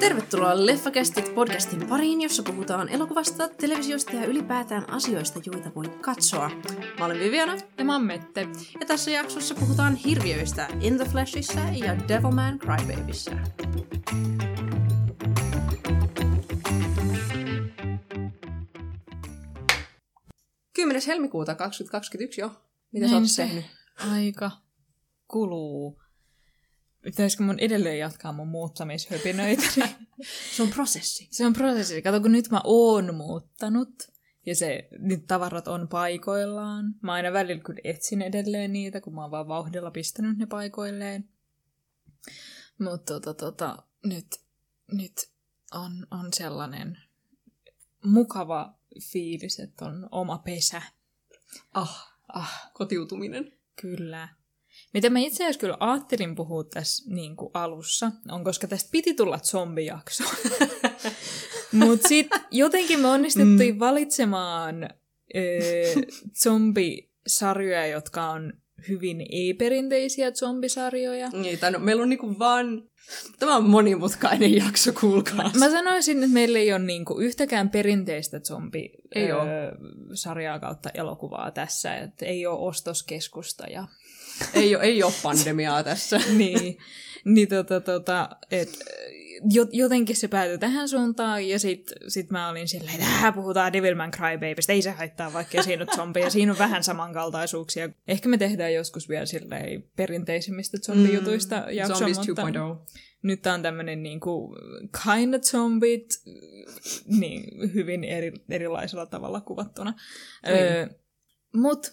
Tervetuloa Leffakästit podcastin pariin, jossa puhutaan elokuvasta, televisiosta ja ylipäätään asioista, joita voi katsoa. Mä olen Viviana. Ja mä oon Mette. Ja tässä jaksossa puhutaan hirviöistä In the Flashissa ja Devilman Crybabyssä. 10. helmikuuta 2021 jo. Mitä sä oot Näin se tehnyt? Aika kuluu. Pitäisikö mun edelleen jatkaa mun muuttamishöpinöitä? Se on prosessi. se on prosessi. Kato, kun nyt mä oon muuttanut ja se, nyt tavarat on paikoillaan. Mä aina välillä kyllä etsin edelleen niitä, kun mä oon vaan vauhdilla pistänyt ne paikoilleen. Mutta tota, tota, nyt, nyt on, on sellainen mukava fiilis, että on oma pesä. Ah, Ah, kotiutuminen. Kyllä. Mitä mä itse asiassa kyllä ajattelin puhua tässä niin kuin alussa, on koska tästä piti tulla zombijakso. Mutta sitten jotenkin me onnistuttiin mm. valitsemaan ö, zombisarjoja, jotka on hyvin ei-perinteisiä zombisarjoja. Niin, tai no, meillä on niinku vaan... Tämä on monimutkainen jakso, kuulkaa. Mä sanoisin, että meillä ei ole niinku yhtäkään perinteistä zombi Ei ö, oo. sarjaa kautta elokuvaa tässä. Et ei ole ostoskeskusta ja ei, ole, ei ole pandemiaa tässä. niin, niin tota, tota, et, jo, jotenkin se päätyi tähän suuntaan, ja sit, sit mä olin silleen, että "Äh, puhutaan Devilman Crybabystä, ei se haittaa, vaikka siinä on zombeja, siinä on vähän samankaltaisuuksia. Ehkä me tehdään joskus vielä silleen perinteisimmistä zombijutuista mm, jakso, Zombies mutta 2.0. nyt tää on tämmönen niinku kind of zombit, niin hyvin eri, erilaisella tavalla kuvattuna. Niin. Öö, mut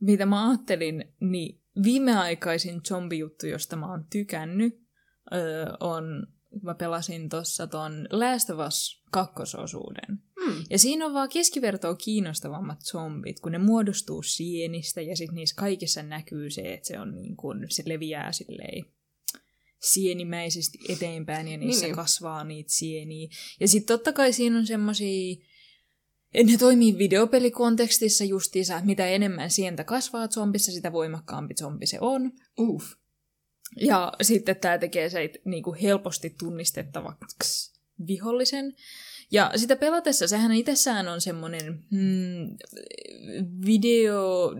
mitä mä ajattelin, niin viimeaikaisin zombijuttu, josta mä oon tykännyt, öö, on, mä pelasin tossa ton Last of Us kakkososuuden. Hmm. Ja siinä on vaan keskivertoa kiinnostavammat zombit, kun ne muodostuu sienistä ja sitten niissä kaikissa näkyy se, että se on niin kuin, se leviää silleen sienimäisesti eteenpäin ja niissä Niin, niin. kasvaa niitä sieniä. Ja sitten totta kai siinä on semmosia, ne toimii videopelikontekstissa justiinsa, että mitä enemmän sientä kasvaa zombissa, sitä voimakkaampi zombi se on. Uff. Ja sitten tämä tekee se niinku helposti tunnistettavaksi vihollisen. Ja sitä pelatessa, sehän itsessään on semmoinen hmm, video,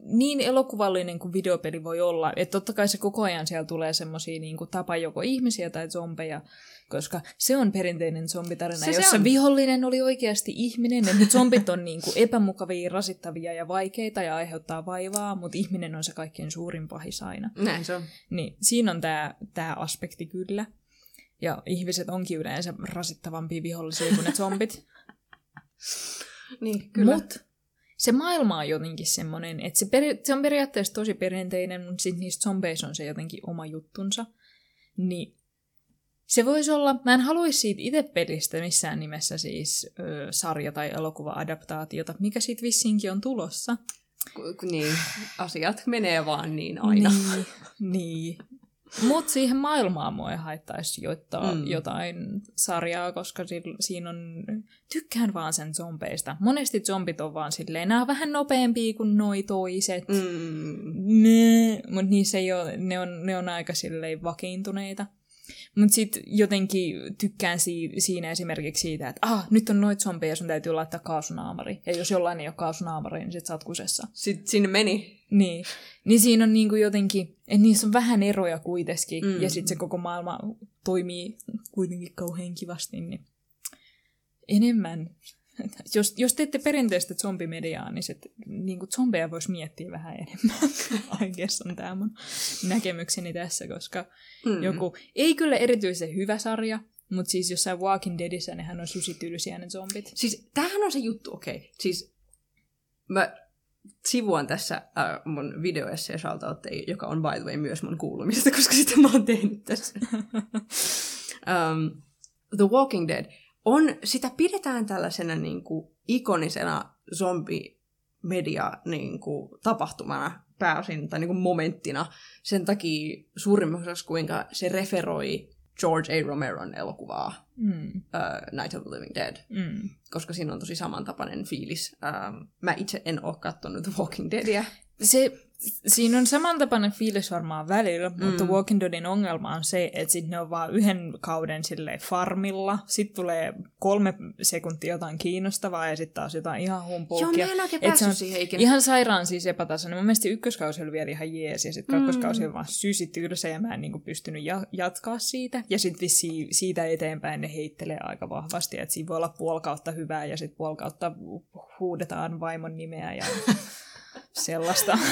niin elokuvallinen kuin videopeli voi olla. Että totta kai se koko ajan siellä tulee semmoisia niinku tapa joko ihmisiä tai zombeja, koska se on perinteinen zombitarina, Se se jossa on. vihollinen oli oikeasti ihminen. Että zombit on niinku epämukavia, rasittavia ja vaikeita ja aiheuttaa vaivaa, mutta ihminen on se kaikkein suurin pahis aina. Näin se on. Niin siinä on tämä tää aspekti kyllä. Ja ihmiset onkin yleensä rasittavampia vihollisia kuin ne zombit. Niin, kyllä. Mut se maailma on jotenkin semmoinen, että se, peri- se on periaatteessa tosi perinteinen, mutta sitten niistä zombeissa on se jotenkin oma juttunsa. Niin se voisi olla, mä en haluaisi siitä itse pelistä missään nimessä siis ö, sarja- tai elokuva-adaptaatiota, mikä siitä vissiinkin on tulossa. Ku- niin, asiat menee vaan niin aina. Niin, niin. Mutta siihen maailmaan mua ei haittaisi joittaa Mm. jotain sarjaa, koska si- siinä on... Tykkään vaan sen zombeista. Monesti zombit on vaan silleen, nämä on vähän nopeampia kuin noi toiset. Mm. Mm. Mutta niissä ei ole, ne on, ne on aika silleen vakiintuneita. Mutta sitten jotenkin tykkään si- siinä esimerkiksi siitä, että ah, nyt on noit zombeja, sun täytyy laittaa kaasunaamari. Ja jos jollain ei ole kaasunaamari, niin sit sä oot kusessa. Sitten sinne meni. Niin. Niin siinä on niinku jotenkin, että niissä on vähän eroja kuitenkin, mm. ja sitten se koko maailma toimii kuitenkin kauhean kivasti, niin enemmän. Jos, jos teette perinteistä zombimediaa, niin se, niinku zombeja voisi miettiä vähän enemmän. On tämä mun näkemykseni tässä, koska Mm. joku, ei kyllä erityisen hyvä sarja, mutta siis jossain Walking Deadissä nehän on susitylisiä ne zombit. Siis tämähän on se juttu, okei. Okay. Siis mä sivuan tässä äh, mun videoesseen shoutoutteja, joka on by the way myös mun kuulumista, koska sitä mä oon tehnyt tässä. um, The Walking Dead on, sitä pidetään tällaisena niin kuin, ikonisena zombimedia niin kuin, tapahtumana pääosin, tai niin kuin, momenttina. Sen takia suurimmaksi osaksi, kuinka se referoi George A. Romeron elokuvaa Mm. uh, Night of the Living Dead, Mm. koska siinä on tosi samantapainen fiilis. Um, mä itse en ole katsonut The Walking Deadia. Se, siinä on samantapainen fiilis varmaan välillä, mm. mutta Walking Deadin ongelma on se, että sit ne on vaan yhden kauden sille farmilla, sitten tulee kolme sekuntia jotain kiinnostavaa ja sitten taas jotain ihan humpulkia. Joo, mä se on siihen ikinä. Ihan sairaan siis epätasainen. Mun mielestä ykköskausi oli vielä ihan jees ja sitten kakkoskausi oli vaan sysi tylsä ja mä en niinku pystynyt ja- jatkaa siitä. Ja sitten siitä eteenpäin ne heittelee aika vahvasti, että siinä voi olla puoli kautta hyvää ja sitten puoli kautta huudetaan vaimon nimeä ja sellaista.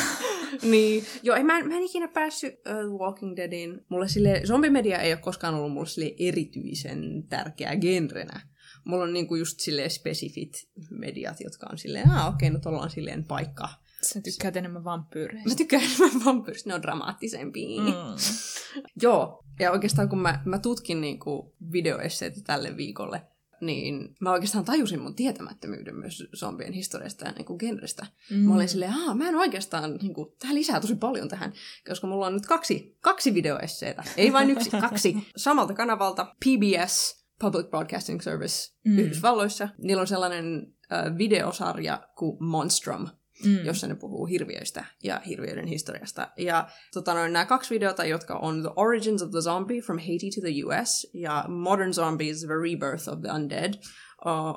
Niin. Joo, ei, mä, en, mä en ikinä päässyt uh, Walking Deadin. Mulle sille, zombimedia ei ole koskaan ollut mulle sille erityisen tärkeä genrenä. Mulla on niinku just sille spesifit mediat, jotka on silleen, ah okei, okay, no tuolla on silleen paikka. Sä tykkäät enemmän vampyyreistä. Mä tykkään enemmän vampyyristä, ne on dramaattisempia. Mm. Joo, ja oikeastaan kun mä, mä tutkin niinku videoesseitä tälle viikolle, niin mä oikeastaan tajusin mun tietämättömyyden myös zombien historiasta ja niinku genrestä. Mm. Mä olin silleen, aah, mä en oikeastaan, niinku, tähän lisää tosi paljon tähän, koska mulla on nyt kaksi, kaksi videoesseitä, ei vain yksi, kaksi, samalta kanavalta, PBS, Public Broadcasting Service mm. Yhdysvalloissa. Niillä on sellainen äh, videosarja kuin Monstrum, Mm. jossa ne puhuu hirviöistä ja hirviöiden historiasta. Ja tota, noin, nämä kaksi videota, jotka on The Origins of the Zombie from Haiti to the US ja Modern Zombies, The Rebirth of the Undead,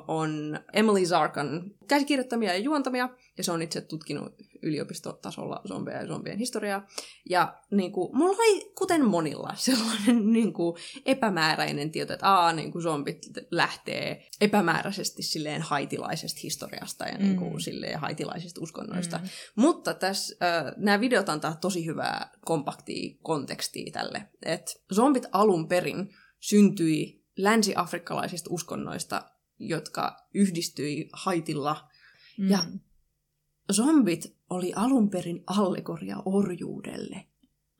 on Emily Zarkan käsikirjoittamia ja juontamia, ja se on itse tutkinut yliopistotasolla zombeja ja zombien historiaa. Ja niin kuin, mulla oli, kuten monilla, sellainen niin kuin, epämääräinen tieto, että aa, niin kuin, zombit lähtee epämääräisesti silleen haitilaisesta historiasta ja niin kuin, Mm. silleen haitilaisista uskonnoista. Mm. Mutta tässä äh, nämä videot antaa tosi hyvää kompaktia kontekstia tälle. että zombit alun perin syntyi länsi-afrikkalaisista uskonnoista, jotka yhdistyi Haitilla. Mm. Ja zombit oli alun perin allegoria orjuudelle.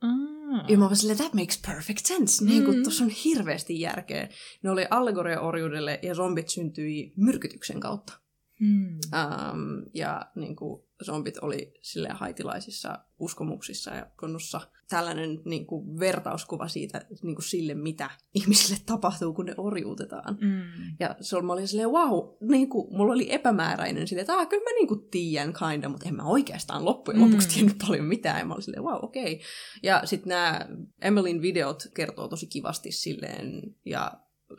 Ah. Ja mä olin silleen, that makes perfect sense. Niin kuin, Mm. tuossa on hirveästi järkeä. Ne oli allegoria orjuudelle ja zombit syntyi myrkytyksen kautta. Mm. Um, ja niin kuin, zombit oli sille haitilaisissa uskomuksissa ja konnussa tällainen niin kuin, vertauskuva siitä niin kuin sille, mitä ihmisille tapahtuu, kun ne orjuutetaan. Mm. Ja se oli, mä olin silleen, wow, niin kuin, mulla oli epämääräinen silleen, että ah, kyllä mä niin kuin tiedän kinda, mutta en mä oikeastaan loppujen lopuksi Mm. tiennyt paljon mitään. Ja mä olin silleen, wow, okei. Okay. Ja sitten nämä Emelin videot kertoo tosi kivasti silleen, ja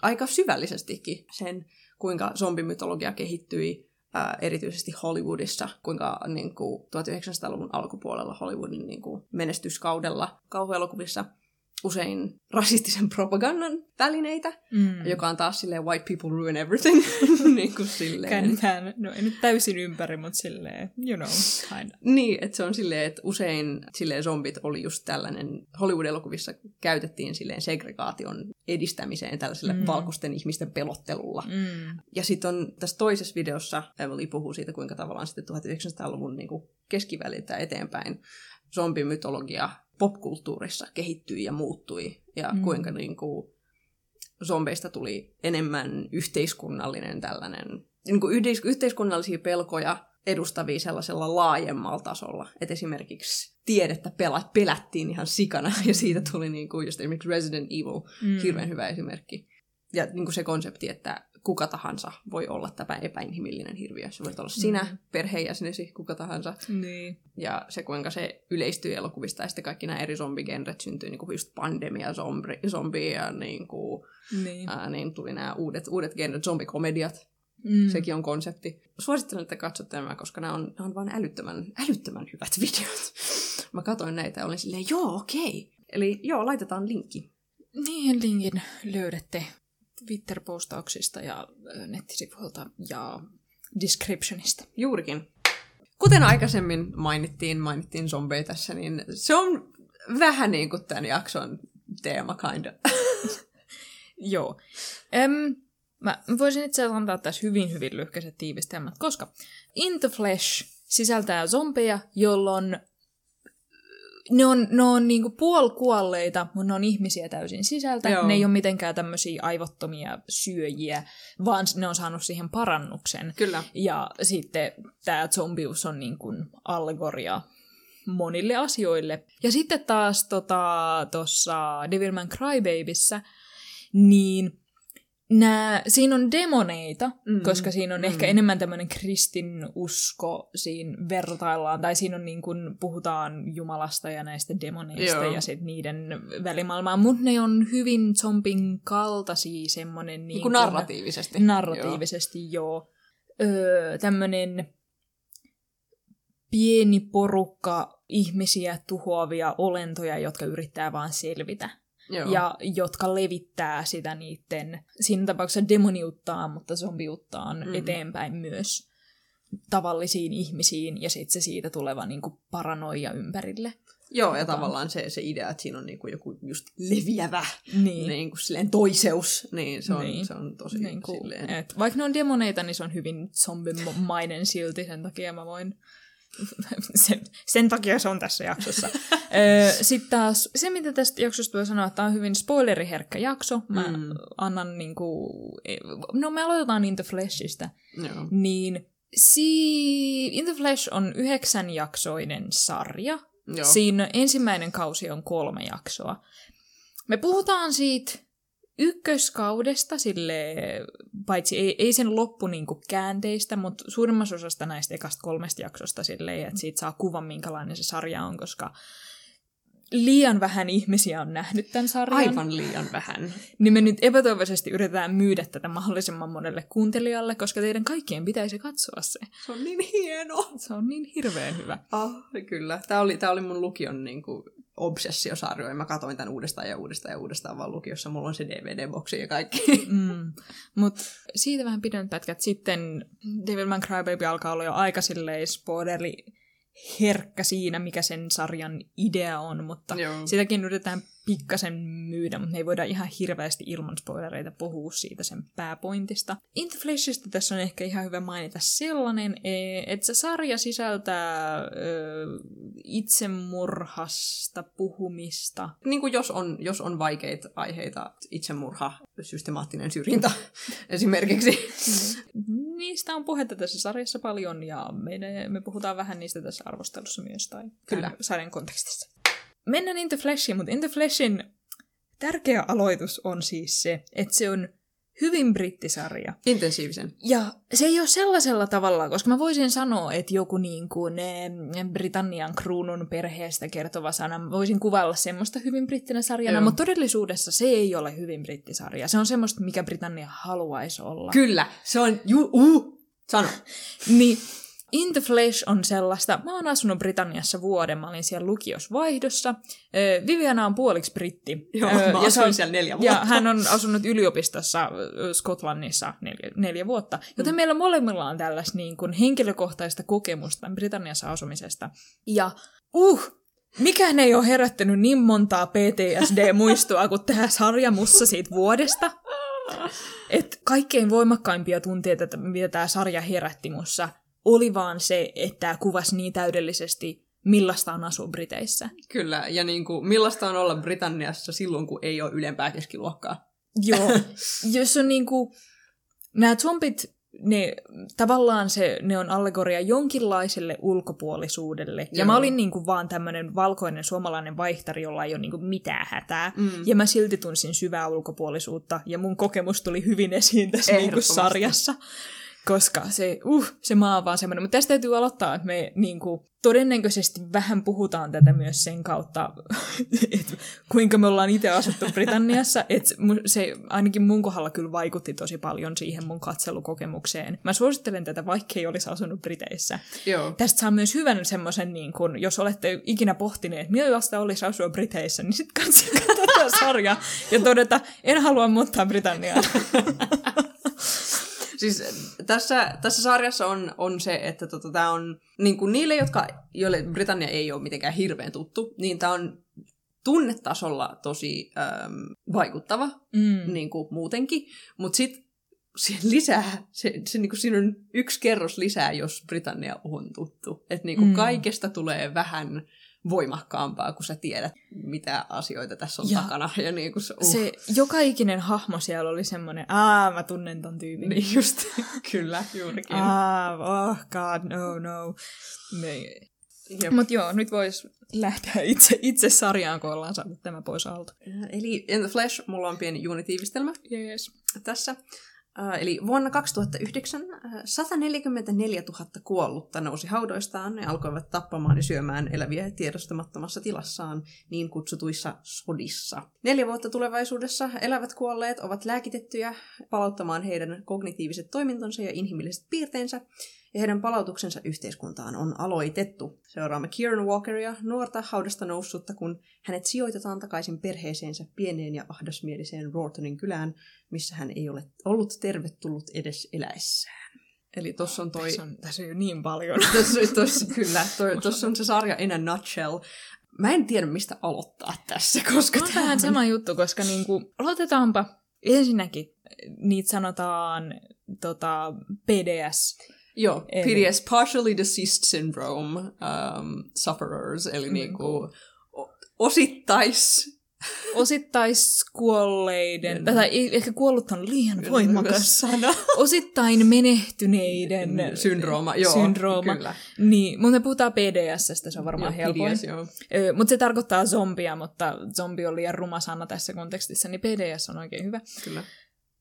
aika syvällisestikin sen, kuinka zombimytologia kehittyi ää, erityisesti Hollywoodissa, kuinka niin kuin, 1900-luvun alkupuolella Hollywoodin niin kuin, menestyskaudella kauhuelokuvissa usein rasistisen propagandan välineitä, Mm. joka on taas silleen white people ruin everything. niin kuin silleen. Käännetään, no ei nyt täysin ympäri, mutta silleen, you know, kind of. Niin, että se on silleen, että usein silleen zombit oli just tällainen, Hollywood-elokuvissa käytettiin silleen segregaation edistämiseen tällaiselle Mm. mm. valkoisten ihmisten pelottelulla. Mm. Ja sitten on tässä toisessa videossa, Emily puhuu siitä, kuinka tavallaan sitten 1900-luvun niin kuin keskiväliltä eteenpäin zombimytologia popkulttuurissa kehittyi ja muuttui, ja Mm. kuinka niin kuin, zombeista tuli enemmän yhteiskunnallinen tällainen, niin kuin yhteis- yhteiskunnallisia pelkoja edustavia sellaisella laajemmalla tasolla. Et esimerkiksi tiedettä pela- pelättiin ihan sikana, ja siitä tuli niin kuin just esimerkiksi Resident Evil, Mm. hirveän hyvä esimerkki. Ja niin kuin se konsepti, että kuka tahansa voi olla tämä epäinhimillinen hirviö. Se voi olla sinä, Mm. perheenjäsenesi, kuka tahansa. Niin. Ja se, kuinka se yleistyi elokuvista ja sitten kaikki nämä eri zombigenret syntyi, niin kuin just pandemia, zombi, zombi ja niin, kuin, Niin. ää, niin tuli nämä uudet, uudet genret, zombikomediat. Mm. Sekin on konsepti. Suosittelen, että katsotte nämä, koska nämä on, nämä on vain älyttömän, älyttömän hyvät videot. Mä katsoin näitä ja olin silleen, joo, okei. Eli joo, laitetaan linkki. Niin, linkin löydätte Twitter-postauksista ja nettisivuilta ja descriptionista. Juurikin. Kuten aikaisemmin mainittiin, mainittiin zombeja tässä, niin se on vähän niin kuin tämän jakson teema, kinda. Joo. Öm, mä voisin itse asiassa antaa tässä hyvin, hyvin lyhkäiset tiivistelmät, koska In the Flesh sisältää zombeja, jolloin ne on, ne on niinku puolikuolleita, mutta ne on ihmisiä täysin sisältä. Joo. Ne ei ole mitenkään tämmöisiä aivottomia syöjiä, vaan ne on saanut siihen parannuksen. Kyllä. Ja sitten tämä zombius on niin kuin allegoria monille asioille. Ja sitten taas tuossa tota, Devilman Crybabyssä niin nää, siinä on demoneita, Mm. koska siinä on Mm. ehkä enemmän tämmöinen kristinusko siinä vertaillaan, tai siinä on niin kuin, puhutaan Jumalasta ja näistä demoneista Joo. ja sit niiden välimaailmaa, mutta ne on hyvin zombin kaltaisia semmoinen Niin niin kuin narratiivisesti. narratiivisesti joo. Öö, tämmöinen pieni porukka ihmisiä tuhoavia olentoja, jotka yrittää vaan selvitä. Joo. Ja jotka levittää sitä niiden, siinä tapauksessa demoniuttaa, mutta zombiuttaa Mm. eteenpäin myös tavallisiin ihmisiin ja sitten se siitä tuleva niinku paranoia ympärille. Joo, ja tavallaan se, se idea, että siinä on niinku joku just leviävä Niin. niin kuin silleen toiseus, niin se on, Niin. se on tosi Niin kuin, silleen... et, vaikka ne on demoneita, niin se on hyvin zombimainen silti, sen takia mä voin... sen, sen takia se on tässä jaksossa. Sitten taas se, mitä tästä jaksosta voi sanoa, että tämä on hyvin spoileriherkkä jakso. Mä Mm. annan niinku... No me aloitetaan In the Fleshistä. Joo. Niin si- In the Flesh on yhdeksänjaksoinen sarja. Joo. Siinä ensimmäinen kausi on kolme jaksoa. Me puhutaan siitä ykköskaudesta, sille, paitsi ei, ei sen loppu niinku käänteistä, mutta suurimmassa osasta näistä ekasta kolmesta jaksosta silleen, että siitä saa kuvan, minkälainen se sarja on, koska liian vähän ihmisiä on nähnyt tämän sarjan. Aivan liian vähän. Niin me nyt epätoivoisesti yritetään myydä tätä mahdollisimman monelle kuuntelijalle, koska teidän kaikkien pitäisi katsoa se. Se on niin hieno. Se on niin hirveän hyvä. Ah, kyllä. Tämä oli, tämä oli mun lukion niin kuin, obsessiosarjo, ja mä katsoin tämän uudestaan ja uudestaan ja uudestaan vaan lukiossa. Mulla on se DVD-boksi ja kaikki. Mm. Mutta siitä vähän pidemmät pätkät. Sitten Devilman Crybaby alkaa olla jo aika silleen spoileri herkkä siinä, mikä sen sarjan idea on, mutta Joo. sitäkin yritetään pikkasen myydä, mutta me ei voida ihan hirveästi ilman spoilereita puhua siitä sen pääpointista. In the Fleshistä tässä on ehkä ihan hyvä mainita sellainen, että se sarja sisältää ö, itsemurhasta puhumista, Niin kuin jos on, jos on vaikeita aiheita, itsemurha, systemaattinen syrjintä esimerkiksi. Niistä on puhetta tässä sarjassa paljon ja me, me puhutaan vähän niistä tässä arvostelussa myös tai Kyllä. sarjan kontekstissa. Mennään In the Flashiin, mutta In the Flashin tärkeä aloitus on siis se, että se on hyvin brittisarja. Intensiivisen. Ja se ei ole sellaisella tavalla, koska mä voisin sanoa, että joku niin kuin eh, Britannian kruunun perheestä kertova sana, mä voisin kuvailla semmoista hyvin brittinä sarjana, Joo. mutta todellisuudessa se ei ole hyvin brittisarja. Se on semmoista, mikä Britannia haluaisi olla. Kyllä, se on... Ju, uh, sano. Niin In the Flesh on sellaista, mä oon asunut Britanniassa vuoden, mä olin siellä lukiosvaihdossa. Viviana on puoliksi britti. Joo, mä ja se asuin on- siellä neljä vuotta. Ja hän on asunut yliopistossa Skotlannissa neljä, neljä vuotta. Joten mm. meillä molemmilla on tällaista niin kuin henkilökohtaista kokemusta Britanniassa asumisesta. Ja uh, mikään ei ole herättänyt niin montaa PTSD-muistoa kuin tämä sarja mussa siitä vuodesta. Et kaikkein voimakkaimpia tunteita, mitä tämä sarja herätti mussa, oli vaan se, että tämä kuvasi niin täydellisesti, millaista on asua Briteissä. Kyllä, ja niin kuin, millaista on olla Britanniassa silloin, kun ei ole ylempää keskiluokkaa? Joo. Jos on niinku... Nämä zombit, ne tavallaan se, ne on allegoria jonkinlaiselle ulkopuolisuudelle. Ja Joo. mä olin niinku vaan tämmöinen valkoinen suomalainen vaihtari, jolla ei ole niinku mitään hätää. Mm. Ja mä silti tunsin syvää ulkopuolisuutta, ja mun kokemus tuli hyvin esiin tässä niinku Ehdottomasti. sarjassa. Koska se, uh, se maa on vaan semmoinen. Mutta tästä täytyy aloittaa, että me niinku, todennäköisesti vähän puhutaan tätä myös sen kautta, että kuinka me ollaan itse asuttu Britanniassa. Että se ainakin mun kohdalla kyllä vaikutti tosi paljon siihen mun katselukokemukseen. Mä suosittelen tätä, vaikka ei olisi asunut Briteissä. Joo. Tästä saa myös hyvän semmoisen, niin kun, jos olette ikinä pohtineet, millaista olisi asua Briteissä, niin sitten katsokaa tätä sarjaa ja todeta, en halua muuttaa Britanniaan. Siis tässä, tässä sarjassa on, on se, että tota, tämä on niin kuin niille, jotka, joille Britannia ei ole mitenkään hirveän tuttu, niin tämä on tunnetasolla tosi äm, vaikuttava, Mm. niin kuin muutenkin, mutta sitten siihen lisää, se, se, niin kuin siinä on yksi kerros lisää, jos Britannia on tuttu. Että niin kuin Mm. kaikesta tulee vähän voimakkaampaa, kun sä tiedät, mitä asioita tässä on Ja takana. Ja niin kuin se, uh, Se joka ikinen hahmo siellä oli semmoinen, aa, mä tunnen ton tyypin. Niin just, kyllä, juurikin. Ah, oh god, no, no. Me, Jep. Mutta joo, nyt voisi lähteä itse, itse sarjaan, kun ollaan saatu tämä pois alta. Eli In the Flesh, mulla on pieni juonitiivistelmä Yes. tässä. Uh, eli vuonna 2009 uh, 144 000 kuollutta nousi haudoistaan ja alkoivat tappamaan ja syömään eläviä tiedostamattomassa tilassaan niin kutsutuissa sodissa. Neljä vuotta tulevaisuudessa elävät kuolleet ovat lääkitettyjä palauttamaan heidän kognitiiviset toimintonsa ja inhimilliset piirteensä, ja heidän palautuksensa yhteiskuntaan on aloitettu. Seuraamme Kieran Walkeria, nuorta haudasta noussutta, kun hänet sijoitetaan takaisin perheeseensä pieneen ja ahdasmieliseen Rortonin kylään, missä hän ei ole ollut tervetullut edes eläessään. Eli tossa on toi... Tässä on, tässä on jo niin paljon. Tossa, tossa, kyllä, toi, tossa on se sarja in a nutshell. Mä en tiedä, mistä aloittaa tässä, koska... on vähän sama juttu, koska niinku, aloitetaanpa ensinnäkin, niitä sanotaan tota, PDS. Joo, PDS, Partially Deceased Syndrome um, Sufferers, eli Mm. niinku osittais... Osittaiskuolleiden, tai ehkä kuollut on liian voimakas, sana. osittain menehtyneiden Syndrooma, joo, syndrooma. kyllä. Niin, mutta me puhutaan PDSstä, se on varmaan Joo, helpoin. PDS, joo. Ö, Mutta se tarkoittaa zombia, mutta zombi on liian ruma sana tässä kontekstissa, niin PDS on oikein hyvä. Kyllä.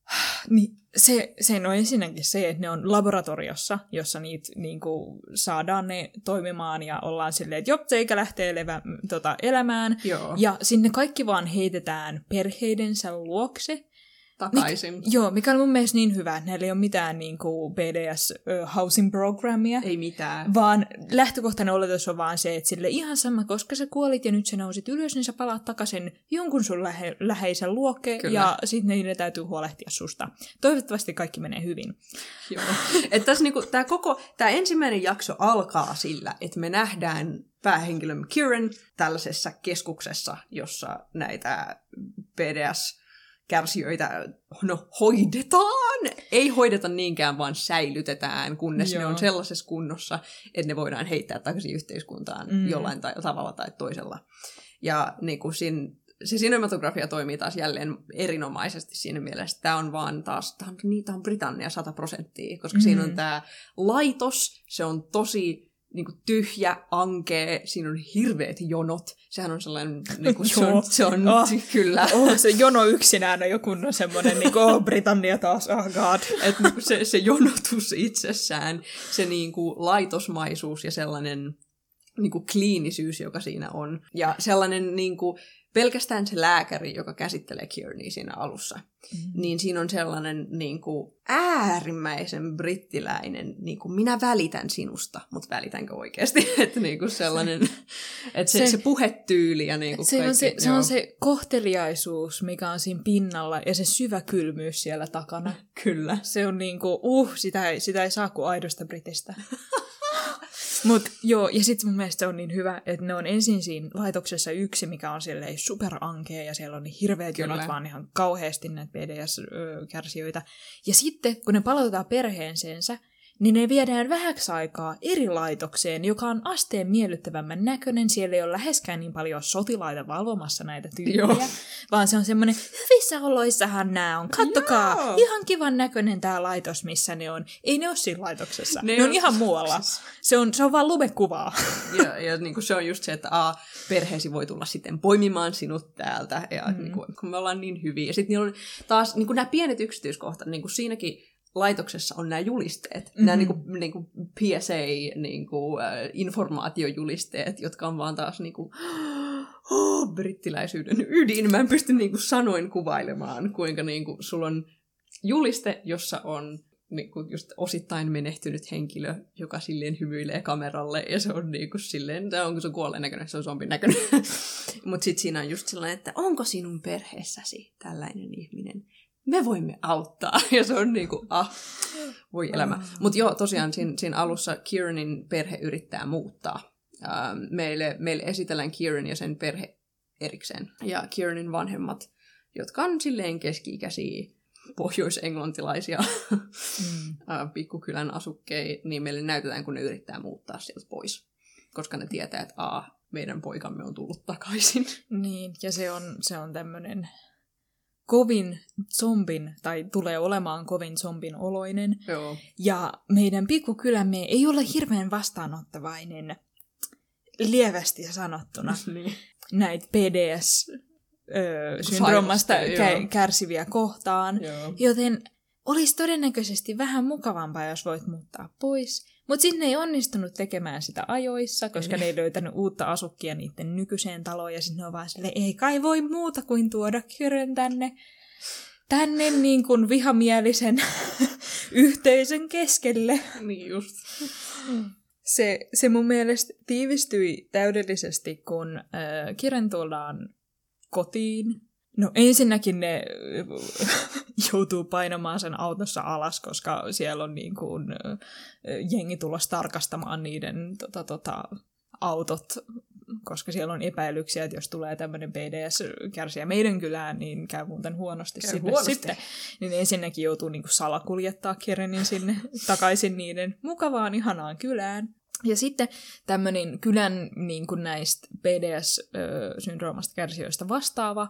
Niin se, se on ensinnäkin se, että ne on laboratoriossa, jossa niitä niin kuin, saadaan ne toimimaan ja ollaan silleen, että jop, eikä lähtee levä, tota, elämään. Joo, Ja sinne kaikki vaan heitetään perheidensä luokse. Takaisin. Joo, mikä on mun mielestä niin hyvä, että näillä ei ole mitään niin kuin PDS-housing programmia. Ei mitään. Vaan lähtökohtainen oletus on vaan se, että sille ihan sama, koska sä kuolit ja nyt sä nousit ylös, niin sä palaat takaisin jonkun sun lähe- läheisen luokke Kyllä. ja sitten niiden täytyy huolehtia susta. Toivottavasti kaikki menee hyvin. Joo. Et tässä niinku, tää koko, tää ensimmäinen jakso alkaa sillä, että me nähdään päähenkilömme Kieran tällaisessa keskuksessa, jossa näitä PDS-kärsijöitä no, hoidetaan. Ei hoideta niinkään, vaan säilytetään, kunnes Joo. ne on sellaisessa kunnossa, että ne voidaan heittää takaisin yhteiskuntaan Mm. jollain ta- tavalla tai toisella. Ja niin kuin siinä, se cinematografia toimii taas jälleen erinomaisesti siinä mielessä. Tämä on vaan taas, tämä on, niin, tämä on Britannia 100 prosenttia, koska mm. siinä on Mm. tämä laitos, se on tosi niin kuin tyhjä, ankee, siinä on hirveät jonot. Sehän on sellainen, niin kuin, se on, se on Ah. kyllä. Oh, se jono yksinään on joku no semmoinen, niin kuin, oh, Britannia taas, oh god. että niinku se, se jonotus itsessään, se niinku laitosmaisuus ja sellainen niinku kliinisyys, joka siinä on. Ja sellainen niinku, pelkästään se lääkäri, joka käsittelee Kiernia siinä alussa, mm. niin siinä on sellainen niinku, äärimmäisen brittiläinen, niinku, minä välitän sinusta, mutta välitänkö oikeasti? että niinku sellainen, että se, se, Se- se puhetyyli ja niinku Se on se, kaikki, se joo. on se kohteliaisuus, mikä on siinä pinnalla, ja se syvä kylmyys siellä takana. Kyllä. Se on niinku, uh, sitä ei, sitä ei saa kuin aidosta britistä. Mut joo, ja sitten mun mielestä se on niin hyvä, että ne on ensin siinä laitoksessa yksi, mikä on silleen superankea, ja siellä on niin hirveät Kyllä. jonot vaan ihan kauheasti näitä PDS-kärsijöitä. Ja sitten, kun ne palautetaan perheensensä, niin ne viedään vähäksi aikaa eri laitokseen, joka on asteen miellyttävämmän näköinen. Siellä ei ole läheskään niin paljon sotilaita valvomassa näitä tyyppejä, Joo. vaan se on semmoinen, hyvissä oloissahan nämä on, kattokaa, Joo. ihan kivan näköinen tämä laitos, missä ne on. Ei ne ole siinä laitoksessa, ne, Ne on- ihan muualla. Se on, se on vaan lumekuvaa. Ja, ja niin kuin se on just se, että a, perheesi voi tulla sitten poimimaan sinut täältä, ja mm. niin kuin, kun me ollaan niin hyviä. Ja sitten niillä on taas niin kuin nämä pienet yksityiskohtat, niin kuin siinäkin laitoksessa on nämä julisteet, mm-hmm. nämä niin kuin, niin kuin PSA, niin kuin, äh, informaatiojulisteet, jotka on vaan taas niin kuin, oh, brittiläisyyden ydin. Mä en pysty niin kuin sanoin kuvailemaan, kuinka niin kuin, sulla on juliste, jossa on niin kuin just osittain menehtynyt henkilö, joka silleen hymyilee kameralle, ja se on niin kuin silleen, se onko se kuolleen näköinen, se on zombin näköinen. Mutta sitten siinä on just sellainen, että onko sinun perheessäsi tällainen ihminen? Me voimme auttaa. Ja se on niin kuin, ah, voi elämä. Mutta joo, tosiaan siinä, siinä alussa Kieranin perhe yrittää muuttaa. Ähm, meille, meille esitellään Kieran ja sen perhe erikseen. Ja Kieranin vanhemmat, jotka on silleen keski-ikäisiä pohjoisenglantilaisia Mm. ää, pikkukylän asukkeja, niin meille näytetään, kun ne yrittää muuttaa sieltä pois. Koska ne tietää, että a, meidän poikamme on tullut takaisin. Niin, ja se on, se on tämmöinen kovin zombin, tai tulee olemaan kovin zombin oloinen. Joo. Ja meidän pikkukylämme ei ole hirveän vastaanottavainen lievästi sanottuna niin. näitä PDS-syndroomasta Sairasta, joo. kärsiviä kohtaan. Joo. Joten olisi todennäköisesti vähän mukavampaa, jos voit muuttaa pois. Mutta sinne ei onnistunut tekemään sitä ajoissa, koska ne ei löytänyt uutta asukkia niiden nykyiseen taloon. Ja sitten ne on vaan silleen, ei kai voi muuta kuin tuoda Kyrön tänne, tänne niin kuin vihamielisen yhteisön keskelle. Niin just. Se, se mun mielestä tiivistyi täydellisesti, kun äh, Kiren tullaan kotiin. No ensinnäkin ne joutuu painamaan sen autossa alas, koska siellä on niin kuin, jengi tulos tarkastamaan niiden tota, tota, autot, koska siellä on epäilyksiä, että jos tulee tämmöinen PDS-kärsijä meidän kylään, niin käy muuten huonosti Käy sille huonosti. sitten. Niin ensinnäkin joutuu niin kuin salakuljettaa Kirenin sinne takaisin niiden mukavaan, ihanaan kylään. Ja sitten tämmöinen kylän niin kuin näistä PDS-syndroomasta kärsijöistä vastaava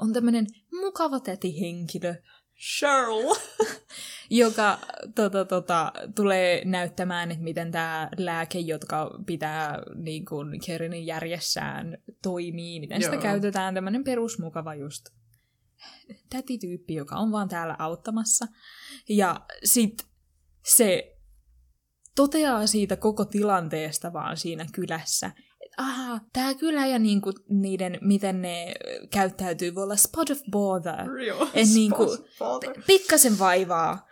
on tämmöinen mukava tätihenkilö, Cheryl. joka tota, tota, tulee näyttämään, että miten tämä lääke, jotka pitää niin kuin Kerinin järjessään, toimii, miten sitä Joo. käytetään, tämmöinen perusmukava just tätityyppi, joka on vaan täällä auttamassa. Ja sit se toteaa siitä koko tilanteesta vaan siinä kylässä, aha, tää kylä ja niinku niiden, miten ne käyttäytyy, voi olla spot of bother. Joo. Et niinku- Spot- father. Pikkasen vaivaa.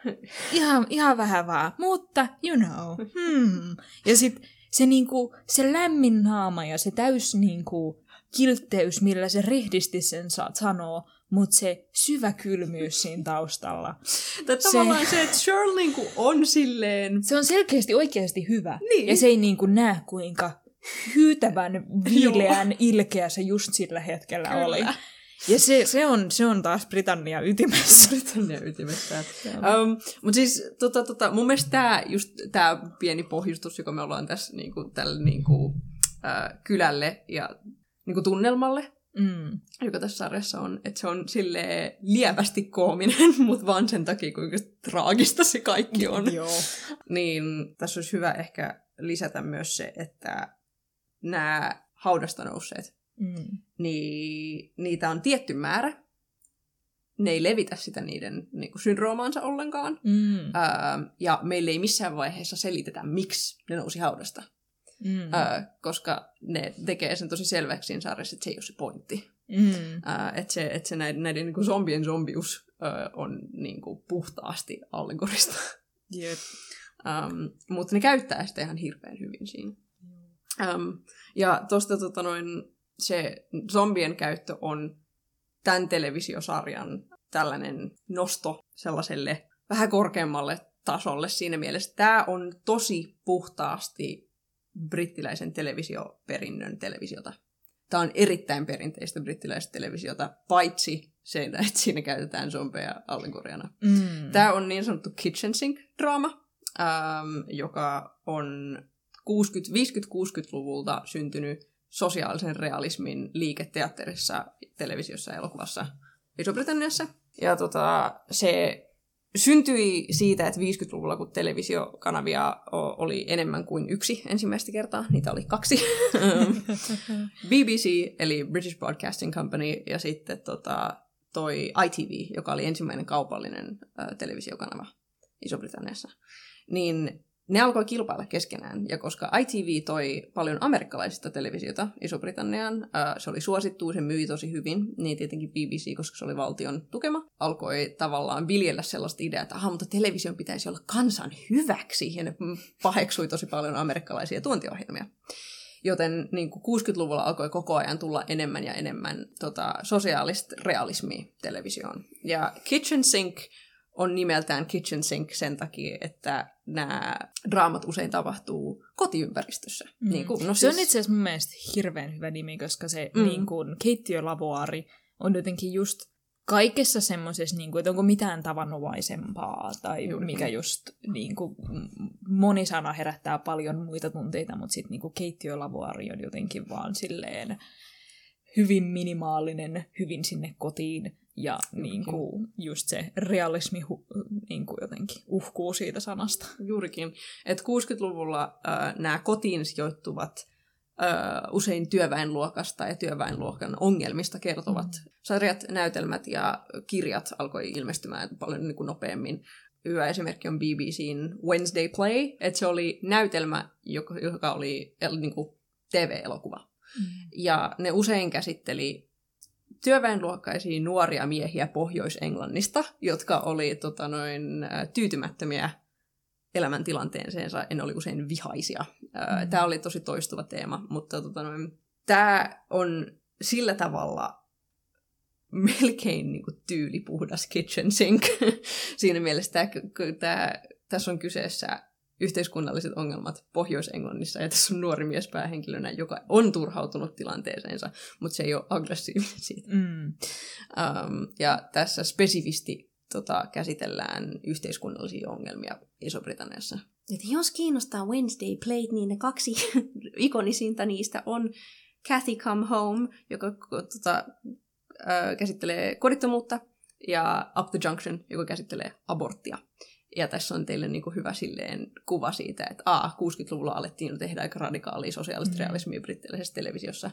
Ihan, ihan vähän vaan. Mutta, you know. Hmm. Ja sit se, niinku, se lämmin naama ja se täys niinku, kiltteys, millä se rehdisti sen saat sanoa, mutta se syvä kylmyys siinä taustalla. Tai tavallaan se, että Cheryl niinku on silleen... Se on selkeästi oikeasti hyvä. Niin. Ja se ei niinku näe, kuinka hyytävän viileän ilkeä se just sillä hetkellä Kyllä. oli. Ja se, se, on, se on taas Britannia ytimessä. Britannia ytimessä. Um, Mutta siis tota, tota, mun mielestä tämä just tää pieni pohjustus, joka me ollaan tässä niinku, tälle niinku, äh, kylälle ja niinku, tunnelmalle, Mm. joka tässä sarjassa on, että se on sille lievästi koominen, mutta vaan sen takia, kuinka traagista se kaikki on. Joo. Niin tässä olisi hyvä ehkä lisätä myös se, että nämä haudasta nousseet, Mm. niin niitä on tietty määrä. Ne ei levitä sitä niiden niin kuin, syndroomaansa ollenkaan. Mm. Öö, ja meille ei missään vaiheessa selitetä, miksi ne nousi haudasta. Mm. Öö, koska ne tekee sen tosi selväksi siinä sarjassa, että se ei ole se pointti. Mm. Öö, että se, että se näiden, näiden niin kuin zombien zombius öö, on niin kuin, puhtaasti allegorista. Jep. Um, mutta ne käyttää sitä ihan hirveän hyvin siinä. Um, ja tuosta tota noin, se zombien käyttö on tämän televisiosarjan tällainen nosto sellaiselle vähän korkeammalle tasolle siinä mielessä. Tämä on tosi puhtaasti brittiläisen televisioperinnön televisiota. Tämä on erittäin perinteistä brittiläistä televisiota, paitsi se, että siinä käytetään zombeja allegoriana. Mm. Tämä on niin sanottu kitchen sink-draama, ähm, joka on 60, 50-60-luvulta syntynyt sosiaalisen realismin liiketeatterissa, televisiossa ja elokuvassa Iso-Britanniassa. Ja tota, se syntyi siitä, että 50-luvulla, kun televisiokanavia oli enemmän kuin yksi ensimmäistä kertaa, niitä oli kaksi. BBC, eli British Broadcasting Company, ja sitten tota, toi ITV, joka oli ensimmäinen kaupallinen ä, televisiokanava Iso-Britanniassa, niin ne alkoi kilpailla keskenään. Ja koska ITV toi paljon amerikkalaisista televisiota Iso-Britanniaan, ää, se oli suosittu, se myi tosi hyvin, niin tietenkin BBC, koska se oli valtion tukema, alkoi tavallaan viljellä sellaista ideaa, että aha, mutta television pitäisi olla kansan hyväksi, ja ne paheksui tosi paljon amerikkalaisia tuontiohjelmia. Joten niin kuin 60-luvulla alkoi koko ajan tulla enemmän ja enemmän tota, sosiaalista realismia televisioon. Ja Kitchen Sink on nimeltään Kitchen Sink sen takia, että nämä draamat usein tapahtuu kotiympäristössä. Mm. Niin kuin, no Se on siis- itse asiassa mun mielestä hirveän hyvä nimi, koska se Mm. niin kuin, keittiölavoari on jotenkin just kaikessa semmoisessa, niin kuin, että onko mitään tavanomaisempaa, tai Juuri mikä just niin kuin, moni sana herättää paljon muita tunteita, mutta sitten niin keittiölavoari on jotenkin vaan silleen hyvin minimaalinen, hyvin sinne kotiin, ja niin kuin, just se realismi hu, niin kuin jotenkin uhkuu siitä sanasta. Juurikin. Että 60-luvulla äh, nämä kotiin sijoittuvat usein työväenluokasta ja työväenluokan ongelmista kertovat mm. sarjat, näytelmät ja kirjat alkoi ilmestymään paljon niin kuin nopeammin. Hyvä esimerkki on BBCn Wednesday Play, että se oli näytelmä, joka, joka oli niin kuin TV-elokuva. Mm. Ja ne usein käsitteli työväenluokkaisia nuoria miehiä Pohjois-Englannista, jotka oli tota, noin, tyytymättömiä elämäntilanteeseensa, en oli usein vihaisia. Mm. Tämä oli tosi toistuva teema, mutta tota, noin, tämä on sillä tavalla melkein niin kuin, tyylipuhdas kitchen sink. Siinä mielessä tämä, tämä, tässä on kyseessä yhteiskunnalliset ongelmat Pohjois-Englannissa, ja tässä on nuori mies päähenkilönä, joka on turhautunut tilanteeseensa, mutta se ei ole aggressiivinen siitä. Mm. Um, ja tässä spesifisti tota, käsitellään yhteiskunnallisia ongelmia Iso-Britanniassa. Et jos kiinnostaa Wednesday Plate, niin ne kaksi ikonisinta niistä on Kathy Come Home, joka tota, äh, käsittelee kodittomuutta, ja Up the Junction, joka käsittelee aborttia. Ja tässä on teille niin kuin hyvä silleen kuva siitä, että A, 60-luvulla alettiin tehdä aika radikaalia sosiaalista mm. realismia brittiläisessä televisiossa.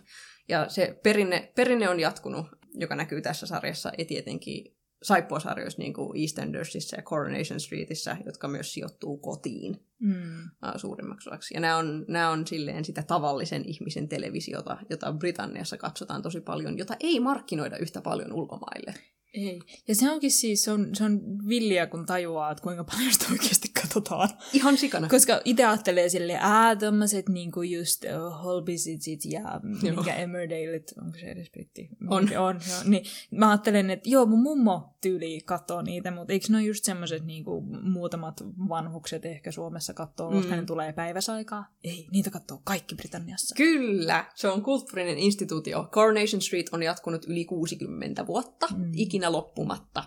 Ja se perinne, perinne on jatkunut, joka näkyy tässä sarjassa, ja tietenkin saippuasarjoissa niin kuin EastEndersissa ja Coronation Streetissä, jotka myös sijoittuu kotiin mm. suurimmaksi osaksi. Ja nämä on, nämä on silleen sitä tavallisen ihmisen televisiota, jota Britanniassa katsotaan tosi paljon, jota ei markkinoida yhtä paljon ulkomaille. Ei. Ja se onkin siis, se on, se on villiä, kun tajuaa, että kuinka paljon sitä oikeasti katsotaan. Ihan sikana. Koska itse ajattelee silleen, ää, tommoset niinku just uh, Holbisitit ja mikä Emmerdaleit, onko se edes britti? On. on, joo. Niin mä ajattelen, että joo, mun mummo tyyli katsoo niitä, mutta eikö ne ole just semmoiset niinku muutamat vanhukset ehkä Suomessa katsoo, koska mm. ne tulee päiväsaikaa? Ei, niitä katsoo kaikki Britanniassa. Kyllä, se on kulttuurinen instituutio. Coronation Street on jatkunut yli 60 vuotta. Mm. Ikinä ikinä loppumatta.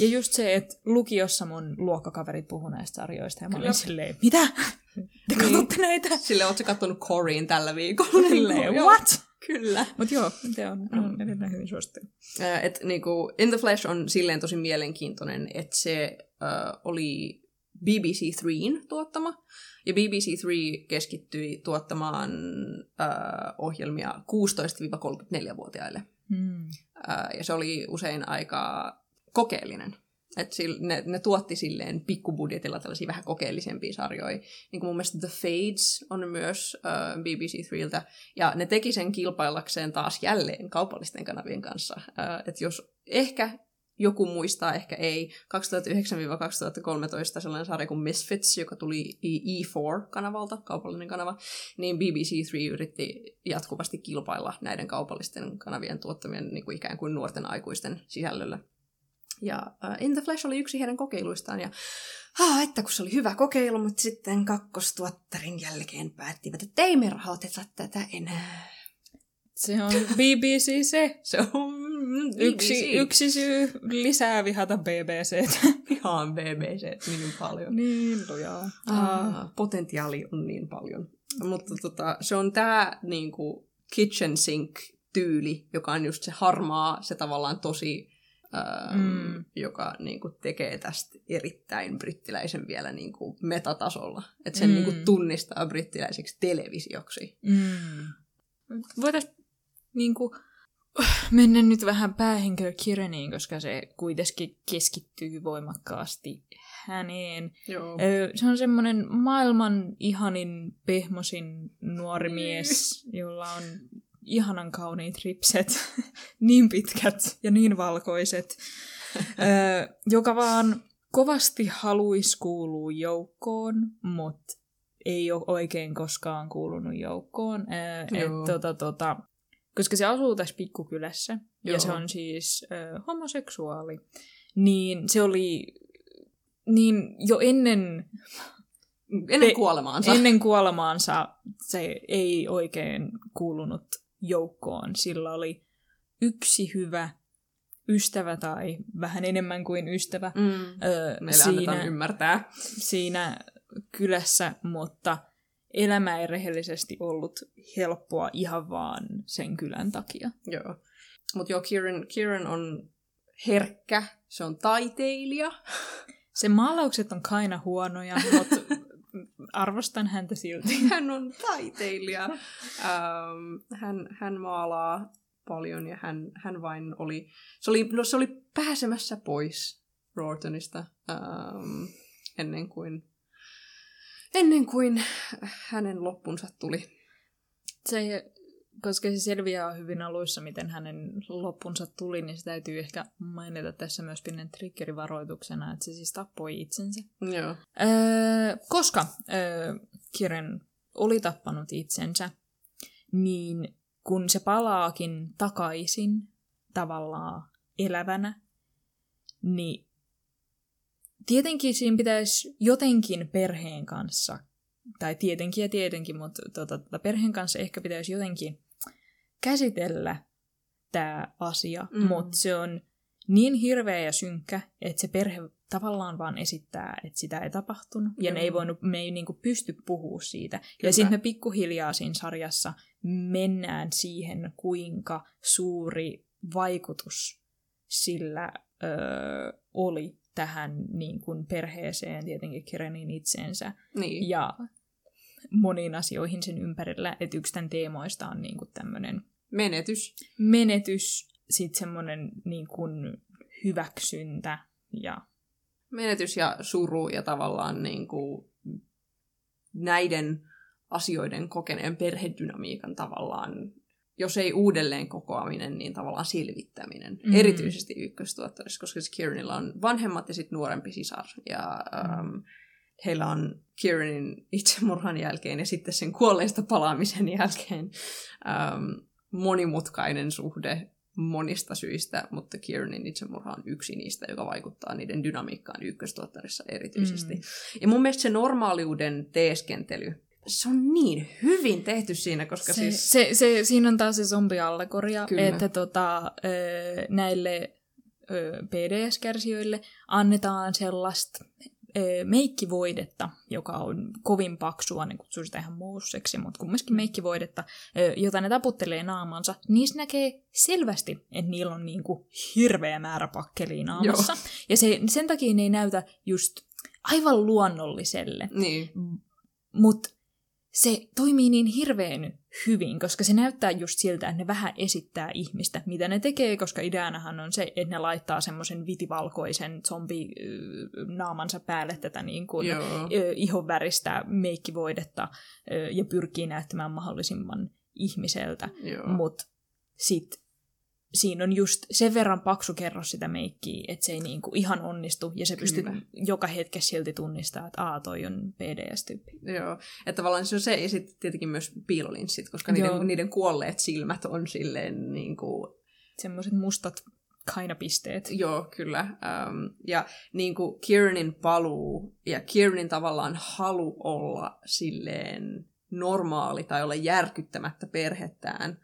ja just se, että lukiossa mun luokkakaverit puhuu näistä sarjoista ja mä olin silleen, mitä? Te katsotte niin. näitä? Silleen, ootko kattonut Coreen tällä viikolla? Silleen, what? Kyllä. Mutta joo, se on, on edelleen hyvin suosittu. Et, niinku, In the Flesh on silleen tosi mielenkiintoinen, että se uh, oli BBC Threein tuottama. Ja BBC Three keskittyi tuottamaan uh, ohjelmia 16-34-vuotiaille. Hmm. Ja se oli usein aika kokeellinen. Et ne, ne tuotti silleen pikkubudjetilla tällaisia vähän kokeellisempia sarjoja. Niin kuin mun mielestä The Fades on myös uh, BBC Threeltä. Ja ne teki sen kilpaillakseen taas jälleen kaupallisten kanavien kanssa. Uh, että jos ehkä joku muistaa, ehkä ei, 2009-2013 sellainen sarja kuin Misfits, joka tuli E4-kanavalta, kaupallinen kanava, niin BBC3 yritti jatkuvasti kilpailla näiden kaupallisten kanavien tuottamien niin kuin ikään kuin nuorten aikuisten sisällöllä. Ja uh, In the Flash oli yksi heidän kokeiluistaan, ja ah, että kun se oli hyvä kokeilu, mutta sitten kakkostuottarin jälkeen päättivät, että ei me rahoiteta tätä enää. Se on BBC se. se on Yksi, yksi syy lisää vihata BBC. Vihaan BBC niin paljon. Niin lujaa. Ah, potentiaali on niin paljon. Mutta tota, se on tämä niinku, kitchen sink tyyli, joka on just se harmaa, se tavallaan tosi, ähm, mm. joka niinku, tekee tästä erittäin brittiläisen vielä niinku, metatasolla. Että sen mm. niinku, tunnistaa brittiläiseksi televisioksi. Mm. Voitaisiin niinku, mennä nyt vähän päähenkilö Kireniin, koska se kuitenkin keskittyy voimakkaasti häneen. Joo. Se on semmoinen maailman ihanin, pehmosin nuori niin. mies, jolla on ihanan kauniit ripset, niin pitkät ja niin valkoiset, joka vaan kovasti haluaisi kuulua joukkoon, mutta ei ole oikein koskaan kuulunut joukkoon. Et, tota, tota, koska se asuu tässä pikkukylässä, Joo. ja se on siis äh, homoseksuaali, niin se oli niin jo ennen... Ennen pe- kuolemaansa. Ennen kuolemaansa se ei oikein kuulunut joukkoon. Sillä oli yksi hyvä ystävä tai vähän enemmän kuin ystävä mm. öö, siinä, ymmärtää. siinä kylässä, mutta elämä ei rehellisesti ollut helppoa ihan vaan sen kylän takia. Joo. Mutta joo, Kieran, Kieran on herkkä, se on taiteilija. Se maalaukset on kaina huonoja, mutta arvostan häntä silti. Hän on taiteilija. ähm, hän, hän maalaa paljon ja hän, hän vain oli, se oli, no se oli pääsemässä pois Rortonista ähm, ennen kuin ennen kuin hänen loppunsa tuli. Se, koska se selviää hyvin aluissa, miten hänen loppunsa tuli, niin se täytyy ehkä mainita tässä myös pienen triggerivaroituksena, että se siis tappoi itsensä. Joo. Öö, koska öö, Kiren oli tappanut itsensä, niin kun se palaakin takaisin tavallaan elävänä, niin tietenkin siinä pitäisi jotenkin perheen kanssa, tai tietenkin ja tietenkin, mutta tota, tota, perheen kanssa ehkä pitäisi jotenkin käsitellä tämä asia, mm. mutta se on niin hirveä ja synkkä, että se perhe tavallaan vaan esittää, että sitä ei tapahtunut, ja ne ei voinut, me ei niinku pysty puhua siitä. Kyllä. Ja sitten me pikkuhiljaa siinä sarjassa mennään siihen, kuinka suuri vaikutus sillä öö, oli tähän niin kuin perheeseen, tietenkin Kirenin itseensä, Niin. ja moniin asioihin sen ympärillä. Että yksi tämän teemoista on niin kuin tämmöinen Menetys. menetys, sitten semmoinen niin kuin hyväksyntä ja Menetys ja suru ja tavallaan niin kuin näiden asioiden kokeneen perhedynamiikan tavallaan, jos ei uudelleen kokoaminen, niin tavallaan silvittäminen. Mm. Mm. Erityisesti ykköstuottajassa, koska siis Kieranilla on vanhemmat ja sitten nuorempi sisar. Ja ähm, heillä on Kieranin itsemurhan jälkeen ja sitten sen kuolleista palaamisen jälkeen ähm, monimutkainen suhde monista syistä, mutta Kieranin itsemurha on yksi niistä, joka vaikuttaa niiden dynamiikkaan ykköstuottarissa erityisesti. Mm. Ja mun mielestä se normaaliuden teeskentely, se on niin hyvin tehty siinä, koska se, siis... se, se, siinä on taas se zombiallegoria, Kyllä. että tota, näille PDS-kärsijöille annetaan sellaista meikkivoidetta, joka on kovin paksua, ne kutsuu sitä ihan muusseksi, mutta kumminkin meikkivoidetta, jota ne taputtelee naamansa, niissä näkee selvästi, että niillä on niinku hirveä määrä pakkelia naamassa. Ja se, sen takia ne ei näytä just aivan luonnolliselle. Niin, Mutta se toimii niin hirveän hyvin, koska se näyttää just siltä, että ne vähän esittää ihmistä, mitä ne tekee, koska ideanahan on se, että ne laittaa semmoisen vitivalkoisen zombi naamansa päälle tätä niin kuin, ihonväristä meikkivoidetta ja pyrkii näyttämään mahdollisimman ihmiseltä. Mutta sitten siinä on just sen verran paksu kerros sitä meikkiä, että se ei niinku ihan onnistu, ja se pystyy joka hetkessä silti tunnistaa, että aa, toi on PDS-tyyppi. Joo, että tavallaan se on se, ja sitten tietenkin myös piilolinssit, koska Joo. niiden, niiden kuolleet silmät on silleen niin kuin, Semmoiset mustat kainapisteet. joo, kyllä. Ähm, ja niin kuin Kieranin paluu ja Kieranin tavallaan halu olla silleen normaali tai olla järkyttämättä perhettään,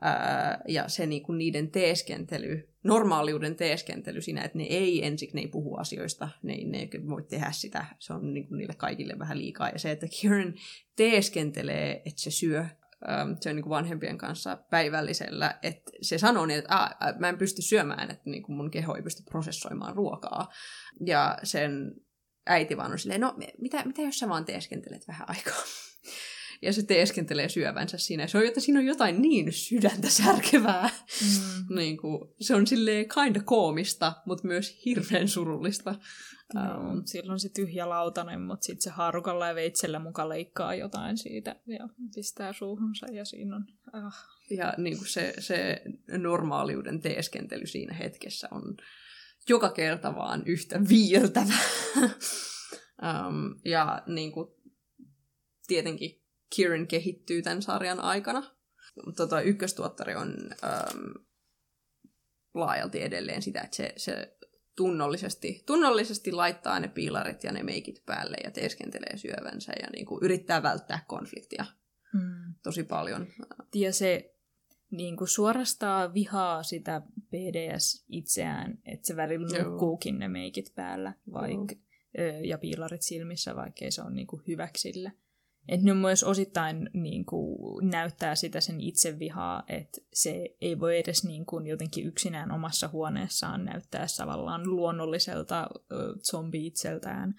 ää, ja se niin kuin niiden teeskentely, normaaliuden teeskentely siinä, että ne ei ensiksi ne ei puhu asioista, ne ei, ne ei voi tehdä sitä, se on niin kuin niille kaikille vähän liikaa. Ja se, että Kieran teeskentelee, että se syö, se on niin kuin vanhempien kanssa päivällisellä, että se sanoo niin, että ah, mä en pysty syömään, että niin kuin mun keho ei pysty prosessoimaan ruokaa. Ja sen äiti vaan on silleen, no mitä, mitä jos sä vaan teeskentelet vähän aikaa? Ja se teeskentelee syövänsä siinä. Se on, että siinä on jotain niin sydäntä särkevää. Mm. niin kuin, se on silleen kinda koomista, mutta myös hirveän surullista. No, Um, silloin se tyhjä lautanen, mutta sitten se haarukalla ja veitsellä muka leikkaa jotain siitä ja pistää suuhunsa ja siinä on... Ah. ja niin kuin se, se normaaliuden teeskentely siinä hetkessä on joka kerta vaan yhtä viiltävä. um, ja niin kuin, tietenkin Kieran kehittyy tämän sarjan aikana. Tota, ykköstuottari on um, laajalti edelleen sitä, että se, se tunnollisesti, tunnollisesti laittaa ne piilarit ja ne meikit päälle ja teeskentelee syövänsä ja niin kuin yrittää välttää konfliktia Mm. tosi paljon. Ja se niin kuin suorastaan vihaa sitä PDS itseään, että se välillä Joo. nukkuukin ne meikit päällä vaik, ö, ja piilarit silmissä, vaikkei se on niin kuin hyväksille. Että ne myös osittain niin kuin, näyttää sitä sen itsevihaa, että se ei voi edes niin kuin, jotenkin yksinään omassa huoneessaan näyttää tavallaan luonnolliselta ö, zombi itseltään,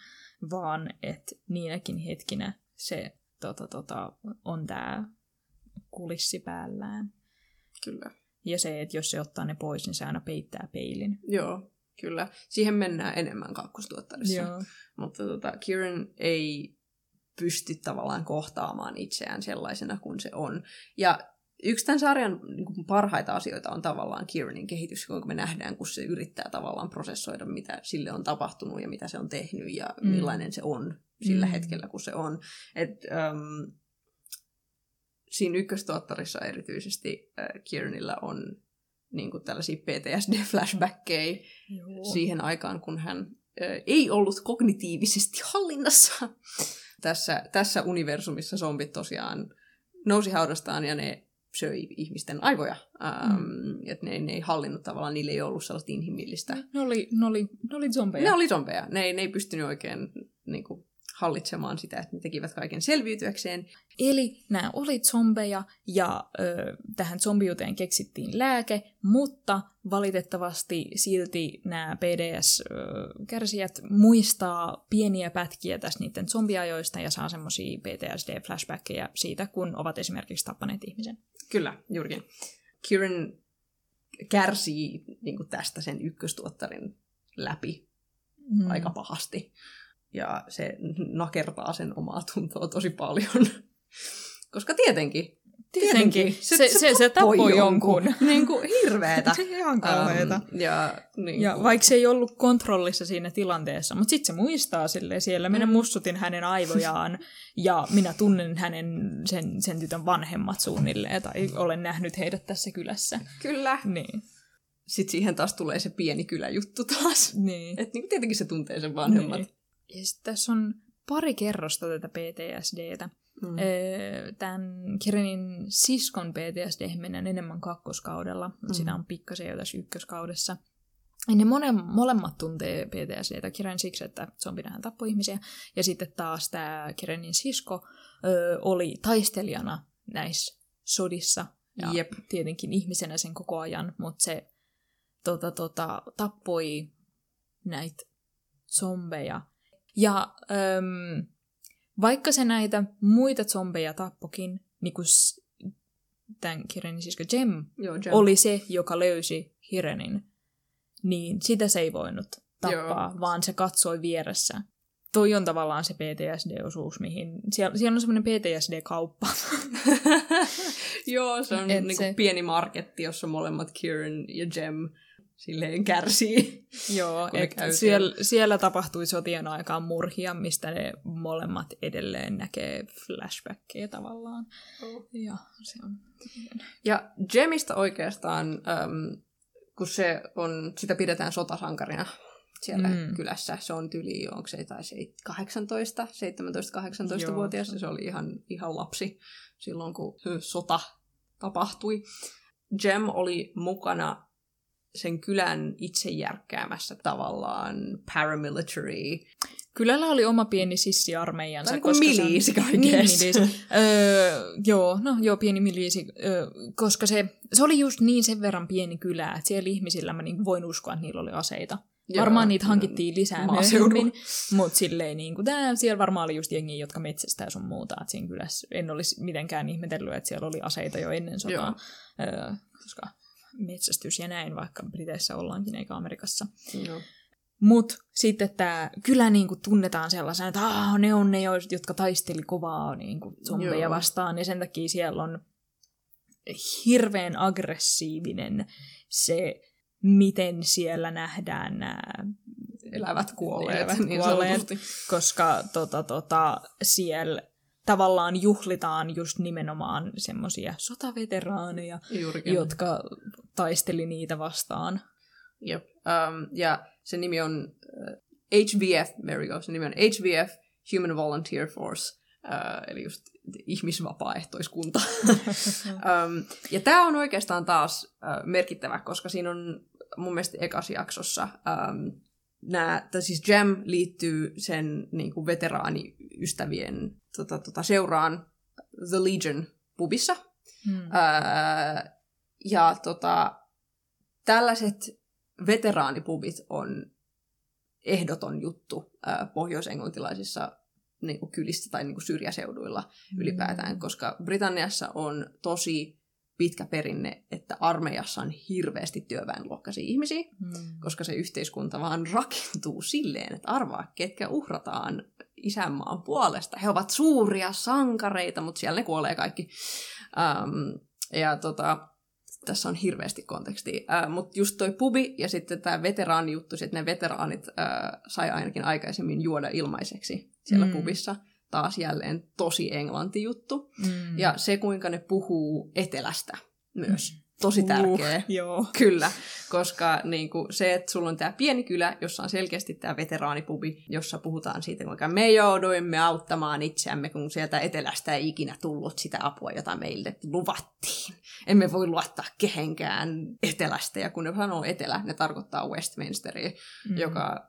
vaan että niinäkin hetkinä se tota, tota, on tämä kulissi päällään. Kyllä. Ja se, että jos se ottaa ne pois, niin se aina peittää peilin. Joo, kyllä. Siihen mennään enemmän kakkostuottarissa. Joo. Mutta tota, Kieran ei pysty tavallaan kohtaamaan itseään sellaisena kuin se on. Ja yksi tämän sarjan niin parhaita asioita on tavallaan Kieranin kehitys, kun me nähdään, kun se yrittää tavallaan prosessoida, mitä sille on tapahtunut ja mitä se on tehnyt ja Mm. millainen se on sillä Mm. hetkellä, kun se on. Et, um, siinä ykköstuottarissa erityisesti äh, Kieranilla on niin kuin tällaisia PTSD-flashbackkejä siihen aikaan, kun hän ö, ei ollut kognitiivisesti hallinnassa. Tässä, tässä universumissa zombit tosiaan nousi haudastaan ja ne söi ihmisten aivoja. Ähm, mm. Et ne, ne ei hallinnut tavallaan, niillä ei ollut sellaista inhimillistä. Ne oli, ne oli, ne oli zombeja. Ne oli zombeja. Ne ei, ne ei pystynyt oikein niin kuin, hallitsemaan sitä, että ne tekivät kaiken selviytyäkseen. Eli nämä oli zombeja ja ö, tähän zombiuteen keksittiin lääke, mutta valitettavasti silti nämä PDS-kärsijät muistaa pieniä pätkiä tästä niiden zombiajoista ja saa semmoisia PTSD-flashbackkejä siitä, kun ovat esimerkiksi tappaneet ihmisen. Kyllä, juurikin. Kieran kärsii niin tästä sen ykköstuottarin läpi Mm. aika pahasti. Ja se nakertaa sen omaa tuntoa tosi paljon. Koska tietenkin. Tietenkin. Se, se, se, se tappoi jonkun. Niin kuin hirveetä. Se ihan kauheeta. Ähm, ja, niin Ja kuin, vaikka se ei ollut kontrollissa siinä tilanteessa, mutta sitten se muistaa sille siellä, minä Mm. mussutin hänen aivojaan ja minä tunnen hänen sen, sen tytön vanhemmat suunnilleen tai olen nähnyt heidät tässä kylässä. Kyllä. Niin, Sitten siihen taas tulee se pieni kyläjuttu taas. niin. Että niin tietenkin se tuntee sen vanhemmat. Niin. Ja sitten tässä on pari kerrosta tätä PTSDtä. Mm. Tämän Kirenin siskon PTSD mennään enemmän kakkoskaudella, mutta Mm. sitä on pikkasen jo tässä ykköskaudessa. Ja ne mone, molemmat tuntee PTSDtä. Kiren siksi, että zombinähän tappoi ihmisiä. Ja sitten taas tämä Kirenin sisko ö, oli taistelijana näissä sodissa. Ja Jep. tietenkin ihmisenä sen koko ajan, mutta se tota, tota, tappoi näitä zombeja. Ja öm, vaikka se näitä muita zombeja tappokin, niin kuin tämän Kirenin sisko Jem Joo, Jem. oli se, joka löysi Hirenin, niin sitä se ei voinut tappaa, Joo. vaan se katsoi vieressä. Toi on tavallaan se PTSD-osuus, mihin... Siellä, siellä on semmoinen PTSD-kauppa. Joo, se on Et niin se- kuin pieni marketti, jossa molemmat Kieran ja Jem silleen kärsii. Joo, kun ne et käy siellä, siellä tapahtui sotien aikaan murhia, mistä ne molemmat edelleen näkee flashbackkejä tavallaan. Ja se on... Ja Jemistä oikeastaan, äm, kun se on, sitä pidetään sotasankarina siellä Mm. kylässä. Se on tyli, onko se tai se 18, 17-18 Joo. vuotias. Se oli ihan, ihan lapsi silloin, kun sota tapahtui. Jem oli mukana sen kylän itse järkkäämässä tavallaan paramilitary. Kylällä oli oma pieni sissiarmeijansa. Tai niin kuin se on- miliisi Niin, kaikessa. miliisi. öö, joo, no joo, pieni miliisi, öö, koska se, se oli just niin sen verran pieni kylä, että siellä ihmisillä mä niin voin uskoa, että niillä oli aseita. Joo, varmaan niitä hankittiin lisää myöhemmin, mutta silleen niin kuin, tää, siellä varmaan oli just jengiä, jotka metsästää sun muuta, että siinä kylässä en olisi mitenkään ihmetellyt, että siellä oli aseita jo ennen sotaa, öö, koska metsästys ja näin, vaikka Briteissä ollaankin eikä Amerikassa. Joo. Mut sitten tämä kylä niinku tunnetaan sellaisena, että Aa, ne on ne, jotka taisteli kovaa niinku zombeja Joo. vastaan, ja sen takia siellä on hirveän aggressiivinen se, miten siellä nähdään nämä Elävät kuolleet. Elävät niin kuolleet. sanotusti. koska tota, tota, siellä tavallaan juhlitaan just nimenomaan semmoisia sotaveteraaneja, Juurikin. jotka taisteli niitä vastaan. Jep. Um, ja se nimi on uh, HVF, there we go, se nimi on HVF, Human Volunteer Force, uh, eli just ihmisvapaaehtoiskunta. um, ja tämä on oikeastaan taas uh, merkittävä, koska siinä on mun mielestä ekas jaksossa um, tai siis Jam liittyy sen niin kuin veteraaniystävien tota, tota, seuraan The Legion pubissa. Hmm. Öö, ja tota, tällaiset veteraanipubit on ehdoton juttu ää, pohjoisenglantilaisissa niin kuin kylissä tai niin kuin syrjäseuduilla Mm. ylipäätään, koska Britanniassa on tosi pitkä perinne, että armeijassa on hirveästi työväenluokkaisia ihmisiä, Mm. koska se yhteiskunta vaan rakentuu silleen, että arvaa, ketkä uhrataan isänmaan puolesta. He ovat suuria sankareita, mutta siellä ne kuolee kaikki. Um, ja tota, tässä on hirveästi kontekstia. Uh, mutta just toi pubi ja sitten tämä veteraanijuttu, että ne veteraanit uh, sai ainakin aikaisemmin juoda ilmaiseksi siellä mm. pubissa. Taas jälleen tosi englanti juttu. Mm. Ja se, kuinka ne puhuu etelästä myös. Tosi tärkeä. Uh, joo. Kyllä, koska niin kuin se, että sulla on tämä pieni kylä, jossa on selkeästi tämä veteraanipubi, jossa puhutaan siitä, kuinka me jouduimme auttamaan itseämme, kun sieltä etelästä ei ikinä tullut sitä apua, jota meille luvattiin. Emme voi luottaa kehenkään etelästä, ja kun ne sanoo etelä, ne tarkoittaa Westminsteria, Mm. mm. joka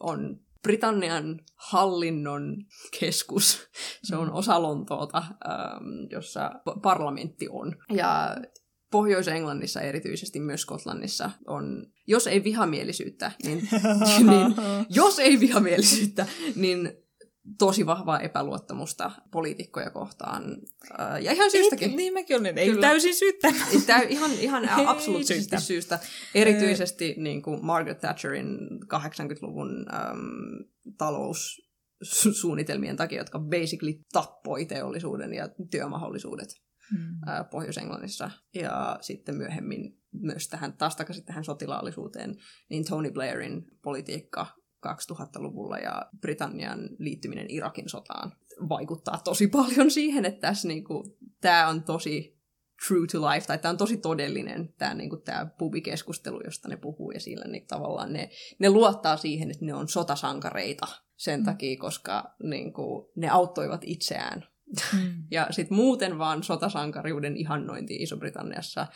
on Britannian hallinnon keskus. Se on Mm. osa Lontoota, ähm, jossa parlamentti on. Ja Pohjois-Englannissa erityisesti myös Skotlannissa on, jos ei vihamielisyyttä, niin, niin jos ei vihamielisyyttä, niin tosi vahvaa epäluottamusta poliitikkoja kohtaan. Äh, ja ihan syystäkin. Ei, niin mäkin olin, ei Kyllä. täysin syyttämään. Tää ihan, ihan Ei absoluuttisesti syystä. syystä. Erityisesti niin kuin Margaret Thatcherin 80-luvun äm, taloussuunnitelmien takia, jotka basically tappoi teollisuuden ja työmahdollisuudet Mm. ää, Pohjois-Englannissa. Ja sitten myöhemmin myös tähän, taas takaisin tähän sotilaallisuuteen, niin Tony Blairin politiikka 2000-luvulla ja Britannian liittyminen Irakin sotaan vaikuttaa tosi paljon siihen, että tässä niinku, tämä on tosi true to life, tai tämä on tosi todellinen, tämä niinku, tää pubikeskustelu, josta ne puhuu, ja sillä niin tavallaan ne, ne luottaa siihen, että ne on sotasankareita sen Mm. takia, koska niinku, ne auttoivat itseään Mm. ja sitten muuten vaan sotasankariuden ihannointi Iso-Britanniassa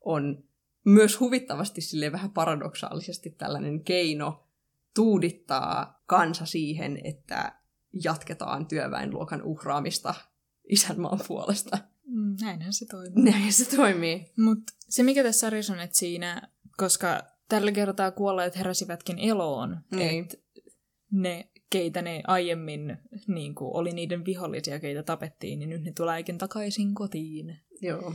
on myös huvittavasti sille vähän paradoksaalisesti tällainen keino tuudittaa kansa siihen, että jatketaan työväenluokan uhraamista isänmaan puolesta. Mm, Näinhän se toimii. Näin se toimii. Mutta se mikä tässä sarjassa on, että siinä, koska tällä kertaa kuolleet heräsivätkin eloon, Niin. että ne, keitä ne aiemmin niin kuin, oli niiden vihollisia, keitä tapettiin, niin nyt ne tuleekin takaisin kotiin. Joo.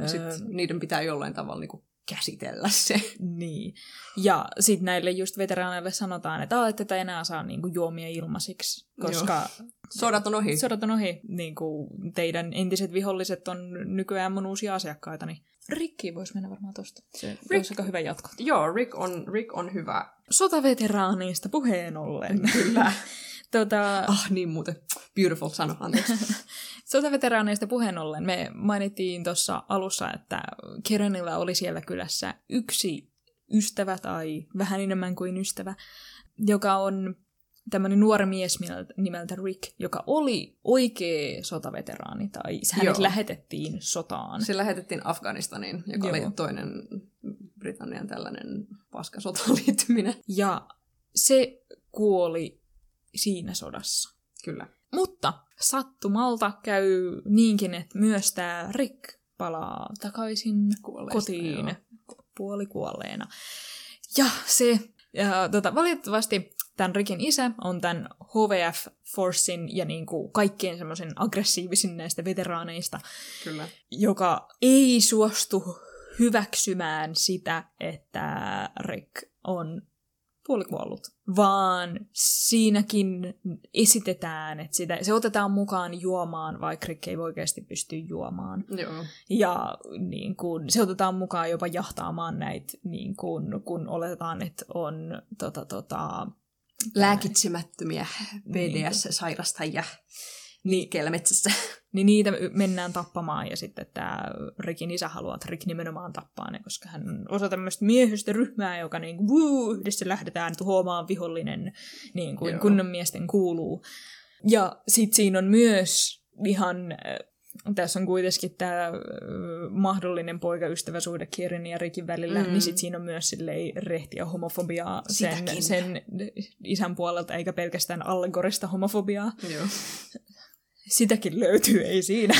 Öö, Sitten niiden pitää jollain tavalla niinku käsitellä se. Niin. Ja sitten näille just veteraaneille sanotaan, että, "Aa, että tätä enää saa niinku juomia ilmaisiksi, koska Sodat on ohi. sodat on ohi. Niinku, teidän entiset viholliset on nykyään mun uusia asiakkaita, niin Rikki voisi mennä varmaan tosta. Se Rick- olisi aika hyvä jatko. Joo, Rick on, Rick on hyvä. Sotaveteraaneista puheen ollen. Kyllä. tota, ah, niin muuten. Beautiful sano, anteeksi. Sotaveteraaneista puheen ollen me mainittiin tuossa alussa, että Kerenillä oli siellä kylässä yksi ystävä tai vähän enemmän kuin ystävä, joka on tämmöinen nuori mies nimeltä- nimeltä Rick, joka oli oikea sotaveteraani tai hänet Joo. lähetettiin sotaan. Se lähetettiin Afganistaniin, joka Joo. oli toinen Britannian tällainen paska sotaliittyminen. Ja se kuoli siinä sodassa. Kyllä. Mutta sattumalta käy niinkin, että myös tämä Rick palaa takaisin Kuolleesta, kotiin joo. puolikuolleena. Ja se, ja, tota, valitettavasti tämän Rikin isä on tämän HVF Forcein ja niin kuin kaikkein semmoisen aggressiivisin näistä veteraaneista, Kyllä. joka ei suostu hyväksymään sitä, että Rick on puolikuollut, vaan siinäkin esitetään, että sitä, se otetaan mukaan juomaan, vaikka Rick ei oikeasti pysty juomaan. Joo. Ja niin kun, se otetaan mukaan jopa jahtaamaan näitä, niin kun, kun oletetaan, että on tota, tota, Lääkitsemättömiä Liikkeellä metsässä. niin niitä mennään tappamaan ja sitten tämä Rikin isä haluaa, että Rick nimenomaan tappaa ne, koska hän on osa tämmöistä miehistä ryhmää, joka niin kuin, wuu, yhdessä lähdetään tuhoamaan vihollinen niin kuin Joo. kunnon miesten kuuluu. Ja sitten siinä on myös ihan, äh, tässä on kuitenkin tämä mahdollinen poikaystäväsuhde Kierin ja Rikin välillä, Mm. niin sitten siinä on myös silleen rehtiä homofobiaa sen, Sitäkin. sen isän puolelta, eikä pelkästään allegorista homofobiaa Joo. sitäkin löytyy, ei siinä.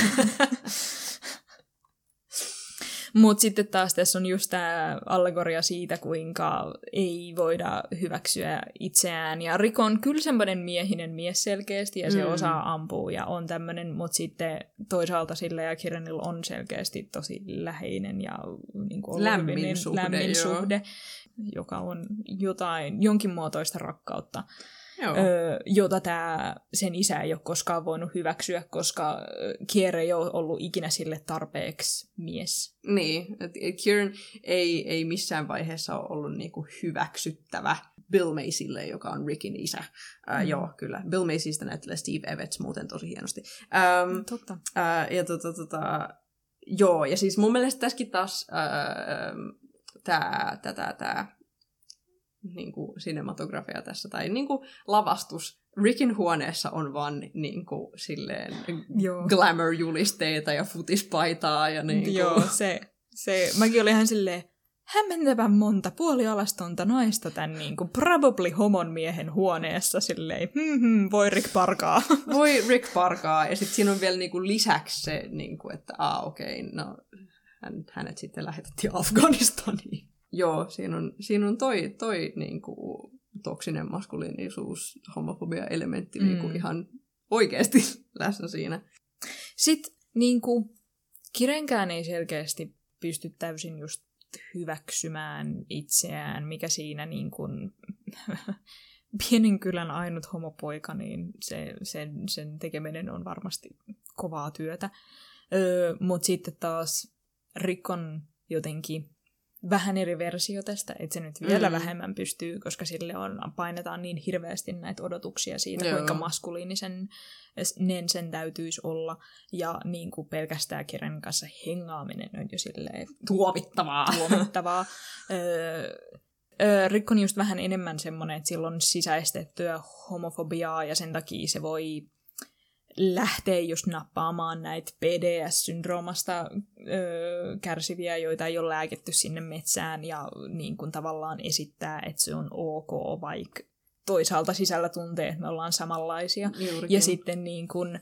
Mutta sitten taas tässä on just tämä allegoria siitä, kuinka ei voida hyväksyä itseään. Ja Rick on kyllä semmoinen miehinen mies selkeästi, ja se mm. osaa ampua ja on tämmöinen, mutta sitten toisaalta sillä ja Kirenilla on selkeästi tosi läheinen ja niin kuin lämmin, suhde, lämmin suhde, joka on jotain, jonkin muotoista rakkautta. Öö, jota tää, sen isä ei ole koskaan voinut hyväksyä, koska Kier ei ole ollut ikinä sille tarpeeksi mies. Niin, että Kieran ei, ei missään vaiheessa ole ollut niinku hyväksyttävä Bill Macylle, joka on Rickin isä. Uh, mm. Joo, kyllä. Bill Macystä näyttelee Steve Evans muuten tosi hienosti. Um, Totta. Uh, ja tota, tota, joo, ja siis mun mielestä tässäkin taas uh, tämä, tämä niin kuin cinematografia tässä, tai niin kuin lavastus. Rickin huoneessa on vaan niin kuin, silleen glamour-julisteita ja futispaitaa. Ja niin kuin... Joo, se, se, mäkin olin ihan silleen, hämmentävän monta puolialastonta naista tämän niin kuin probably homon miehen huoneessa silleen, hmm, hmm, voi Rick parkaa. Voi Rick parkaa, ja sitten siinä on vielä niin kuin lisäksi se, niin kuin, että aa okei, okay, no hän, hänet sitten lähetettiin Afganistaniin. Joo, siinä on, siinä on toi, toi niin kuin, toksinen maskuliinisuus, homofobia-elementti mm. niin kuin ihan oikeasti läsnä siinä. Sitten niin kuin, Kirenkään ei selkeästi pysty täysin just hyväksymään itseään, mikä siinä niin kuin, pienen kylän ainut homopoika, niin se, sen, sen tekeminen on varmasti kovaa työtä. Öö, Mutta sitten taas Rikon jotenkin vähän eri versio tästä, että se nyt vielä mm. vähemmän pystyy, koska sille on, painetaan niin hirveästi näitä odotuksia siitä, Joo. kuinka maskuliinisen nen sen täytyisi olla, ja niin kuin pelkästään kirjan kanssa hengaaminen on jo silleen tuomittavaa. tuomittavaa. öö, Rick on just vähän enemmän semmoinen, että sillä on sisäistettyä homofobiaa, ja sen takia se voi lähtee just nappaamaan näitä PDS-syndroomasta öö, kärsiviä, joita ei ole lääketty sinne metsään ja niin kuin tavallaan esittää, että se on ok, vaikka toisaalta sisällä tuntee, että me ollaan samanlaisia. Juurikin. Ja sitten niin kuin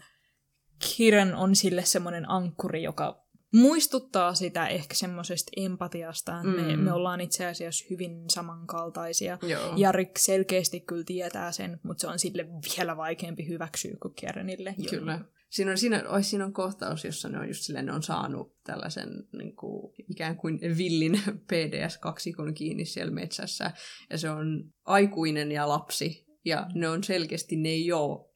Kiran on sille semmoinen ankkuri, joka muistuttaa sitä ehkä semmoisesta empatiasta, mm. me, me ollaan itse asiassa hyvin samankaltaisia. Joo. Ja Rick selkeästi kyllä tietää sen, mutta se on sille vielä vaikeampi hyväksyä kuin Kieranille. Kyllä. Siinä on, siinä, oi, siinä on kohtaus, jossa ne on just silleen, ne on saanut tällaisen niin kuin, ikään kuin villin PDS-kaksikon kiinni siellä metsässä. Ja se on aikuinen ja lapsi. Ja ne on selkeästi, ne ei ole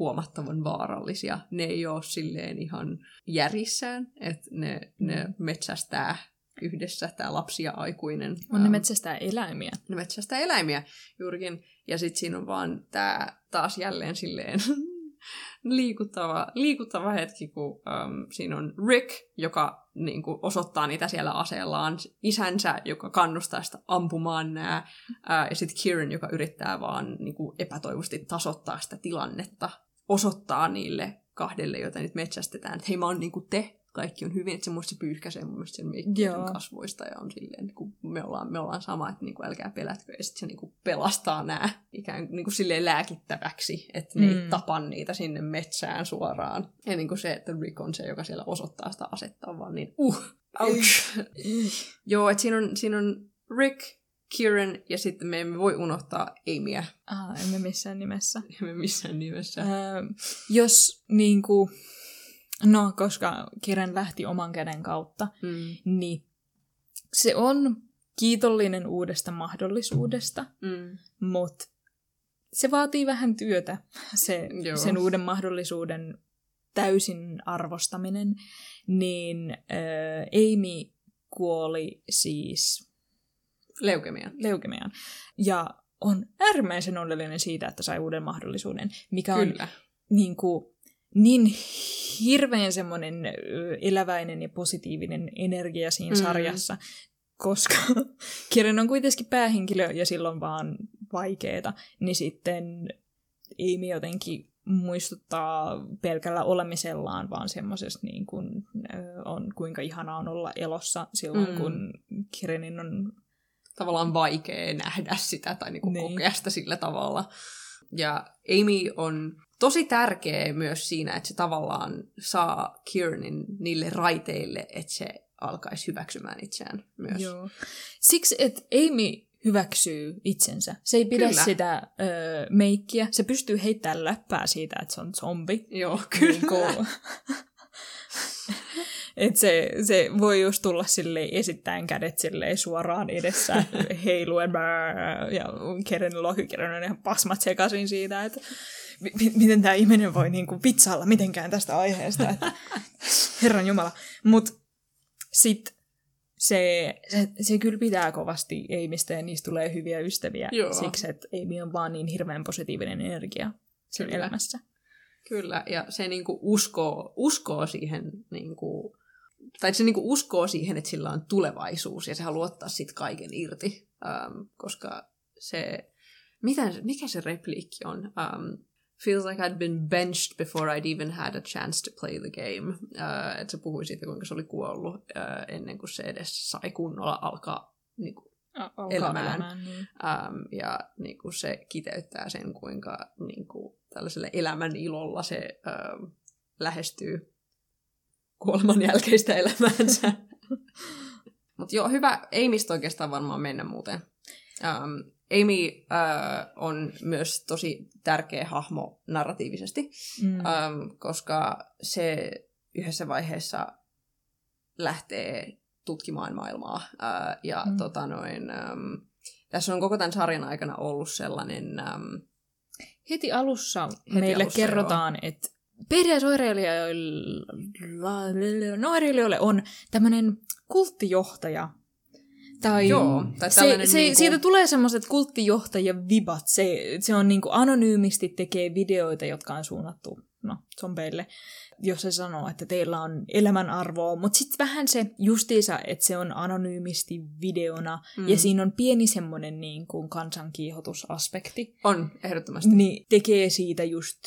huomattavan vaarallisia. Ne ei ole silleen ihan järissään, että ne, ne mm. metsästää yhdessä, tämä lapsi ja aikuinen. On ne metsästää eläimiä. Ne metsästää eläimiä, juurikin. Ja sitten siinä on vaan tämä taas jälleen silleen liikuttava, liikuttava hetki, kun um, siinä on Rick, joka niin kuin, osoittaa niitä siellä aseellaan, isänsä, joka kannustaa sitä ampumaan nämä, uh, ja sitten Kieran, joka yrittää vaan niin kuin, epätoivosti tasoittaa sitä tilannetta osoittaa niille kahdelle, joita nyt metsästetään, että hei mä oon niin kuin te, kaikki on hyvin, että se muista pyyhkäisee mun mielestä sen kasvoista ja on silleen, niin kuin me, ollaan, me ollaan sama, että niin kuin, älkää pelätkö. Ja sitten se niin kuin pelastaa nämä ikään kuin, niin kuin silleen lääkittäväksi, että ne mm. ei tapa niitä sinne metsään suoraan. Ja niin kuin se, että Rick on se, joka siellä osoittaa sitä asetta, vaan niin uh, ouch. Joo, että siinä on, siinä on Rick, Kieran ja sitten me emme voi unohtaa Amyä. Ah, emme missään nimessä. Emme missään nimessä. Öö, jos niinku, no koska Kieran lähti oman käden kautta, mm. niin se on kiitollinen uudesta mahdollisuudesta, mm. mutta se vaatii vähän työtä, se, sen uuden mahdollisuuden täysin arvostaminen, niin äh, Amy kuoli siis Leukemiaan. Leukemiaan. Ja on äärimmäisen onnellinen siitä, että sai uuden mahdollisuuden, mikä Kyllä. on niin, kuin, niin hirveän semmoinen eläväinen ja positiivinen energia siinä mm. sarjassa, koska Kiren on kuitenkin päähenkilö ja silloin vaan vaikeeta, niin sitten Amy jotenkin muistuttaa pelkällä olemisellaan vaan semmoisesta niin kuin, on, kuinka ihanaa on olla elossa silloin, mm. kun Kirenin on tavallaan vaikea nähdä sitä tai niinku niin. kokea sitä sillä tavalla. Ja Amy on tosi tärkeä myös siinä, että se tavallaan saa Kiernin niille raiteille, että se alkaisi hyväksymään itseään myös. Joo. Siksi, että Amy hyväksyy itsensä. Se ei pidä Kyllä. sitä öö, meikkiä. Se pystyy heittämään läppää siitä, että se on zombi. Joo, kyllä. Niinku, et se, se voi just tulla sille esittäen kädet silleen suoraan edessä heiluen ja Keren Lohykeren on ihan pasmat sekaisin siitä, että mi- miten tämä ihminen voi niinku vitsailla mitenkään tästä aiheesta. Että, Herran Jumala. Mutta sitten se, se, se kyllä pitää kovasti Amystä ja niistä tulee hyviä ystäviä Joo. siksi, että Amy on vaan niin hirveän positiivinen energia sen Kyllä. elämässä. Kyllä, ja se niinku uskoo, uskoo siihen, niinku, tai se niinku uskoo siihen, että sillä on tulevaisuus, ja se haluaa ottaa siitä kaiken irti, um, koska se, mitä, mikä se repliikki on? Um, feels like I'd been benched before I'd even had a chance to play the game. Uh, että se puhui siitä, kuinka se oli kuollut uh, ennen kuin se edes sai kunnolla alkaa niinku, Alkaa Elämään. elämään niin. Um, ja niin kuin se kiteyttää sen, kuinka niin kuin, tällaisella elämän ilolla se um, lähestyy kuoleman jälkeistä elämäänsä. Mutta joo, hyvä. Ei mistä oikeastaan varmaan mennä muuten. Um, Amy uh, on myös tosi tärkeä hahmo narratiivisesti, Mm. um, koska se yhdessä vaiheessa lähtee tutkimaan maailmaa. Uh, ja Mm. tota noin, um, tässä on koko tämän sarjan aikana ollut sellainen... Um, Heti alussa Heti meille alussa, kerrotaan, että PDS-oireilijoille on tämmöinen kulttijohtaja. Tai, Joo, tai se, se, niinku- siitä tulee semmoiset kulttijohtajan vibat. Se, se on niinku anonyymisti tekee videoita, jotka on suunnattu no, zombeille, jos se sanoo, että teillä on elämänarvoa. Mutta sitten vähän se justiisa, että se on anonyymisti videona, mm. ja siinä on pieni semmoinen niin kuin kansankiihotusaspekti on ehdottomasti. niin tekee siitä just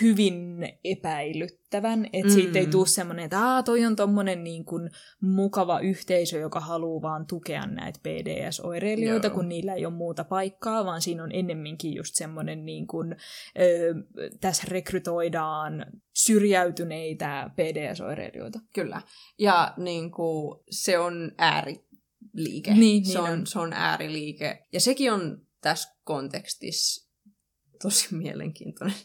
hyvin epäilyttävän, että mm. siitä ei tule semmoinen, että Aa, toi on tommonen niin kuin mukava yhteisö, joka haluaa vaan tukea näitä PDS-oireilijoita, Joo. kun niillä ei ole muuta paikkaa, vaan siinä on ennemminkin just semmoinen, niin kuin, ö, tässä rekrytoidaan syrjäytyneitä PDS-oireilijoita. Kyllä. Ja niin kuin, se on ääriliike. Niin, se, niin on, on. se on ääriliike. Ja sekin on tässä kontekstissa tosi mielenkiintoinen.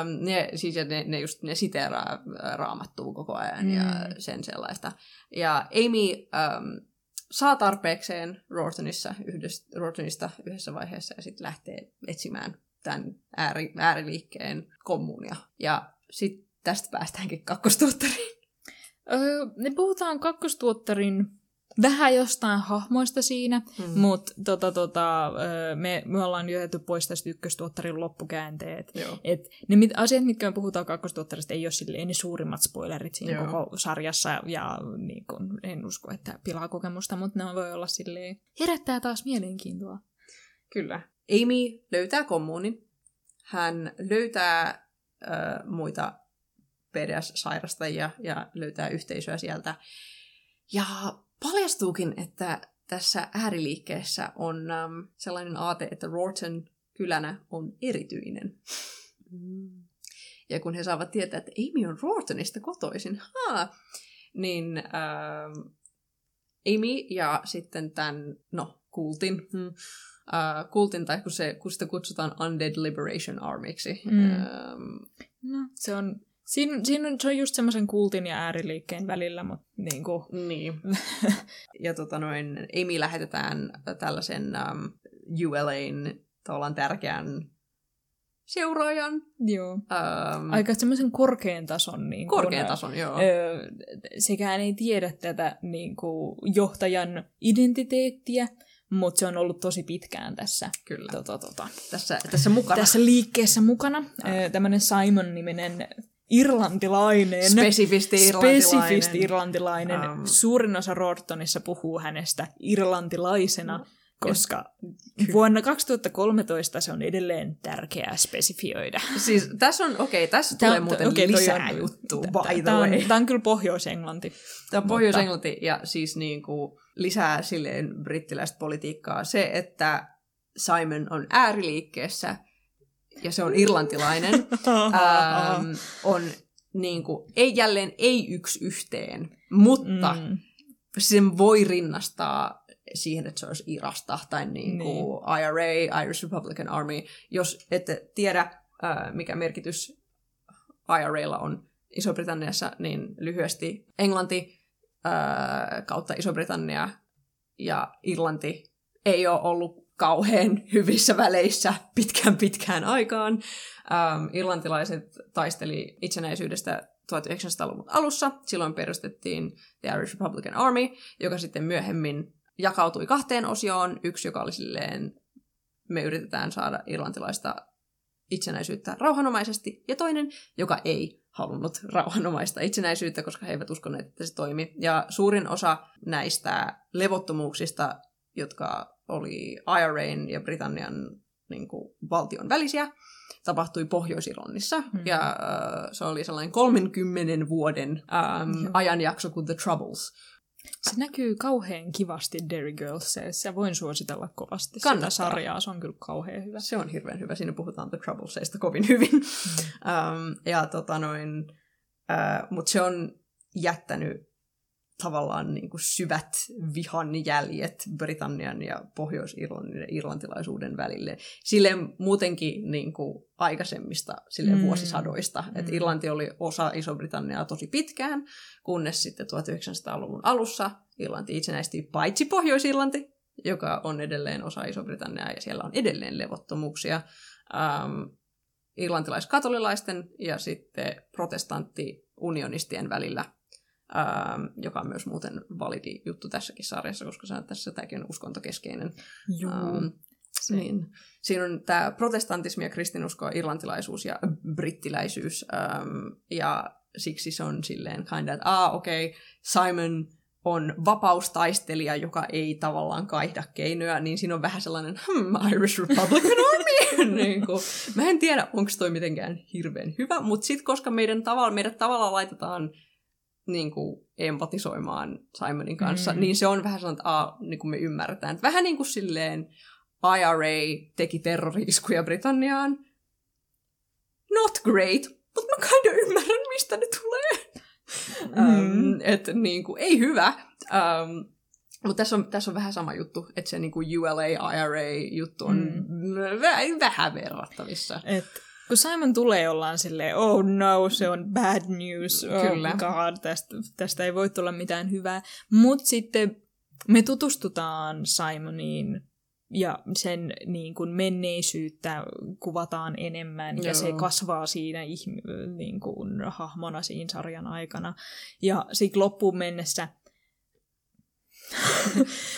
Um, ne, siis ne, ne, just, ne siteeraa raamattua koko ajan mm. ja sen sellaista. Ja Amy um, saa tarpeekseen Rortonissa yhdessä, Rortonista yhdessä vaiheessa ja sitten lähtee etsimään tämän ääri, ääriliikkeen kommunia. Ja sitten tästä päästäänkin kakkostuottariin. Öö, ne puhutaan kakkostuottarin vähän jostain hahmoista siinä, Mm. mutta tota, tota, me, me ollaan jätetty pois tästä ykköstuottarin loppukäänteet. Joo. Et ne mit, asiat, mitkä me puhutaan kakkostuottarista, ei ole silleen ne suurimmat spoilerit siinä Joo. koko sarjassa, ja niin kun, en usko, että pilaa kokemusta, mutta ne voi olla silleen, herättää taas mielenkiintoa. Kyllä. Amy löytää kommunin. Hän löytää äh, muita PDS-sairastajia ja löytää yhteisöä sieltä. Ja paljastuukin, että tässä ääriliikkeessä on ähm, sellainen aate, että Rorton kylänä on erityinen. Ja kun he saavat tietää, että Amy on Rortonista kotoisin, haa, niin ähm, Amy ja sitten tämän, no, kultin, hmm, äh, kultin, tai kun, se, kun sitä kutsutaan Undead Liberation Armyksi. Mm. Ähm, No, se on, siinä, siinä on, se on just semmoisen kultin ja ääriliikkeen välillä, mutta niin kuin, niin. ja tota noin, Amy lähetetään tällaisen um, ULAn tavallaan tärkeän seuraajan. joo. Um, Aika semmoisen korkean tason. Niin kun, korkean tason, joo. Öö, sekään ei tiedä tätä niin kuin, johtajan identiteettiä, mutta se on ollut tosi pitkään tässä, Kyllä. tota, tota, Tässä, tässä mukana. tässä liikkeessä mukana. Öö, Tämmöinen Simon-niminen irlantilainen. Spesifisti irlantilainen. Spesifisti irlantilainen. Um. Suurin osa Rortonissa puhuu hänestä irlantilaisena, No. koska vuonna 2013 se on edelleen tärkeää spesifioida. Siis tässä on, okei, okay, tässä Tää- tulee muuten toi lisää on- juttua, tää- by tää on-. Tää on kyllä Pohjois-Englanti. Tämä on Pohjois-Englanti ja siis niin kuin lisää silleen brittiläistä politiikkaa se, että Simon on ääriliikkeessä ja se on irlantilainen, ähm, on niin kuin, ei jälleen ei yksi yhteen, mutta mm. Sen voi rinnastaa siihen, että se olisi Irasta tai niin kuin niin. IRA, Irish Republican Army. Jos ette tiedä, mikä merkitys IRAlla on Iso-Britanniassa, niin lyhyesti Englanti kautta Iso-Britannia ja Irlanti ei ole ollut kauhean hyvissä väleissä pitkään pitkään aikaan. Ähm, irlantilaiset taisteli itsenäisyydestä 1900-luvun alussa. Silloin perustettiin The Irish Republican Army, joka sitten myöhemmin jakautui kahteen osioon. Yksi, joka oli silleen, me yritetään saada irlantilaista itsenäisyyttä rauhanomaisesti, ja toinen, joka ei halunnut rauhanomaista itsenäisyyttä, koska he eivät uskoneet, että se toimi. Ja suurin osa näistä levottomuuksista, jotka oli IRAn ja Britannian niin kuin, valtion välisiä, tapahtui Pohjois-Irlannissa. Mm. Ja äh, se oli sellainen 30 vuoden ähm, ajanjakso kuin The Troubles. Se näkyy kauhean kivasti Derry Girlsissa. Voin suositella kovasti Kannattaa. sitä sarjaa. Se on kyllä kauhean hyvä. Se on hirveän hyvä. Siinä puhutaan The Troublesista kovin hyvin. Mm. um, ja tota noin, uh, mutta se on jättänyt tavallaan niin kuin syvät vihan jäljet Britannian ja Pohjois-Irlannin ja irlantilaisuuden välille. Sille muutenkin niin kuin aikaisemmista sille mm. vuosisadoista. Mm. Et Irlanti oli osa Iso-Britanniaa tosi pitkään, kunnes sitten 1900-luvun alussa Irlanti itsenäistyi paitsi Pohjois-Irlanti, joka on edelleen osa Iso-Britanniaa ja siellä on edelleen levottomuuksia. Ähm, irlantilaiskatolilaisten ja sitten protestantti-unionistien välillä ähm, joka on myös muuten validi juttu tässäkin sarjassa, koska se on tässä tämäkin on uskontokeskeinen. Joo. Ähm, niin. Siinä on tämä protestantismi ja kristinusko, irlantilaisuus ja brittiläisyys, ähm, ja siksi se on silleen kind että ah, okei, okay, Simon on vapaustaistelija, joka ei tavallaan kaihda keinoja, niin siinä on vähän sellainen hmm, Irish Republican Army. niin kuin, mä en tiedä, onko toi mitenkään hirveän hyvä, mutta sitten koska meidän tavalla, meidät tavallaan laitetaan niin kuin, empatisoimaan Simonin kanssa, mm. niin se on vähän sellainen, että a, niin kuin me ymmärretään. Vähän niin kuin silleen IRA teki terroriiskuja Britanniaan. Not great, mutta mä kinda ymmärrän, mistä ne tulee. Mm. Um, että niin kuin, ei hyvä. Um, mutta tässä on, tässä on vähän sama juttu, että se niin kuin ULA-IRA-juttu on mm. vähän verrattavissa. Et kun Simon tulee, ollaan silleen, oh no, se on bad news, oh Kyllä. god, tästä, tästä ei voi tulla mitään hyvää. Mutta sitten me tutustutaan Simoniin ja sen niin kuin menneisyyttä kuvataan enemmän Joo. ja se kasvaa siinä niin kuin, hahmona siinä sarjan aikana. Ja sitten loppuun mennessä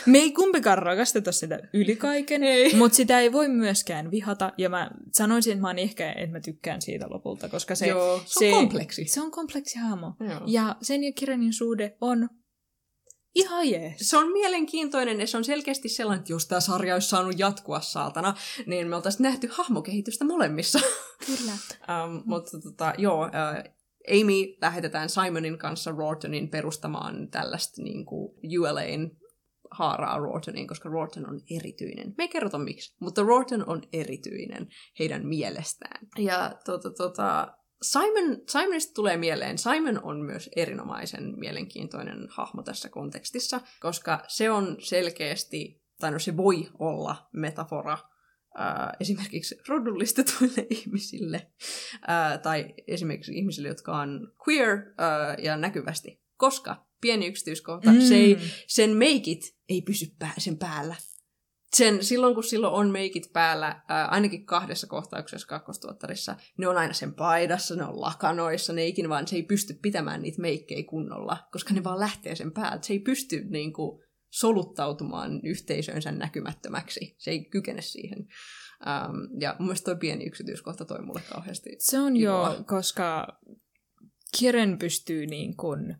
me ei kumpikaan rakasteta sitä yli kaiken, mutta sitä ei voi myöskään vihata. Ja mä sanoisin, että mä oon ehkä, että mä tykkään siitä lopulta, koska se, Joo, se, se on kompleksi. Se on kompleksi hahmo. Joo. Ja sen ja Kirenin suhde on ihan jees. Se on mielenkiintoinen ja se on selkeästi sellainen, että jos tämä sarja olisi saanut jatkua saatana, niin me oltaisiin nähty hahmokehitystä molemmissa. Kyllä. um, mutta tota, joo, uh, Amy lähetetään Simonin kanssa Rortonin perustamaan tällaista niin kuin ULAn haaraa Rortoniin, koska Rorton on erityinen. Me ei kerrota miksi, mutta Rorton on erityinen heidän mielestään. Ja tota, tota, Simon, Simonista tulee mieleen, Simon on myös erinomaisen mielenkiintoinen hahmo tässä kontekstissa, koska se on selkeästi, tai no se voi olla metafora äh, esimerkiksi rodullistetuille ihmisille äh, tai esimerkiksi ihmisille, jotka on queer äh, ja näkyvästi. Koska, pieni yksityiskohta, mm. se ei, sen meikit ei pysy pää, sen päällä. Sen, silloin kun silloin on meikit päällä, ää, ainakin kahdessa kohtauksessa kakkostuottarissa, ne on aina sen paidassa, ne on lakanoissa, ne ikin vaan se ei pysty pitämään niitä meikkejä kunnolla, koska ne vaan lähtee sen päältä. Se ei pysty niin kuin, soluttautumaan yhteisönsä näkymättömäksi. Se ei kykene siihen. Um, ja mun mielestä toi pieni yksityiskohta toi mulle kauheasti. Se on joo, koska Kiren pystyy niin kuin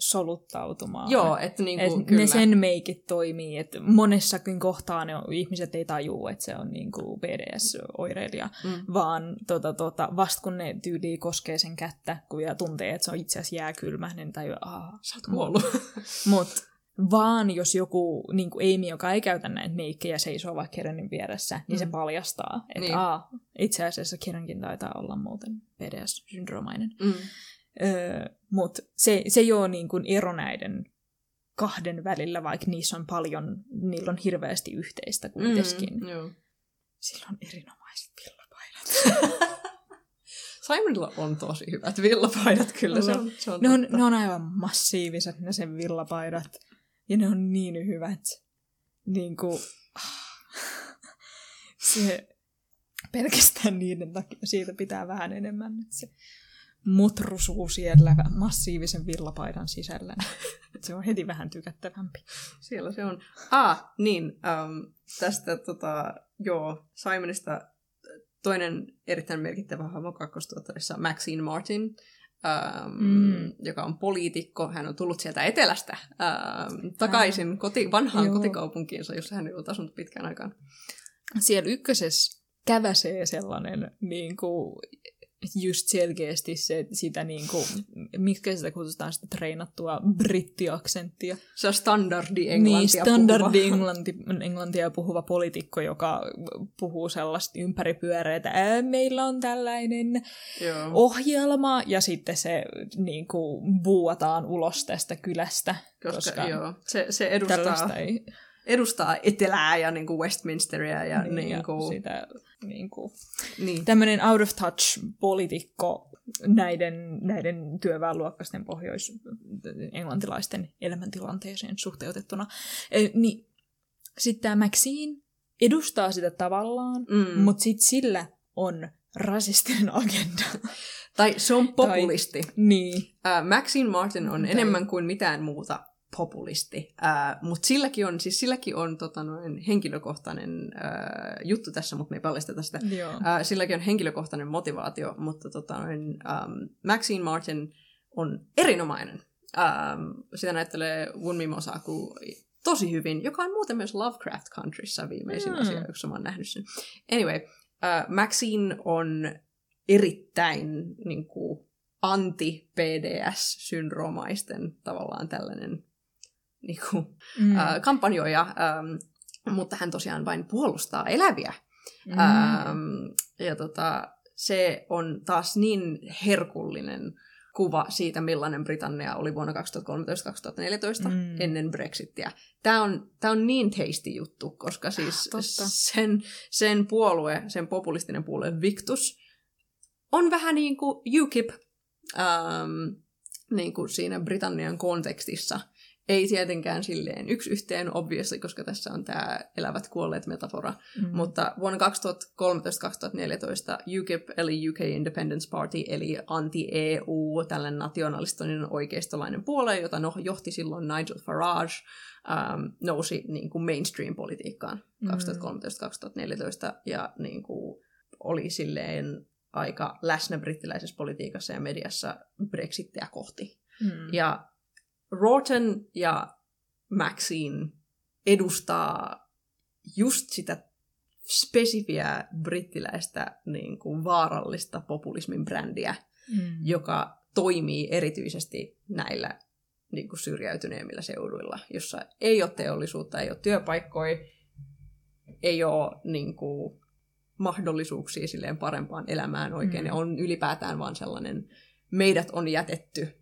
soluttautumaan. Joo, että niin kuin, et kyllä. ne sen meikit toimii, että monessakin kohtaa ne ihmiset ei tajuu, että se on niin kuin BDS-oireilija, mm. vaan tota, tota, vasta kun ne tyyliin koskee sen kättä kun ja tuntee, että se on itse asiassa jääkylmä, niin tajuu, että sä oot kuollut. Mutta vaan jos joku niin kuin Amy, joka ei käytä näitä meikkejä, seisoo vaikka Kerenin vieressä, niin mm. se paljastaa, että niin. Aa, itse asiassa Kerenkin taitaa olla muuten PDS-syndroomainen. Mm. Öö, Mutta se, se ei ole niin kuin ero näiden kahden välillä, vaikka niissä on paljon, niillä on hirveästi yhteistä kuitenkin. Mm, joo. Sillä on erinomaiset villapaidat. Simonilla on tosi hyvät villapaidat, kyllä. Se on, se on Ne on, ne on aivan massiiviset ne sen villapaidat. Ja ne on niin hyvät. Niin kuin, se pelkästään niiden takia siitä pitää vähän enemmän. Että se mutrusuu siellä massiivisen villapaidan sisällä. Se on heti vähän tykättävämpi. Siellä se on. Ah, niin. Um, tästä tota, joo, Simonista toinen erittäin merkittävä hahmo kakkostuotteessa Maxine Martin, Mm. joka on poliitikko. Hän on tullut sieltä etelästä um, takaisin koti, vanhaan Joo. kotikaupunkiinsa, jossa hän ei ollut asunut pitkään aikaan. Siellä ykkösessä käväsee sellainen niin kuin, just selkeästi se, sitä niin kuin, mikä sitä kutsutaan sitä treenattua brittiaksenttia. Se on standardi englantia niin, standardi puhuva. englanti, englantia puhuva poliitikko, joka puhuu sellaista ympäripyöreitä, Ää, meillä on tällainen Joo. ohjelma, ja sitten se niin kuin, buuataan ulos tästä kylästä, koska, koska joo, se, se edustaa, ei... edustaa etelää ja niin kuin Westminsteria. Ja, Niin, niin, ja kuin, sitä, niin kuin, niin. tämmöinen out of touch poliitikko näiden, näiden työväenluokkaisten pohjois-englantilaisten elämäntilanteeseen suhteutettuna. E, niin, sitten tämä Maxine edustaa sitä tavallaan, Mm. mutta sitten sillä on rasistinen agenda. Tai se on populisti. niin. Uh, Maxine Martin on Tai- enemmän kuin mitään muuta populisti, mutta silläkin on, siis silläkin on tota, noin, henkilökohtainen uh, juttu tässä, mutta me ei paljasteta sitä. Joo. Uh, silläkin on henkilökohtainen motivaatio, mutta tota, noin, um, Maxine Martin on erinomainen. Um, sitä näyttelee Wunmi Mosaku tosi hyvin, joka on muuten myös Lovecraft Countryssa viimeisin Mm. asia, jossa mä oon nähnyt sen. Anyway, uh, Maxine on erittäin niin kuin, anti-PDS-syndroomaisten tavallaan tällainen niin kuin, Mm. uh, kampanjoija, um, mutta hän tosiaan vain puolustaa eläviä. Mm. Ähm, ja tota, se on taas niin herkullinen kuva siitä, millainen Britannia oli vuonna 2013-2014 Mm. ennen Brexittiä. Tämä on, tää on niin tasty juttu, koska siis Totta. sen, sen puolue, sen populistinen puolue Victus, on vähän niin kuin UKIP ähm, niin kuin siinä Britannian kontekstissa. Ei tietenkään silleen yksi yhteen obviously, koska tässä on tämä elävät kuolleet metafora, Mm. mutta vuonna 2013-2014 UKIP, eli UK Independence Party, eli anti-EU, tällainen nationalistinen oikeistolainen puolue, jota no, johti silloin Nigel Farage, ähm, nousi niin kuin mainstream-politiikkaan Mm. 2013-2014 ja niin kuin, oli silleen aika läsnä brittiläisessä politiikassa ja mediassa Brexittiä kohti. Mm. Ja Rawton ja Maxine edustaa just sitä spesifiä brittiläistä niin kuin vaarallista populismin brändiä, Mm. joka toimii erityisesti näillä niin kuin syrjäytyneemmillä seuduilla, jossa ei ole teollisuutta, ei ole työpaikkoja, ei ole niin kuin, mahdollisuuksia silleen parempaan elämään oikein, Mm. mm. ja on ylipäätään vaan sellainen, meidät on jätetty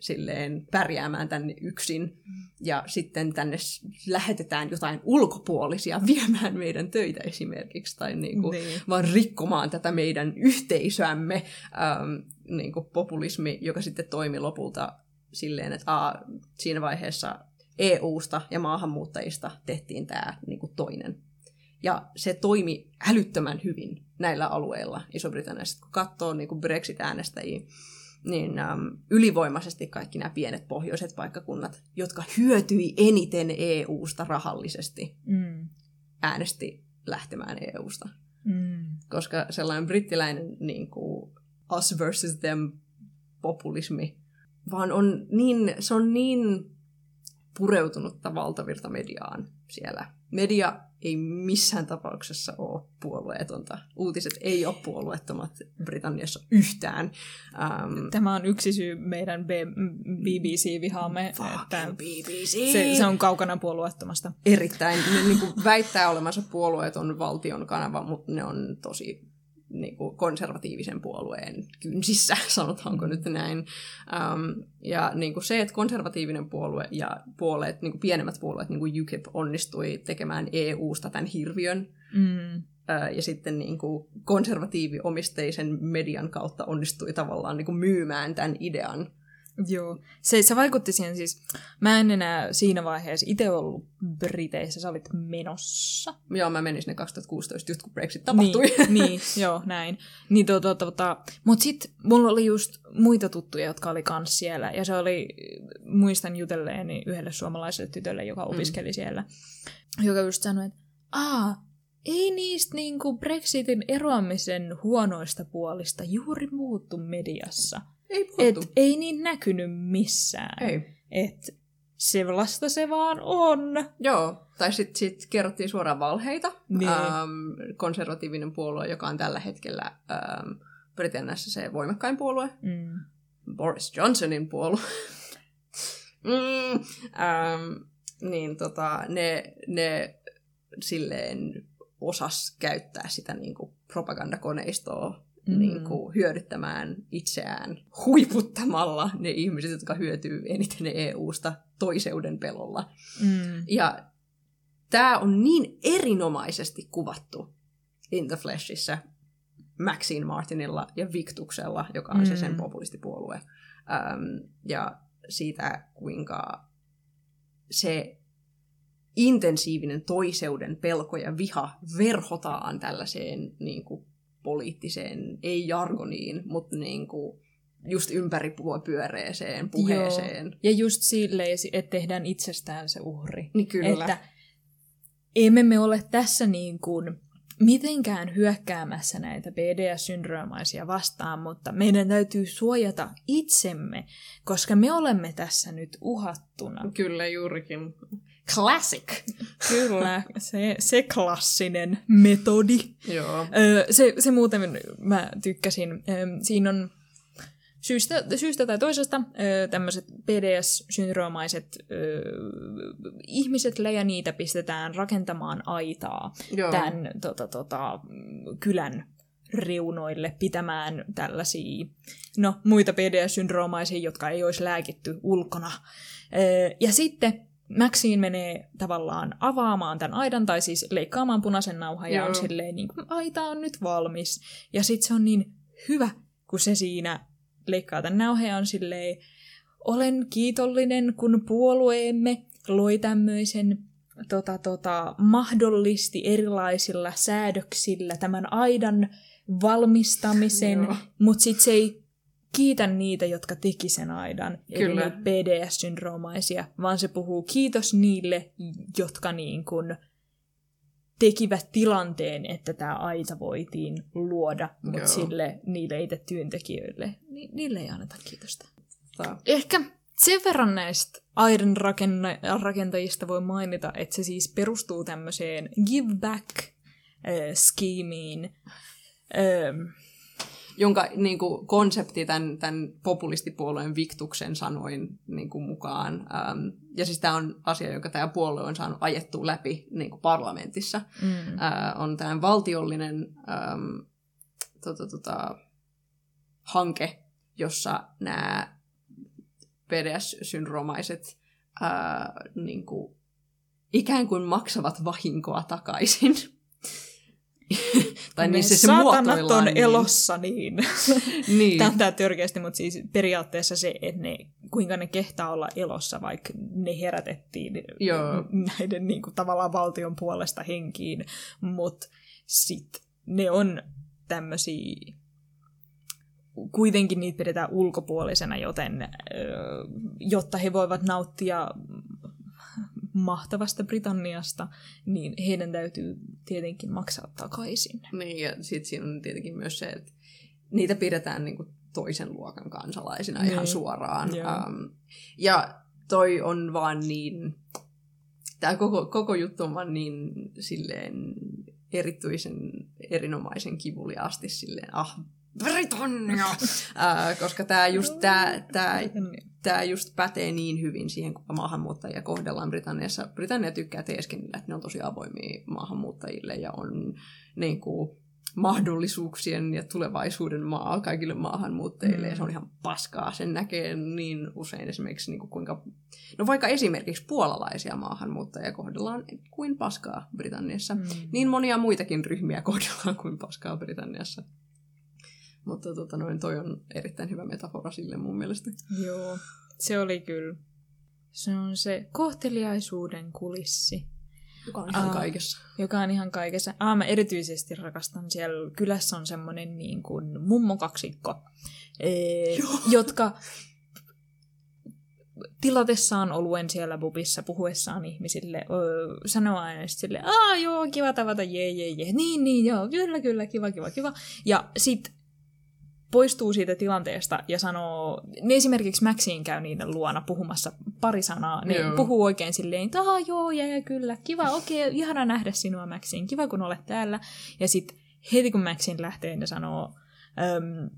silleen pärjäämään tänne yksin, ja sitten tänne lähetetään jotain ulkopuolisia viemään meidän töitä esimerkiksi, tai niin kuin, Niin. vaan rikkomaan tätä meidän yhteisöämme, ähm, niin kuin populismi, joka sitten toimi lopulta silleen, että aa, siinä vaiheessa EUsta ja maahanmuuttajista tehtiin tämä niin kuin toinen. Ja se toimi älyttömän hyvin näillä alueilla Iso-Britanniassa. Kun katsoo niin kuin Brexit-äänestäjiä, niin äm, ylivoimaisesti kaikki nämä pienet pohjoiset paikkakunnat, jotka hyötyi eniten EUsta rahallisesti, Mm. äänesti lähtemään EUsta Mm. koska sellainen brittiläinen niin kuin, us versus them populismi, vaan on niin, se on niin pureutunutta valtavirtamediaan siellä. Media ei missään tapauksessa ole puolueetonta. Uutiset ei ole puolueettomat Britanniassa yhtään. Um, Tämä on yksi syy meidän BBC-vihaamme, että BBC! se, se on kaukana puolueettomasta. erittäin, ne niin kuin väittää olemansa puolueeton valtion kanava, mutta ne on tosi niin kuin konservatiivisen puolueen kynsissä, sanotaanko nyt näin. Um, ja niin kuin se, että konservatiivinen puolue ja puolueet, niin kuin pienemmät puolueet, niin kuin UKIP, onnistui tekemään EU-sta tämän hirviön, Mm. ja sitten niin kuin konservatiiviomisteisen median kautta onnistui tavallaan niin kuin myymään tämän idean. Joo. Se, se vaikutti siihen siis, mä en enää siinä vaiheessa itse ollut Briteissä, sä olit menossa. Joo, mä menin sinne 2016, just kun Brexit tapahtui. Niin, niin joo, näin. Niin, to, to, to, to. Mut sit mulla oli just muita tuttuja, jotka oli kans siellä. Ja se oli, muistan jutelleeni yhdelle suomalaiselle tytölle, joka opiskeli mm. siellä, joka just sanoi, että aa, ei niistä niinku Brexitin eroamisen huonoista puolista juuri muuttu mediassa. Ei puhuttu. Et ei niin näkynyt missään. Ei. Et sellaista se vaan on. Joo, tai sitten sit kerrottiin suoraan valheita. Niin. Ähm, konservatiivinen puolue, joka on tällä hetkellä ähm, Britanniassa se voimakkain puolue. Mm. Boris Johnsonin puolue. mm, ähm, niin tota, ne, ne silleen osas käyttää sitä niin kuin propagandakoneistoa mm. niin kuin, hyödyttämään itseään huiputtamalla ne ihmiset, jotka hyötyy eniten EU-sta toiseuden pelolla. Mm. Ja tämä on niin erinomaisesti kuvattu In the Fleshissa Maxine Martinilla ja Victuksella, joka on se sen Mm. populistipuolue. Ähm, ja siitä, kuinka se intensiivinen toiseuden pelko ja viha verhotaan tällaiseen niin kuin, poliittiseen, ei jargoniin, mutta niin kuin, just ympäripyöreeseen puheeseen. Joo. Ja just silleen, että tehdään itsestään se uhri. Niin kyllä. Että emme me ole tässä niin kuin mitenkään hyökkäämässä näitä BDS-syndroomaisia vastaan, mutta meidän täytyy suojata itsemme, koska me olemme tässä nyt uhattuna. Kyllä juurikin. Classic! Kyllä, se, se klassinen metodi. Joo. Öö, se, se muuten mä tykkäsin. Öö, siinä on syystä, syystä tai toisesta öö, tämmöiset PDS-syndroomaiset öö, ihmiset, ja niitä pistetään rakentamaan aitaa Joo. tämän tota, tota, kylän reunoille pitämään tällaisia, no muita PDS-syndroomaisia, jotka ei olisi lääkitty ulkona. Ja sitten Maxine menee tavallaan avaamaan tämän aidan, tai siis leikkaamaan punaisen nauhan, ja Joo. on silleen, niin kuin, aita on nyt valmis. Ja sitten se on niin hyvä, kun se siinä leikkaa tämän nauhan, ja on silleen, olen kiitollinen, kun puolueemme loi tämmöisen tota, tota, mahdollisti erilaisilla säädöksillä tämän aidan valmistamisen, mutta sitten se ei kiitä niitä, jotka teki sen aidan, Kyllä. eli niitä BDS-syndroomaisia, vaan se puhuu kiitos niille, jotka niin kun tekivät tilanteen, että tämä aita voitiin luoda, mutta Joo. sille niille itse työntekijöille, ni, niille ei anneta kiitosta. Tota, Ehkä sen verran näistä aidan rakenna- rakentajista voi mainita, että se siis perustuu tämmöiseen give back äh. Ähm, jonka niin kuin, konsepti tämän, tämän populistipuolueen Viktuksen sanoin niin kuin, mukaan. Ähm, ja siis tämä on asia, jonka tämä puolue on saanut ajettua läpi niin kuin parlamentissa. mm, Äh, on tämä valtiollinen ähm, tota, tota, hanke, jossa nämä PDS-syndroomaiset äh, niin kuin, ikään kuin maksavat vahinkoa takaisin. tai niin se, se muotoillaan on niin. elossa niin. Niin. Tämä on tää törkeästi, mutta siis periaatteessa se, että ne, kuinka ne kehtaa olla elossa, vaikka ne herätettiin Joo. näiden niin kuin, tavallaan valtion puolesta henkiin, mutta sitten ne on tämmöisiä, kuitenkin niitä pidetään ulkopuolisena, joten jotta he voivat nauttia mahtavasta Britanniasta, niin heidän täytyy tietenkin maksaa takaisin. Niin, ja sitten siinä on tietenkin myös se, että niitä pidetään niinku toisen luokan kansalaisina Niin. ihan suoraan. Joo. Um, ja toi on vaan niin, tämä koko, koko juttu on vaan niin silleen erityisen erinomaisen kivuliaasti silleen, ah, Britannia! uh, koska tämä just, tää, tää, tämä just pätee niin hyvin siihen, kuinka maahanmuuttajia kohdellaan Britanniassa. Britannia tykkää teeskennellä, että ne on tosi avoimia maahanmuuttajille ja on niin kuin, mahdollisuuksien ja tulevaisuuden maa kaikille maahanmuuttajille, Mm. ja se on ihan paskaa. Sen näkee niin usein esimerkiksi, niin kuin kuinka, no vaikka esimerkiksi puolalaisia maahanmuuttajia kohdellaan kuin paskaa Britanniassa. Mm. Niin monia muitakin ryhmiä kohdellaan kuin paskaa Britanniassa. Mutta tota, noin, toi on erittäin hyvä metafora sille mun mielestä. Joo, se oli kyllä. Se on se kohteliaisuuden kulissi, Joka on ihan Aa. kaikessa. joka on ihan kaikessa. Ah, mä erityisesti rakastan siellä kylässä on semmonen niin kuin mummokaksikko, ee, jotka tilatessaan oluen siellä bubissa puhuessaan ihmisille öö, sanoo aina sille, aa joo, kiva tavata, jee jee jee, niin niin joo, kyllä kyllä, kiva kiva kiva. Ja sit poistuu siitä tilanteesta ja sanoo, ne esimerkiksi Maxiin käy niiden luona puhumassa pari sanaa, ne Joo. puhuu oikein silleen, että "Aa, joo, ja, ja kyllä, kiva, okei, okay, ihana nähdä sinua Maxiin, kiva kun olet täällä. Ja sitten heti kun Maxin lähtee, ne sanoo, öm,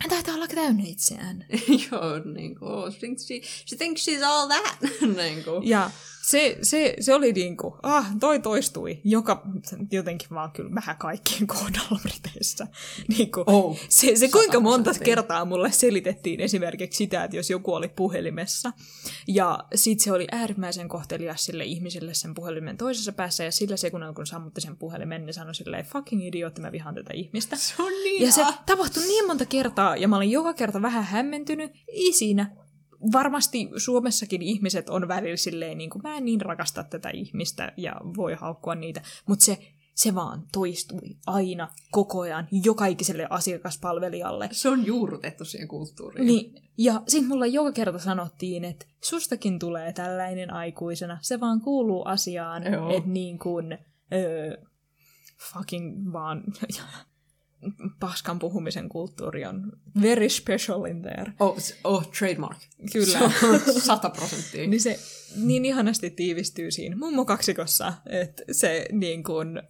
hän taitaa olla täynnä itseään. Joo, niin kuin, she, thinks she, she thinks she's all that. niin kuin. Ja se, se, se oli niinku, ah, toi toistui, joka jotenkin vaan kyllä vähän kaikkien kohdalla Briteissä. Niinku, Oh, se, se kuinka monta kertaa mulle selitettiin esimerkiksi sitä, että jos joku oli puhelimessa, ja sit se oli äärimmäisen kohtelias sille ihmiselle sen puhelimen toisessa päässä, ja sillä sekunnilla kun sammutti sen puhelimen, niin sanoi silleen, fucking idiootti, mä vihaan tätä ihmistä. se on niin Ja se ah. tapahtui niin monta kertaa, ja mä olin joka kerta vähän hämmentynyt. Ei siinä. Varmasti Suomessakin ihmiset on välillä silleen, niin kuin, mä en niin rakasta tätä ihmistä, ja voi haukkua niitä. Mutta se, se vaan toistui aina, koko ajan, joka ikiselle asiakaspalvelijalle. Se on juurrutettu siihen kulttuuriin. Niin, ja sitten mulle joka kerta sanottiin, että sustakin tulee tällainen aikuisena. Se vaan kuuluu asiaan, että niin kuin, öö, fucking vaan paskan puhumisen kulttuuri on very special in there. Oh, oh, trademark. Kyllä. Sata prosenttia. Niin se niin ihanasti tiivistyy siinä mummokaksikossa, että se niin kuin,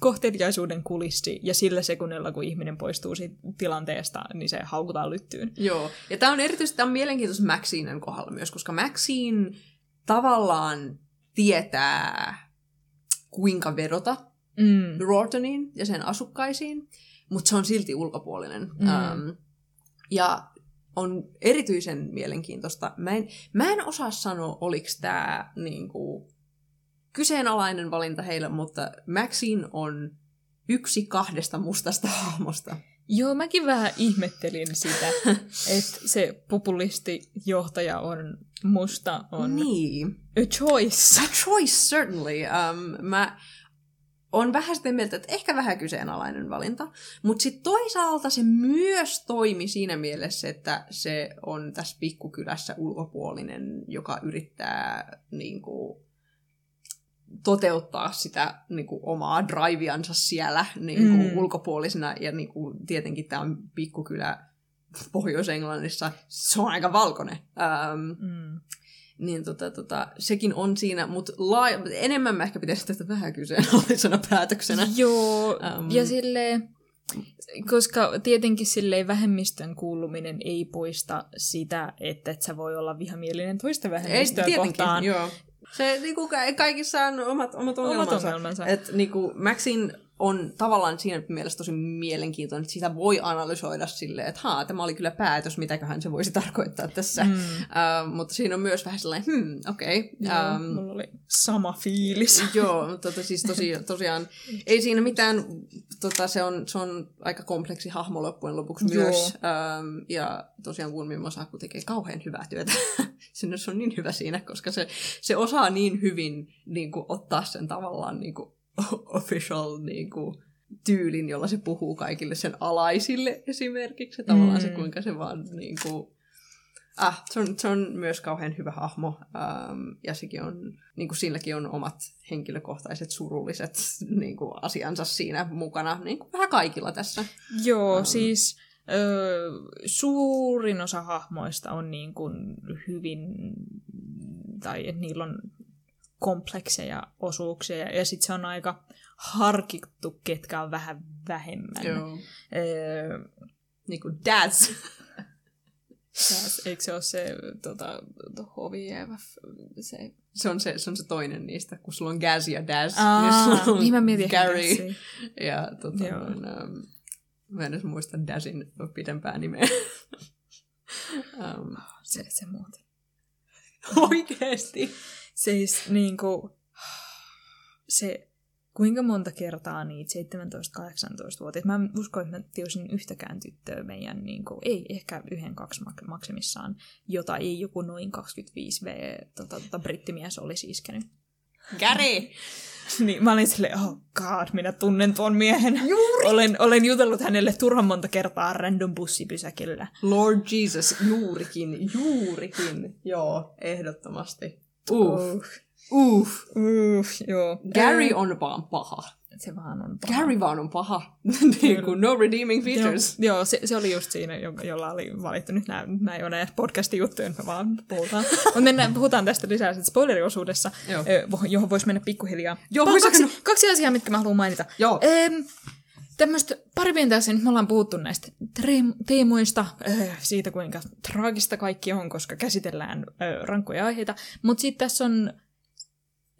kohteliaisuuden kulissi ja sillä sekunnilla, kun ihminen poistuu siitä tilanteesta, niin se haukutaan lyttyyn. Joo, ja tämä on erityisesti tää on mielenkiintoista Maxinen kohdalla myös, koska Maxine tavallaan tietää, kuinka vedota Mm. Rortoniin ja sen asukkaisiin, mutta se on silti ulkopuolinen. Mm. Ähm, ja on erityisen mielenkiintoista. Mä en, mä en osaa sanoa, oliko tämä niinku, kyseenalainen valinta heille, mutta Maxine on yksi kahdesta mustasta hahmosta. Joo, mäkin vähän ihmettelin sitä, että se populistijohtaja on musta, on Niin. a choice. A choice, certainly. Um, mä on vähän sitä mieltä, että ehkä vähän kyseenalainen valinta, mutta sitten toisaalta se myös toimi siinä mielessä, että se on tässä pikkukylässä ulkopuolinen, joka yrittää niin kuin, toteuttaa sitä niin kuin, omaa driviansa siellä niin kuin, Mm. ulkopuolisena, ja niin kuin, tietenkin tämä on pikkukylä Pohjois-Englannissa, se on aika valkoinen. Um, Mm. Niin tota, tota, sekin on siinä, mutta laa- enemmän mä ehkä pitäisin tätä vähän kyseenalaisena päätöksenä. Joo, Ähm. ja silleen, koska tietenkin silleen vähemmistön kuuluminen ei poista sitä, että et sä voi olla vihamielinen toista vähemmistöä kohtaan. joo. Se niinku, ka- kaikissa on omat, omat ongelmansa. Omat ongelmansa. Et, niinku, Maxin on tavallaan siinä mielessä tosi mielenkiintoinen, että sitä voi analysoida silleen, että haa, tämä oli kyllä päätös, mitäköhän se voisi tarkoittaa tässä. Mm. Uh, mutta siinä on myös vähän sellainen, hmm, okei. Okay. Joo, mulla oli sama fiilis. Joo, tota, siis tosi, tosiaan ei siinä mitään, tota, se, on, se on aika kompleksi hahmo loppujen lopuksi Joo. myös. Ähm, ja tosiaan Wunmi Saku tekee kauhean hyvää työtä. Se on niin hyvä siinä, koska se, se osaa niin hyvin niin kuin, ottaa sen tavallaan niin kuin, official niin kuin, tyylin, jolla se puhuu kaikille sen alaisille esimerkiksi. Ja tavallaan se, Mm. kuinka se vaan niin kuin, Ah, se on, se on myös kauhean hyvä hahmo, ähm, ja sekin on, niin kuin silläkin on omat henkilökohtaiset surulliset niin kuin asiansa siinä mukana, niin kuin vähän kaikilla tässä. Joo, Ähm. siis ö, suurin osa hahmoista on niin kuin hyvin, tai että niillä on komplekseja osuuksia, ja, sitten se on aika harkittu, ketkä on vähän vähemmän. Joo. Ö, Niin kuin dads. Tää- Eikö se ole se tota, hovi se... Se on se, se on se toinen niistä, kun sulla on Gaz ja Daz. Aa, niin on niin mä mietin Gary. Ja tota, Joo. noin, ähm, mä en edes muista Dazin pidempää nimeä. um, Se, se muuten. oikeesti. Siis niinku, se, kuinka monta kertaa niitä 17-18-vuotiaita, mä en usko, että mä tiesin yhtäkään tyttöä meidän, niinku, ei ehkä yhden, kaksi mak- maksimissaan, jota ei joku noin 25V tota, tota, brittimies olisi iskenyt. Gary! niin mä olin silleen, oh god, minä tunnen tuon miehen. Juuri. Olen, olen jutellut hänelle turhan monta kertaa random bussipysäkillä. Lord Jesus, juurikin, juurikin. Joo, ehdottomasti. Uff, uff. uh, joo. Gary Ää, on vaan paha. Se vaan on paha. Gary vaan on paha. niin kuin no redeeming features. Joo, joo se, se, oli just siinä, jo- jolla oli valittu. Nyt nämä, nämä ei ole näitä podcastin juttuja, me vaan puhutaan. Mutta mennään, puhutaan tästä lisää sitten spoileriosuudessa, Joo. ö, johon voisi mennä pikkuhiljaa. Joo, kaksi, kaksi asiaa, mitkä mä haluan mainita. Joo. Öm, Tämmöistä pari asiaa, nyt me ollaan puhuttu näistä teemoista, ö, siitä kuinka traagista kaikki on, koska käsitellään ö, rankkoja aiheita. Mutta sitten tässä on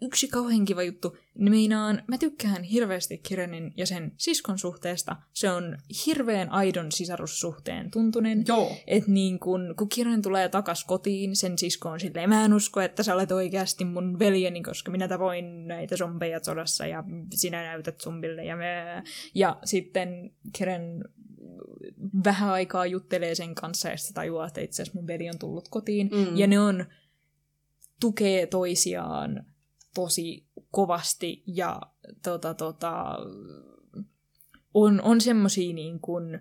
yksi kauhean kiva juttu. Meinaan, mä tykkään hirveästi Kirenin ja sen siskon suhteesta. Se on hirveän aidon sisarussuhteen tuntunen. Joo. Että niin kun, kun Kiren tulee takas kotiin, sen sisko on silleen, mä en usko, että sä olet oikeasti mun veljeni, koska minä tapoin näitä zombeja sodassa ja sinä näytät zombille. Ja, mä... ja sitten Kiren vähän aikaa juttelee sen kanssa ja sitten tajuaa, että itse asiassa mun veli on tullut kotiin. Mm. Ja ne on tukee toisiaan tosi kovasti ja tota, tota, on, on semmosia niin kuin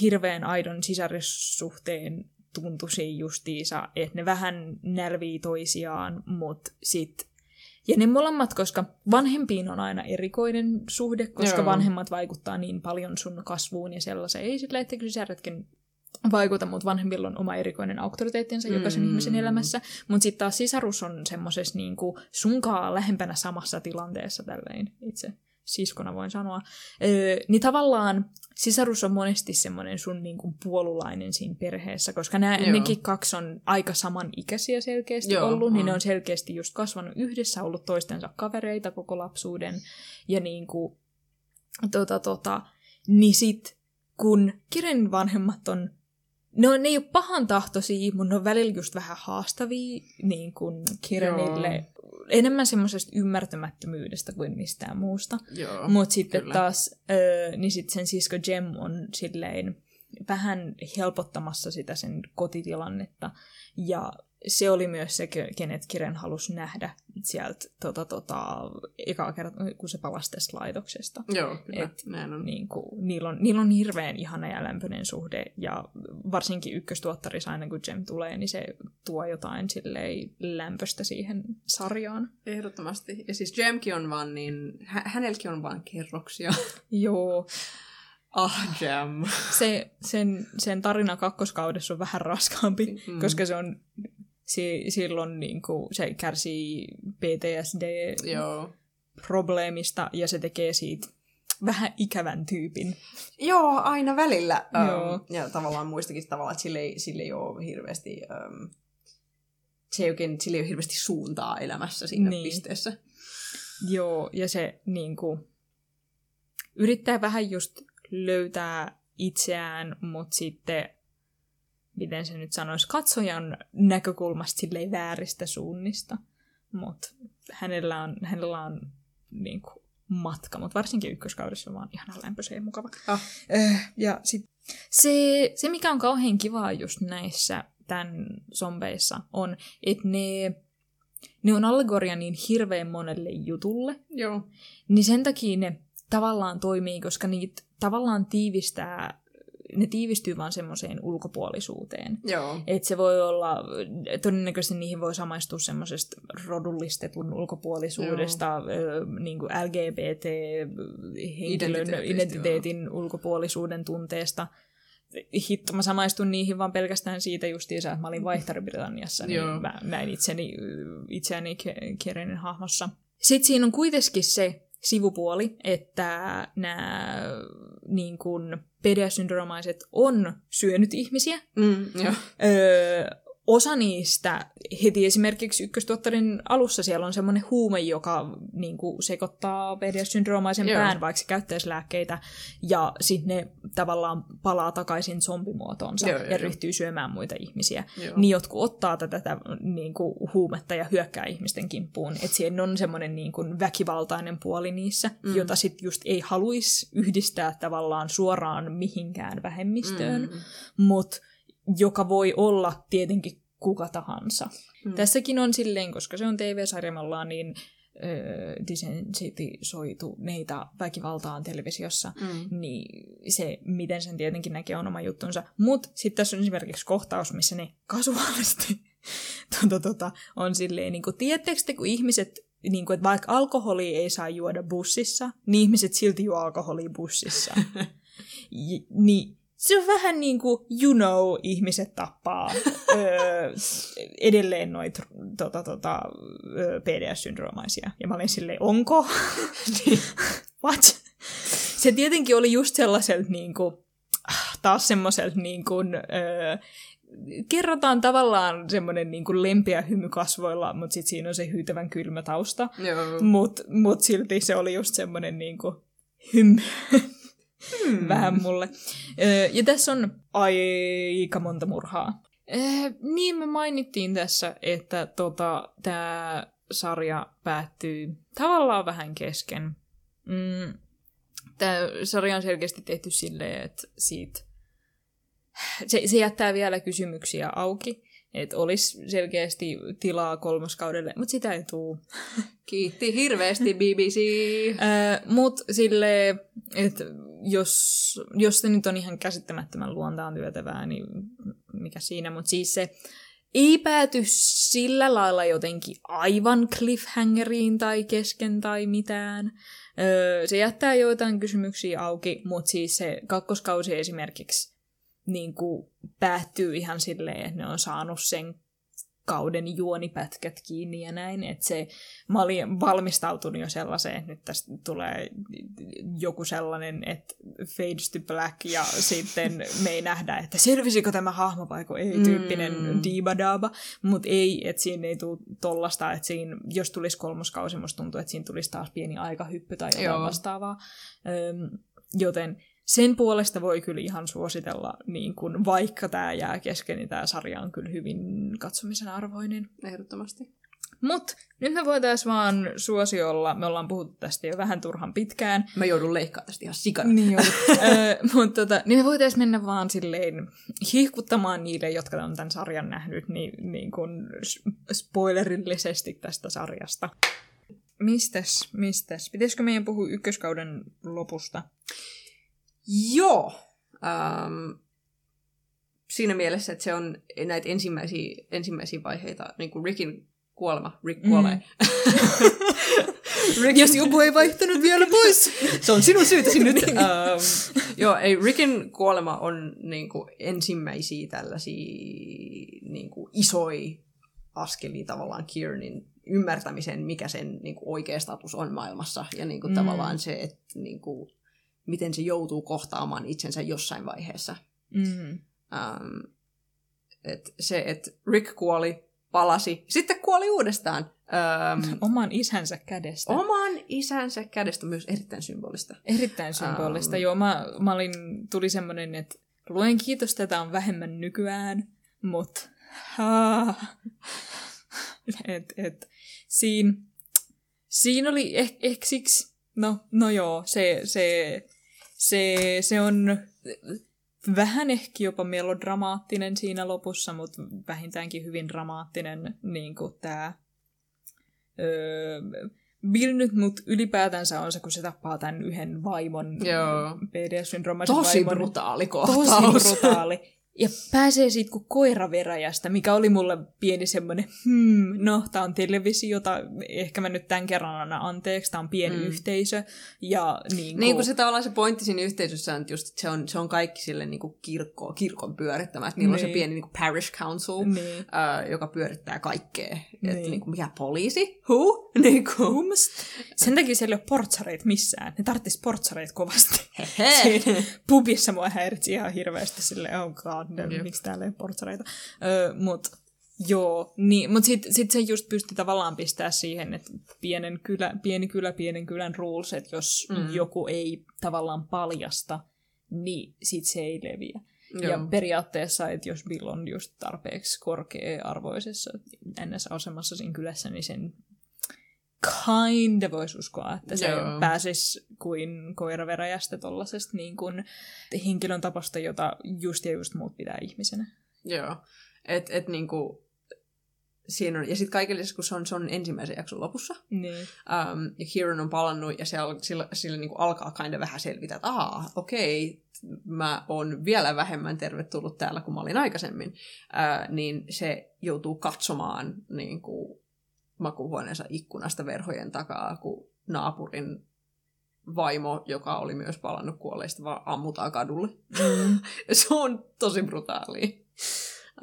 hirveän aidon sisarussuhteen tuntuisia justiinsa, että ne vähän nälvii toisiaan, mutta sit ja ne molemmat, koska vanhempiin on aina erikoinen suhde, koska Joo. vanhemmat vaikuttaa niin paljon sun kasvuun ja sellaiseen. Ei sillä, että sisaretkin vaikuta, mutta vanhemmilla on oma erikoinen auktoriteettinsa jokaisen Mm. ihmisen elämässä. Mutta sitten taas sisarus on semmoisessa niinku sunkaa lähempänä samassa tilanteessa tälleen itse siskona voin sanoa. Öö, niin tavallaan sisarus on monesti semmoinen sun niinku puolulainen siinä perheessä, koska Joo. nekin kaksi on aika samanikäisiä selkeästi Joo, ollut, niin ne on. on selkeästi just kasvanut yhdessä, ollut toistensa kavereita koko lapsuuden. Ja niinku, tota, tota, niin sit kun Kiren vanhemmat on No ne ei ole pahan tahtoisia, mutta ne on välillä just vähän haastavia niin kuin Kirenille. Enemmän semmoisesta ymmärtämättömyydestä kuin mistään muusta. Joo. Mutta sitten kyllä. taas, öö, niin sit sen sisko Jem on silleen vähän helpottamassa sitä sen kotitilannetta. Ja se oli myös se, ke- kenet Kiren halusi nähdä sieltä tota, tota, ekaa kertaa, kun se palasi tästä laitoksesta. Joo, kyllä. Et Näin on. Niin kuin, niillä, on, niillä on hirveän ihana ja lämpöinen suhde, ja varsinkin ykköstuottarissa aina kun Jem tulee, niin se tuo jotain silleen lämpöstä siihen sarjaan. Ehdottomasti. Ja siis Jemkin on vaan niin, hä- hänelläkin on vaan kerroksia. Joo, ah, Jem. se, sen, sen tarina kakkoskaudessa on vähän raskaampi, mm. koska se on si, silloin niin kuin, se kärsii PTSD-probleemista Joo. ja se tekee siitä vähän ikävän tyypin. Joo, aina välillä. Joo. Um, ja tavallaan muistakin tavalla, että sille ei, sille ei ole hirveästi... Um, se ei oikein, sille ei ole hirveästi suuntaa elämässä siinä Niin. pisteessä. Joo, ja se niin kuin, yrittää vähän just löytää itseään, mutta sitten, miten se nyt sanoisi, katsojan näkökulmasta silleen vääristä suunnista. Mutta hänellä on, hänellä on niin kuin, matka, mutta varsinkin ykköskaudessa vaan ihan lämpöisiä ja mukava. Ah. Äh, ja sit, se, se, mikä on kauhean kivaa just näissä tämän zombeissa, on, että ne, ne on allegoria niin hirveän monelle jutulle, Joo. niin sen takia ne tavallaan toimii, koska niitä tavallaan tiivistää, ne tiivistyy vaan semmoiseen ulkopuolisuuteen. Joo. Et se voi olla, todennäköisesti niihin voi samaistua semmoisesta rodullistetun ulkopuolisuudesta, ö, niin kuin LGBT-henkilön identiteetin ulkopuolisuuden tunteesta. Hitto, mä samaistun niihin vaan pelkästään siitä justiinsa, että mä olin vaihtari Britanniassa, niin Joo. mä näin itseni, itseäni Kerenin hahmossa. Sitten siinä on kuitenkin se sivupuoli, että nämä niin kuin PDS-syndroomaiset on syönyt ihmisiä. Mm, joo. Öö, osa niistä heti esimerkiksi ykköstuottarin alussa siellä on semmoinen huume, joka niin kuin, sekoittaa PDS-syndroomaisen Joo. pään, vaikka se käyttäisi lääkkeitä, ja sitten ne tavallaan palaa takaisin zombimuotoonsa Joo, ja joo. ryhtyy syömään muita ihmisiä. Joo. Niin jotkut ottaa tätä, tätä niin kuin, huumetta ja hyökkää ihmisten kimppuun. Että siinä on semmoinen niin kuin, väkivaltainen puoli niissä, mm. jota sitten just ei haluaisi yhdistää tavallaan suoraan mihinkään vähemmistöön, Mm. mutta joka voi olla tietenkin kuka tahansa. Mm. Tässäkin on silleen, koska se on TV-sarja, me ollaan niin öö, desensitisoituneita väkivaltaan televisiossa, Mm. niin se, miten sen tietenkin näkee, on oma juttunsa. Mutta sitten tässä on esimerkiksi kohtaus, missä ne kasuaalisti tota, tota, on silleen, niin kuin, tiedättekö te, kun ihmiset, niin kuin, että vaikka alkoholi ei saa juoda bussissa, niin ihmiset silti juo alkoholia bussissa. J- niin se on vähän niin kuin, you know, ihmiset tappaa öö, edelleen noita tota, tota, PDS-syndroomaisia. Ja mä olin silleen, onko? What? Se tietenkin oli just sellaiselta niin kuin, taas semmoiselta niin kuin, öö, kerrotaan tavallaan semmoinen niin kuin lempeä hymy kasvoilla, mutta sitten siinä on se hyytävän kylmä tausta. Mutta mut silti se oli just semmoinen niinku hymy. Hmm. Vähän mulle. Ja tässä on aika monta murhaa. Niin me mainittiin tässä, että tota, tämä sarja päättyy tavallaan vähän kesken. Mm, tämä sarja on selkeästi tehty silleen, että siitä, se, se jättää vielä kysymyksiä auki, että olisi selkeästi tilaa kolmoskaudelle, mutta sitä ei tule. Kiitti hirveästi BBC. Mutta sille, että jos, jos se nyt on ihan käsittämättömän luontaan työtävää, niin mikä siinä, mutta siis se ei pääty sillä lailla jotenkin aivan cliffhangeriin tai kesken tai mitään. Öö, se jättää joitain kysymyksiä auki, mutta siis se kakkoskausi esimerkiksi niin kuin päättyy ihan silleen, että ne on saanut sen kauden juonipätkät kiinni ja näin, että se, mä olin valmistautunut jo sellaiseen, että nyt tästä tulee joku sellainen, että fades to black ja sitten me ei nähdä, että selvisikö tämä hahmo vai ei, tyyppinen mm. diibadaaba, mutta ei, että siinä ei tule tollasta, että siinä, jos tulisi kolmoskausi, musta tuntuu, että siinä tulisi taas pieni aikahyppy tai jotain Joo. vastaavaa, Öm, joten sen puolesta voi kyllä ihan suositella, niin kun, vaikka tämä jää kesken, niin tämä sarja on kyllä hyvin katsomisen arvoinen. Ehdottomasti. Mutta nyt me voitaisiin vaan suosiolla, me ollaan puhuttu tästä jo vähän turhan pitkään, Mä joudun leikkaamaan tästä ihan sikana. niin, mutta tota, niin me voitaisiin mennä vaan silleen hihkuttamaan niille, jotka on tämän sarjan nähnyt, niin, niin kuin spoilerillisesti tästä sarjasta. Mistäs, mistäs? Pitäisikö meidän puhua ykköskauden lopusta? Joo. Ähm, siinä mielessä, että se on näitä ensimmäisiä, ensimmäisiä vaiheita, niin kuin Rickin kuolema. Rick kuolee. Mm. Rick, Jos joku ei vaihtanut vielä pois. se on sinun syytäsi nyt. ähm, joo, ei, Rickin kuolema on niin kuin, ensimmäisiä tällaisia niin kuin, isoja askelia tavallaan Kiernin ymmärtämiseen, mikä sen niin kuin, oikea status on maailmassa. Ja niin kuin, Mm. mm. tavallaan se, että niin kuin, miten se joutuu kohtaamaan itsensä jossain vaiheessa. Mm. Ähm, et se, että Rick kuoli, palasi, sitten kuoli uudestaan. Ähm, Oman isänsä kädestä. oman isänsä kädestä myös erittäin symbolista. Erittäin symbolista. Ähm. Joo, mä, mä olin, tuli semmoinen, että luen kiitos, tätä on vähemmän nykyään, mutta et, et, siinä, siinä oli eh, ehkä siksi, no, no joo, se, se, se, se on vähän ehkä jopa melodramaattinen siinä lopussa, mutta vähintäänkin hyvin dramaattinen niin kuin tämä öö, Bill nyt, mutta ylipäätänsä on se, kun se tappaa tämän yhden vaimon, Joo. PDS-syndroomaisen Tosi vaimon. brutaali kohtaus. Tosi brutaali. Ja pääsee siitä kuin koiraveräjästä, mikä oli mulle pieni semmoinen, hmm, no, tää on televisiota, ehkä mä nyt tämän kerran annan anteeksi, tää on pieni Mm. yhteisö, ja niin kuin, Niin kuin se tavallaan se pointti siinä yhteisössä on just, että se on, se on kaikki sille niin kuin kirkko, kirkon pyörittämä. Että niillä on se Niin. pieni niin kuin parish council, Niin. ää, joka pyörittää kaikkea. Että Niin. niin kuin, mikä poliisi? Who? Niin kuin. Sen takia siellä ei ole portsareita missään. Ne tarvitsisi portsareita kovasti. Siinä pubissa mua häiritsi ihan hirveästi silleen, oh god, Jep. miksi täällä ei ole portsareita. Öö, mut joo, niin, mut sit, sit se just pystyi tavallaan pistää siihen, että pienen kylä, pieni kylä, pienen kylän rules, että jos Mm. joku ei tavallaan paljasta, niin sit se ei leviä. Ja Joo. periaatteessa, että jos Bill on just tarpeeksi korkea-arvoisessa NS-asemassa siinä kylässä, niin sen kind of voisi uskoa, että se Joo. pääsisi kuin koiraveräjästä tollasesta niin kuin henkilön tapasta, jota just ja just muut pitää ihmisenä. Joo. Et, et niinku, siinä on, ja sitten kaikille, kun se on, se on ensimmäisen jakson lopussa, Niin. um, ja Kieran on palannut, ja se al, sillä, sillä niinku alkaa kinda vähän selvitä, että aa, okei, mä oon vielä vähemmän tervetullut täällä kuin mä olin aikaisemmin, uh, niin se joutuu katsomaan niinku, makuuhuoneensa ikkunasta verhojen takaa, kun naapurin vaimo, joka oli myös palannut kuolleista, vaan ammutaan kadulle. Mm. Se on tosi brutaali.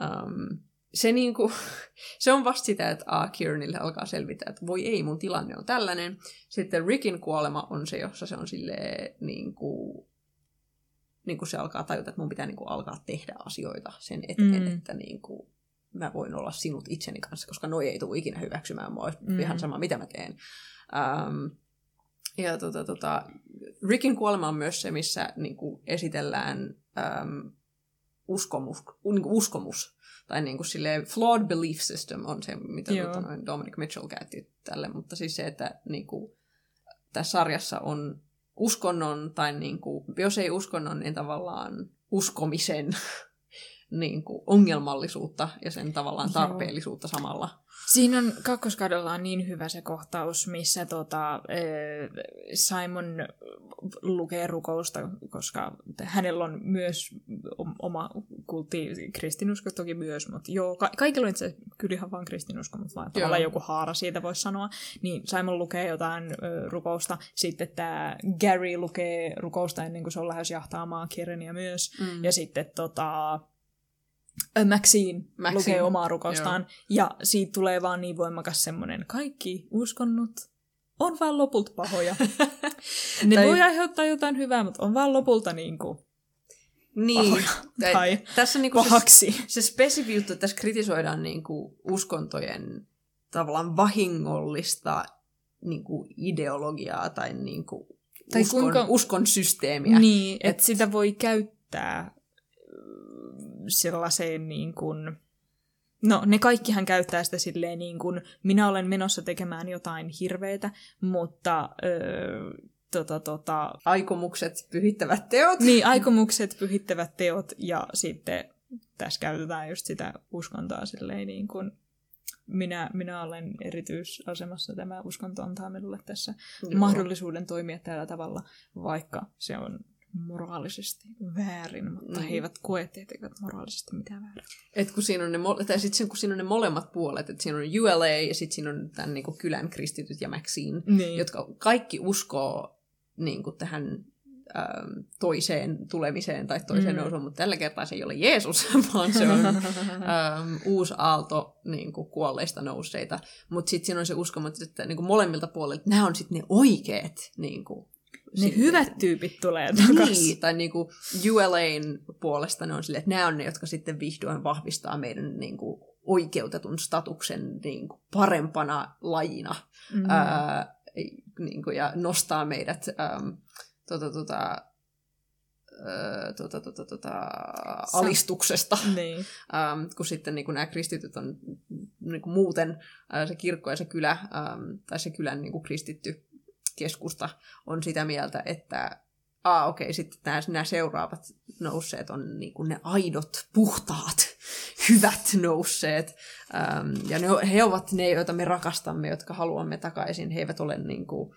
Um, se, niinku, se on vasta sitä, että A. Kieranille alkaa selvitä, että voi ei, mun tilanne on tällainen. Sitten Rickin kuolema on se, jossa se on silleen, niinku, niinku se alkaa tajuta, että mun pitää niinku alkaa tehdä asioita sen eteen, Mm. että niinku, mä voin olla sinut itseni kanssa, koska noi ei tule ikinä hyväksymään mua, Mm. ihan sama mitä mä teen. Um, ja tota, tota, Rickin kuolema on myös se, missä niin kuin, esitellään äm, uskomus, niin kuin uskomus. Tai niin kuin, silleen, flawed belief system on se, mitä tota, noin Dominic Mitchell käytti tälle. Mutta siis se, että niin kuin, tässä sarjassa on uskonnon, tai niin kuin, jos ei uskonnon, niin tavallaan uskomisen niin kuin, ongelmallisuutta ja sen tavallaan Joo. tarpeellisuutta samalla. Siinä on kakkoskaudella on niin hyvä se kohtaus, missä tota, Simon lukee rukousta, koska hänellä on myös om- oma kultti, kristinusko toki myös, mutta joo, ka- kaikilla on itse ihan vaan kristinusko, mutta vaan tavallaan joku haara siitä voisi sanoa. Niin Simon lukee jotain ö, rukousta, sitten tämä Gary lukee rukousta ennen kuin se on lähes jahtaamaan Kirenia myös, Mm. ja sitten tota, Maxine, Maxine, lukee omaa rukoustaan. Ja siitä tulee vaan niin voimakas semmoinen, kaikki uskonnot on vaan lopulta pahoja. ne Tai- voi aiheuttaa jotain hyvää, mutta on vaan lopulta niin kuin Niin. pahoja. Tai- Tai Tässä niinku se, pahaksi. se spesifi juttu, että tässä kritisoidaan niinku uskontojen tavallaan vahingollista niinku ideologiaa tai, niinku Tai uskon, kuinka- uskon systeemiä. Niin, Et- että sitä voi käyttää sellaiseen niin kuin... No, ne kaikkihan käyttää sitä silleen niin kuin, minä olen menossa tekemään jotain hirveätä, mutta öö, tota, tota, Aikomukset pyhittävät teot. Niin, aikomukset, pyhittävät teot ja sitten tässä käytetään just sitä uskontoa silleen niin kuin minä, minä olen erityisasemassa, tämä uskonto antaa minulle tässä Joo. mahdollisuuden toimia tällä tavalla, vaikka se on moraalisesti väärin, mutta Mm. he eivät koe, että he tekevät moraalisesti mitään väärin. Et kun siinä on ne, mo- tai sit kun siinä on ne molemmat puolet, että siinä on ULA ja sitten siinä on tämän niinku kylän kristityt ja Maxine, Niin. jotka kaikki uskoo niin kuin tähän ähm, toiseen tulemiseen tai toiseen Mm. nousuun, mutta tällä kertaa se ei ole Jeesus, vaan se on ähm, uusi aalto niin kuin kuolleista nousseita. Mutta sitten siinä on se uskomus, että niin kuin molemmilta puolilta nämä on sitten ne oikeat niin kuin, ne silleen- hyvät tyypit tulee takaisin. niin, tai niinku ULAn puolesta ne on silleen, että nämä on ne, jotka sitten vihdoin vahvistaa meidän niinku oikeutetun statuksen niinku parempana lajina Mm. ää, niinku, ja nostaa meidät äm, tota, tota, ää, tota, tota, tota, alistuksesta, Niin. ähm, kun sitten niin kuin nämä kristityt on niin kuin muuten äh, se kirkko ja se kylä, ähm, tai se kylän niin kuin kristitty keskusta on sitä mieltä, että ah, okei, okay, sitten nämä, nämä seuraavat nousseet on niin kuin ne aidot, puhtaat, hyvät nousseet. Ähm, ja ne, he ovat ne, joita me rakastamme, jotka haluamme takaisin. He eivät ole niin kuin,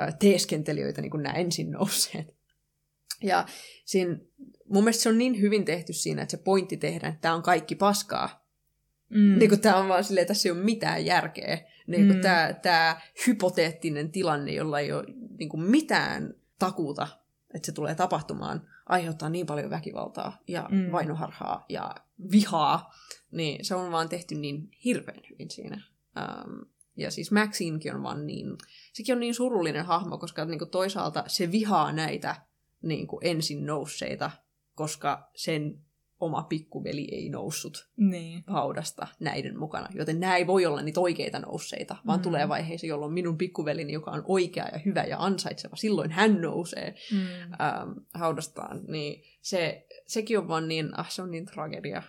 äh, teeskentelijöitä, niin kuin nämä ensin nousseet. Ja siinä, mun mielestä se on niin hyvin tehty siinä, että se pointti tehdään, että tämä on kaikki paskaa. Mm. Niin kuin tämä on vaan silleen, että tässä ei ole mitään järkeä. Niin Mm. tämä, tämä hypoteettinen tilanne, jolla ei ole niin kuin mitään takuuta, että se tulee tapahtumaan, aiheuttaa niin paljon väkivaltaa ja Mm. vainoharhaa ja vihaa, niin se on vaan tehty niin hirveän hyvin siinä. Um, ja siis Maxinekin on vaan niin, sekin on niin surullinen hahmo, koska niin kuin toisaalta se vihaa näitä niin kuin ensin nousseita, koska sen oma pikkuveli ei noussut Niin. haudasta näiden mukana. Joten nämä ei voi olla niitä oikeita nousseita, vaan Mm. tulee vaiheessa, jolloin minun pikkuvelini, joka on oikea ja hyvä ja ansaitseva, silloin hän nousee Mm. ähm, haudastaan. Niin se, sekin on vaan niin, ah se on niin tragedia.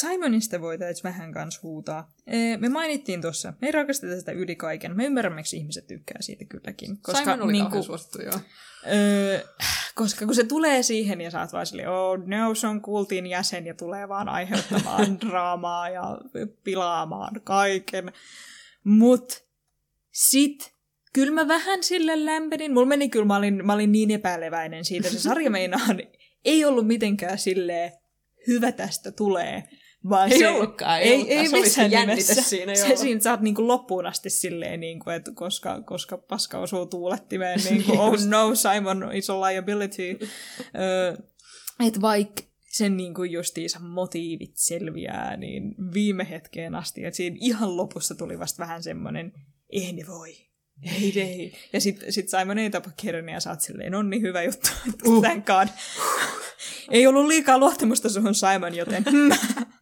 Simonista voitaisiin vähän kanssa huutaa. Me mainittiin tuossa, me ei rakasteta sitä yli kaiken. Me ymmärrämme, miksi ihmiset tykkää siitä kylläkin. Koska Simon oli niinku, kauhean suosittu, joo. öö, koska kun se tulee siihen ja oot vaan silleen, oh no, se on kultin jäsen ja tulee vaan aiheuttamaan draamaa ja pilaamaan kaiken. Mut sit kyllä mä vähän sille lämpenin. Mulla meni kyllä, mä olin, mä olin niin epäileväinen siitä. Se sarja meinaan ei ollut mitenkään silleen, hyvä tästä tulee. Vaan Ei se, ollutkaan, ei ei, ollutkaan. ei Se missään nimessä. siinä, se siinä saat niinku loppuun asti silleen, niinku, että koska, koska paska osuu tuulettimeen, niinku, oh no, Simon is a liability. Ö, että vaikka sen niinku justiinsa motiivit selviää, niin viime hetkeen asti, että siinä ihan lopussa tuli vasta vähän semmoinen, ei ne voi. Ei, ei. Ja sitten sit Simon ei tapa Kierania ja sä oot silleen, on niin hyvä juttu, uh. thank god. ei ollut liikaa luottamusta suhun Simon, joten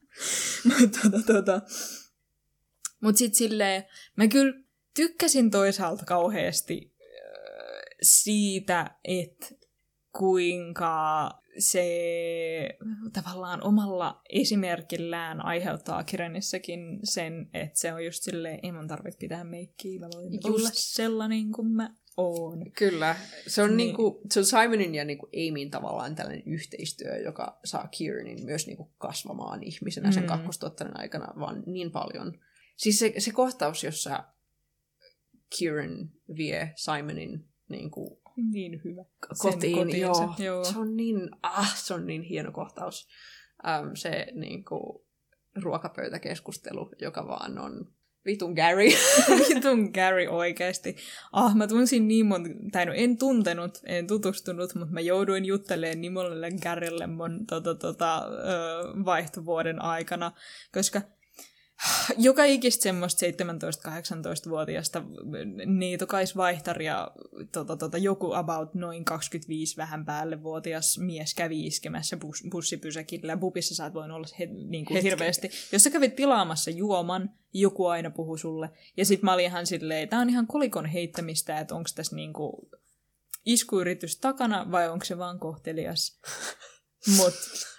Mutta tota, tota. Mut sit silleen, mä kyllä tykkäsin toisaalta kauheasti äh, siitä, että kuinka se tavallaan omalla esimerkillään aiheuttaa Kirenissäkin sen, että se on just silleen, ei mun tarvitse pitää meikkiä, mä voin just. Just. olla sellainen kuin mä oon. Kyllä. Se on, Niin. niin. niinku, se on Simonin ja niinku Amyin tavallaan tällainen yhteistyö, joka saa Kieranin myös niinku kasvamaan ihmisenä sen Mm. kakkostuottainen aikana vaan niin paljon. Siis se, se kohtaus, jossa Kieran vie Simonin niinku, Niin hyvä. kotiin, kotiinsa, joo, joo. Se on niin, ah, se on niin hieno kohtaus. Ähm, se niinku, ruokapöytäkeskustelu, joka vaan on vitun Gary. Vitun Gary oikeasti. Ah, mä tunsin niin monta, tai no en tuntenut, en tutustunut, mutta mä jouduin juttelemaan nimellelle Garylle mun tota, tota, vaihtovuoden aikana, koska joka ikistä semmoista 17-18-vuotiaasta niitokaisvaihtaria tota, tota, joku about noin 25 vähän päälle vuotias mies kävi iskemässä bus, bussipysäkillä. Ja Bubissa sä et voinut olla he, niin kuin hirveästi. Jos sä kävit tilaamassa juoman, joku aina puhu sulle. Ja sit mä olin ihan silleen, tää on ihan kolikon heittämistä, että onko tässä niinku iskuyritys takana vai onko se vaan kohtelias. Mut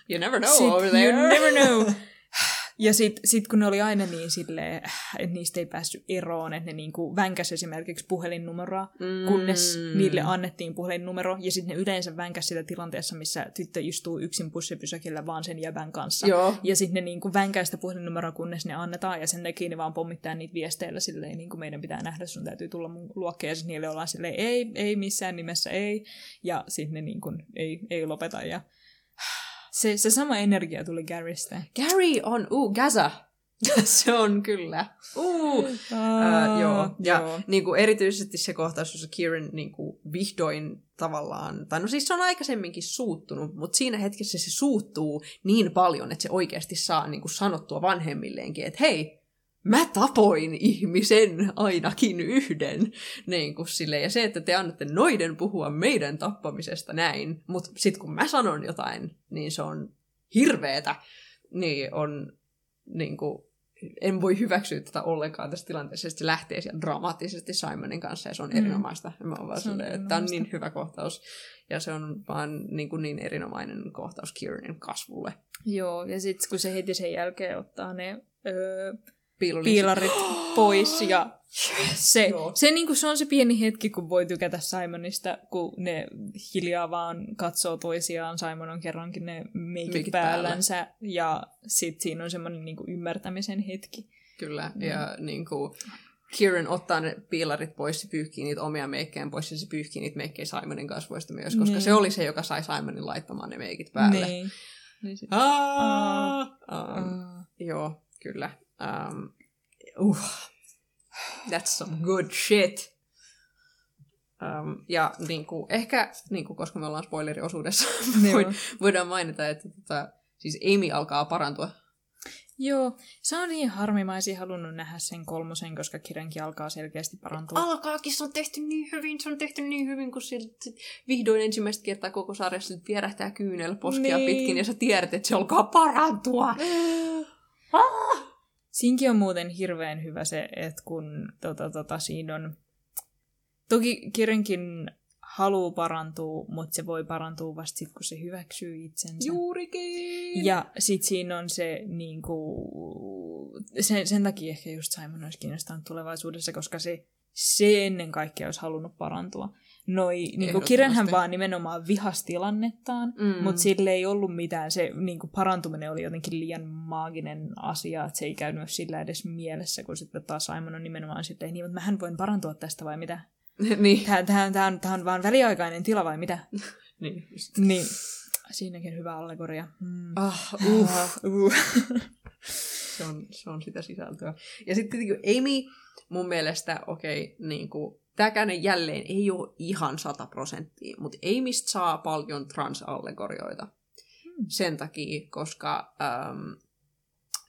you never know sit, over there. you never know. Ja sit, sit kun ne oli aina niin silleen, että niistä ei päässyt eroon, että ne niinku vänkäs esimerkiksi puhelinnumeroa, Mm. kunnes niille annettiin puhelinnumero, ja sitten ne yleensä vänkäs sitä tilanteessa, missä tyttö istuu yksin bussipysäkillä vaan sen jäbän kanssa. Joo. Ja sitten ne niinku vänkää sitä puhelinnumeroa, kunnes ne annetaan, ja sen takia ne vaan pommittaa niitä viesteillä silleen, niin kuin meidän pitää nähdä, sun täytyy tulla mun luokkeen, ja sitten niille ollaan silleen, ei, ei missään nimessä, ei. Ja sitten ne niinku ei, ei lopeta, ja se, se sama energia tuli Garystä. Gary on, uu, Gaza. se on kyllä. Uu. Ää, joo. Ja joo. Niin kuin erityisesti se kohtaus, jossa Kieran niin kuin vihdoin tavallaan, tai no siis se on aikaisemminkin suuttunut, mutta siinä hetkessä se suuttuu niin paljon, että se oikeasti saa niin kuin sanottua vanhemmilleenkin, että hei, mä tapoin ihmisen ainakin yhden. Niin kuin sille. Ja se, että te annatte noiden puhua meidän tappamisesta näin, mutta sitten kun mä sanon jotain, niin se on hirveetä, niin on niin kuin, en voi hyväksyä tätä ollenkaan tässä tilanteessa. Se lähtee sieltä dramaattisesti Simonin kanssa ja se on Mm. erinomaista. Mä oon vaan Se on silleen, että tämä on niin hyvä kohtaus. Ja se on vaan niin, kuin niin erinomainen kohtaus Kieranin kasvulle. Joo, ja sitten kun se heti sen jälkeen ottaa ne öö, Piilon piilarit pois ja se, Joo. se, niinku, se on se pieni hetki, kun voi tykätä Simonista, kun ne hiljaa vaan katsoo toisiaan. Simon on kerrankin ne meikit päällänsä ja sitten siinä on semmoinen niinku ymmärtämisen hetki. Kyllä, Mm. ja niin kuin, Kieran ottaa ne piilarit pois ja pyyhkii niitä omia meikkejä pois ja se pyyhkii niitä meikkejä Simonin kasvoista myös, koska Niin. se oli se, joka sai Simonin laittamaan ne meikit päälle. Niin. niin sit, Aa, um, aa. joo, kyllä. Um, uh, that's some good shit. Um, ja niin kuin, ehkä, niin kuin, koska me ollaan spoileriosuudessa, voin, voidaan mainita, että tota, siis Amy alkaa parantua. Joo, se on niin harmi. Mä olisin halunnut nähdä sen kolmosen, koska kirjankin alkaa selkeästi parantua. Alkaakin, se on tehty niin hyvin, se on tehty niin hyvin, kun siltä sit vihdoin ensimmäistä kertaa koko sarjassa sit vierähtää kyynel poskia Niin. pitkin, ja sä tiedät, että se alkaa parantua. Ah! Siinkin on muuten hirveän hyvä se, että kun tota, tota, siinä on... Toki kirjankin haluaa parantua, mutta se voi parantua vasta sitten, kun se hyväksyy itsensä. Juurikin! Ja sit siinä on se, niinku, sen, sen takia ehkä just Simon olisi kiinnostanut tulevaisuudessa, koska se, se ennen kaikkea olisi halunnut parantua. Noi, niinku, kirjanhän vaan nimenomaan vihas tilannettaan, Mm. mutta sille ei ollut mitään. Se niinku, parantuminen oli jotenkin liian maaginen asia, että se ei käynyt sillä edes mielessä, kun sitten taas Simon on nimenomaan silleen, niin, mutta mähän voin parantua tästä vai mitä? niin. Tämä, tämä, tämä, on, tämä on vaan väliaikainen tila vai mitä? niin. just. Niin, siinäkin hyvä allegoria. Mm. Ah, Uh, uh. se, on, se on sitä sisältöä. Ja sitten Amy, mun mielestä, okei, okay, niin kuin, tämäkään jälleen ei ole ihan sata prosenttia, mutta Amystä saa paljon transallegorioita. Hmm. Sen takia, koska äm,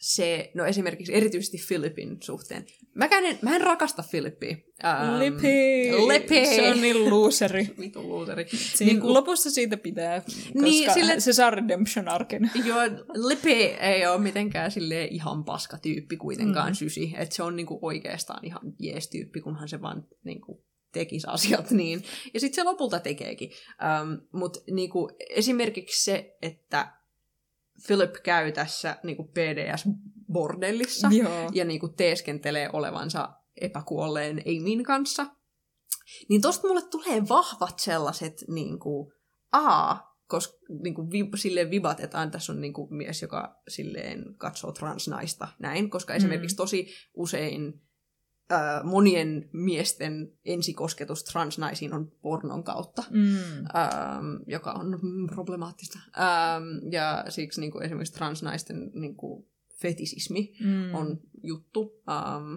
se, no esimerkiksi erityisesti Philippin suhteen. Mäkään en, mä en rakasta Filippiä. Ähm, Lipi! Lipi! Se on niin looseri. Vitu luuseri. Siinä niin, lopussa siitä pitää, koska Niin, sille- sille... se saa redemption arken. Joo, Lipi ei ole mitenkään silleen ihan paska tyyppi kuitenkaan Mm. mm. sysi. Että se on niinku oikeastaan ihan jees tyyppi, kunhan se vaan niinku tekisi asiat niin. Ja sitten se lopulta tekeekin. Um, Mutta niinku, esimerkiksi se, että Philip käy tässä niinku PDS-bordellissa Joo. ja niinku teeskentelee olevansa epäkuolleen Amin kanssa, niin tosta mulle tulee vahvat sellaiset niinku, a, koska niinku, vi, silleen vibatetaan, tässä on niinku, mies, joka silleen katsoo transnaista näin, koska Mm. esimerkiksi tosi usein ää, monien miesten ensikosketus transnaisiin on pornon kautta Mm. ähm, joka on problemaattista. Ähm, ja siksi niin kuin, esimerkiksi transnaisten niin kuin, fetisismi Mm. on juttu. Ähm,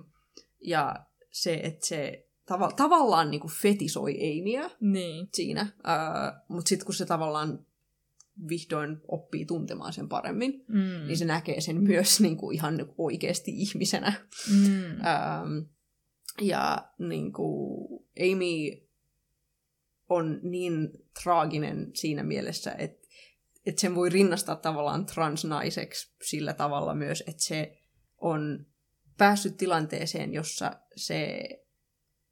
ja se, että se tava- tavallaan niin kuin fetisoi Amyä Niin. siinä, äh, mutta sitten kun se tavallaan vihdoin oppii tuntemaan sen paremmin, Mm. niin se näkee sen myös niin kuin, ihan oikeasti ihmisenä. Mm. Ähm, ja niin kuin, Amy on niin traaginen siinä mielessä, että, että sen voi rinnastaa tavallaan transnaiseksi sillä tavalla myös, että se on päässyt tilanteeseen, jossa se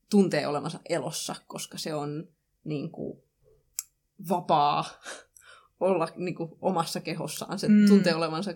tuntee olevansa elossa, koska se on niin kuin, vapaa olla niin kuin, omassa kehossaan. Se Mm. mm. tuntee olevansa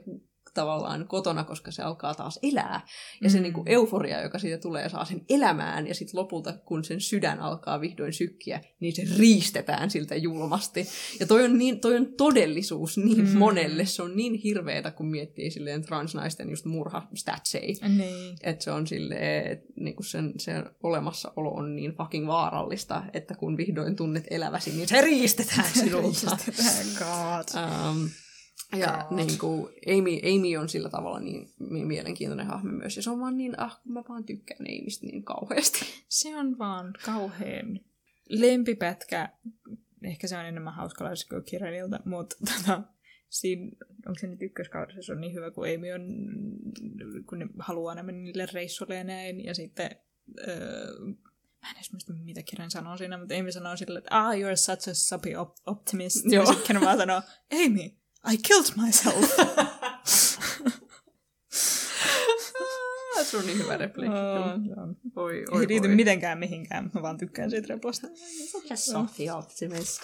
tavallaan kotona, koska se alkaa taas elää. Ja se Mm. niin kuin, euforia, joka siitä tulee, saa sen elämään. Ja sitten lopulta, kun sen sydän alkaa vihdoin sykkiä, niin se riistetään siltä julmasti. Ja toi on, niin, toi on todellisuus niin Mm. monelle. Se on niin hirveetä, kun miettii silleen transnaisten just murha statsei. Niin. Että se on silleen, että niinku sen, sen olemassaolo on niin fucking vaarallista, että kun vihdoin tunnet eläväsi, niin se riistetään sinulta. God. um, ja niin kuin, Amy, Amy on sillä tavalla niin mi- mielenkiintoinen hahmo myös. Ja se on vaan niin, ah, mä vaan tykkään Amystä niin kauheasti. Se on vaan kauhean lempipätkä. Ehkä se on enemmän hauska kuin Kiranilta, mutta tota, siinä, onko se nyt ykköskaudessa, se on niin hyvä, kun Amy on, kun ne haluaa mennä niille reissuille ja näin, ja sitten öö, mä en edes muista, mitä Kiran sanoo siinä, mutta Amy sanoo sille, että ah, you're such a soppy op- optimist. Joo. Ja sitten vaan sanoo, Amy, I killed myself. se on niin hyvä repliikki. Oh, se on. Oi, Ei oi, liity oi. mitenkään mihinkään, mä vaan tykkään siitä replasta. Such a softy optimist.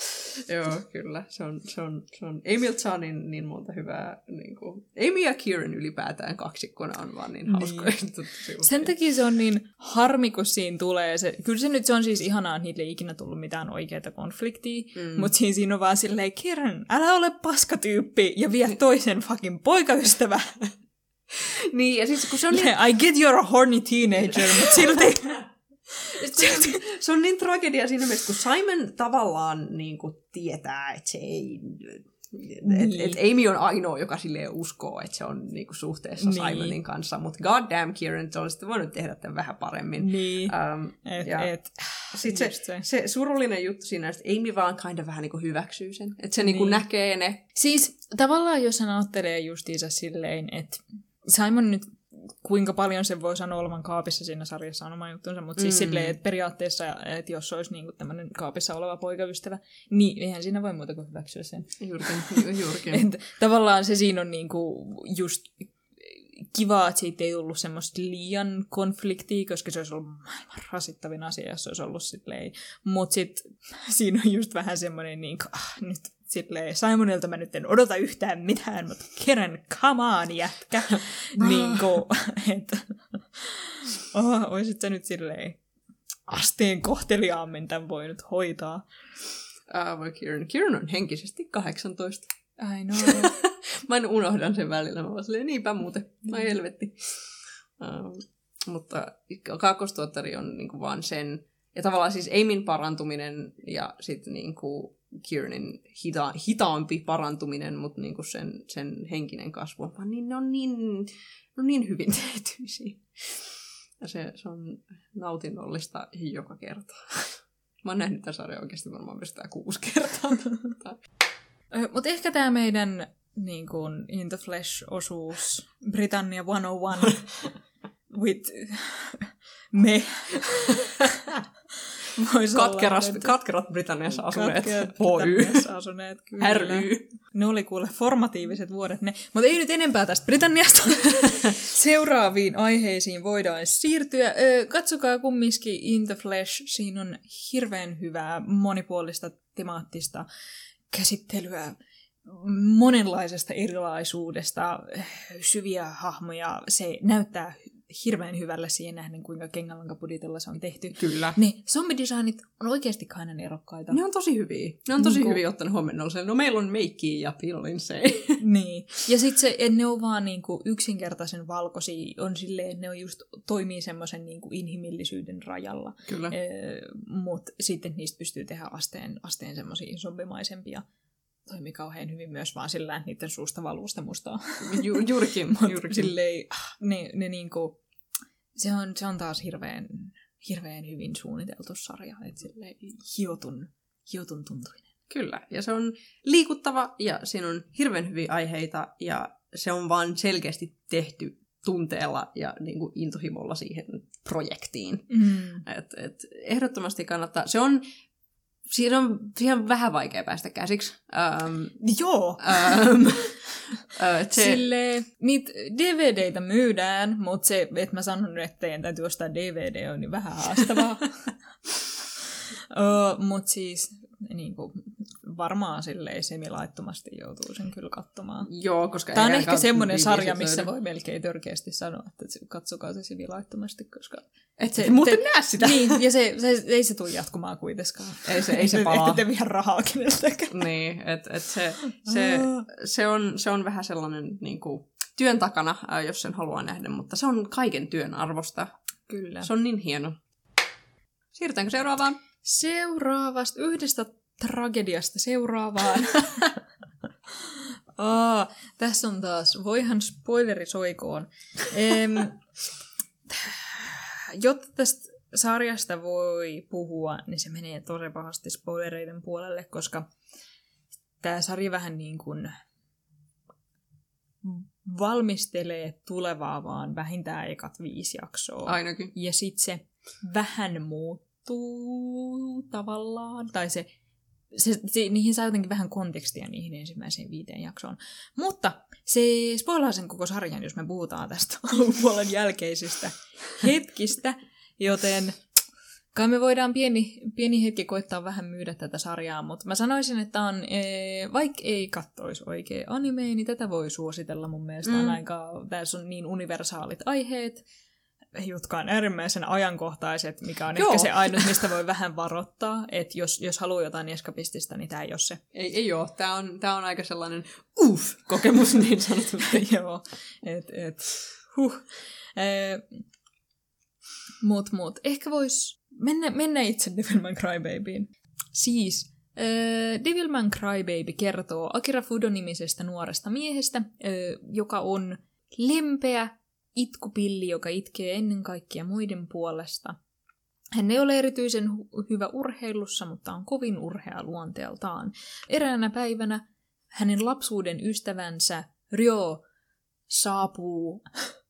Joo, kyllä. Se on, se on, se on. Amyltä saa niin, niin monta hyvää. Niin kuin, Amy ja Kieran ylipäätään kaksikkona on vaan niin Niin. hauskoja. Niin. Sen takia se on niin harmi, kun siinä tulee se, kyllä se nyt se on siis ihanaa, että niille ei ikinä tullut mitään oikeaa konfliktia, mm. Mutta siinä, siinä on vaan silleen, Kiran, älä ole paskatyyppi ja vie toisen fucking poikaystävä. Niin, ja siis kun se on niin, I get you're a horny teenager, mutta silti... se, se on niin tragedia siinä mielessä, kun Simon tavallaan niin kuin, tietää, että se ei... Niin. Et, et Amy on ainoa, joka silleen uskoo, että se on niinku suhteessa Niin. Simonin kanssa, mutta goddamn Kieran, se olisi voinut tehdä tämän vähän paremmin. niin, Um, et, ja- et, Sitten se, se. se surullinen juttu siinä, että Amy vaan kinda vähän niinku hyväksyy sen. Että se niinku Niin. näkee ne. Siis tavallaan jos hän ajattelee justiinsa silleen, että Simon nyt kuinka paljon se voi sanoa olevan kaapissa siinä sarjassa on oma juttunsa, mutta siis Mm. silleen, että periaatteessa, että jos olisi niinku tämmöinen kaapissa oleva poikaystävä, niin eihän siinä voi muuta kuin hyväksyä sen. Juurikin, ju- juurikin. Et tavallaan se siinä on niinku just kiva, että siitä ei tullut semmoista liian konfliktia, koska se olisi ollut maailman rasittavin asia, jos se olisi ollut silleen. Mutta sitten siinä on just vähän semmoinen, niin ah, nyt silleen, Simonilta mä nyt en odota yhtään mitään, mutta Keren, come on, jätkä. niin kuin, että oh, oisit sä nyt silleen asteen kohteliaammin tämän voinut hoitaa. Uh, voi Kieran. Kieran on henkisesti 18. I know. Mä en unohdan sen välillä. Mä vaan silleen, niinpä muuten. Ai helvetti. Uh, mutta kakkostuottari on niinku vaan sen, ja tavallaan siis Aimin parantuminen ja sitten niinku Kieranin hita, hitaampi parantuminen, mutta niinku sen, sen henkinen kasvu vaan niin, ne on niin, ne on niin hyvin tehtyisiä. Ja se, se on nautinnollista joka kerta. Mä oon nähnyt tämän sarjan oikeasti varmaan myös tää kuusi kertaa. Mutta ehkä tämä meidän niin kuin, In the Flesh-osuus, Britannia 101, with me. Katkeras, olla, katkerat Britanniassa asuneet. Katkerat. Britanniassa asuneet, kyllä. RY. Ne oli kuule formatiiviset vuodet ne. Mutta ei nyt enempää tästä Britanniasta. Seuraaviin aiheisiin voidaan siirtyä. Ö, katsokaa kumminkin In the Flesh. Siinä on hirveän hyvää monipuolista temaattista käsittelyä monenlaisesta erilaisuudesta, syviä hahmoja. Se näyttää hirveän hyvällä siihen nähden, kuinka Kengalanka-budjetilla se on tehty. Kyllä. Ne zombidesignit on oikeasti aina erokkaita. Ne on tosi hyviä. Ne on tosi Niinku- hyviä ottanut huomioon. No meillä on meikki ja pillinsei. Niin. Ja sitten se, että ne on vaan niinku yksinkertaisen valkoisia, on silleen, että ne on just toimii semmoisen niinku inhimillisyyden rajalla. Kyllä. Mutta sitten niistä pystyy tehdä asteen, asteen semmoisia zombimaisempia. Toimii kauhean hyvin myös vaan sillä, että niiden suusta valuu sitä mustaa. Ju, juurikin. Juurikin. silleen, ah, ne, ne niinku, se on, se on taas hirveän, hirveän hyvin suunniteltu sarja. Että silleen hiotun, hiotun tuntuinen. Kyllä. Ja se on liikuttava ja siinä on hirveän hyviä aiheita ja se on vaan selkeästi tehty tunteella ja niin kuin intohimolla siihen projektiin. Mm. Et, et, ehdottomasti kannattaa. Se on, siinä on, siihen on vähän vaikea päästä käsiksi. Ähm, Joo. äh, et Se... Sille, niitä DVDitä myydään, mutta se, että mä sanon nyt, että teidän täytyy ostaa DVD, on niin vähän haastavaa. uh, mutta siis niin kuin, varmaan silleen semilaittomasti joutuu sen kyllä katsomaan. joo, koska Tämä on ehkä semmoinen sarja, missä löydy. voi melkein törkeästi sanoa, että katsokaa se semilaittomasti, koska... Et se- muuten te- näe sitä. Niin, ja se, se, ei se tule jatkumaan kuitenkaan. Ei se, ei se palaa. Ette te vielä rahaa keneltäkään. Niin, että et se, se, se, on, se on vähän sellainen niin kuin, työn takana, jos sen haluaa nähdä, mutta se on kaiken työn arvosta. Kyllä. Se on niin hieno. Siirrytäänkö seuraavaan? Seuraavasta yhdestä tragediasta seuraavaan. Aa, tässä on taas, voihan spoileri soikoon. Em, jotta tästä sarjasta voi puhua, niin se menee tosi pahasti spoilereiden puolelle, koska tämä sarja vähän niin kuin valmistelee tulevaa vaan vähintään ekat viisi jaksoa. Ainakin. Ja sitten se vähän muuttuu tavallaan, tai se, se, se, niihin saa jotenkin vähän kontekstia niihin ensimmäiseen viiteen jaksoon. Mutta se spoilaa sen koko sarjan, jos me puhutaan tästä alkupuolen jälkeisistä hetkistä, joten kai me voidaan pieni, pieni hetki koittaa vähän myydä tätä sarjaa, mutta mä sanoisin, että on, ee, vaikka ei kattoisi oikein anime, niin tätä voi suositella mun mielestä. Mm. On aika, tässä on niin universaalit aiheet, jotka on äärimmäisen ajankohtaiset, mikä on Joo. ehkä se ainut, mistä voi vähän varoittaa, että jos, jos haluaa jotain eskapistista, niin tämä ei ole se. Ei, ei oo. Tää on, tää on aika sellainen uff kokemus niin sanotusti. Joo, et, et, huh. Eh, mut, mut, ehkä vois mennä, mennä itse Devilman Crybabyin. Siis, äh, Devilman Crybaby kertoo Akira Fudo-nimisestä nuoresta miehestä, äh, joka on lempeä itkupilli, joka itkee ennen kaikkea muiden puolesta. Hän ei ole erityisen hu- hyvä urheilussa, mutta on kovin urhea luonteeltaan. Eräänä päivänä hänen lapsuuden ystävänsä Ryo saapuu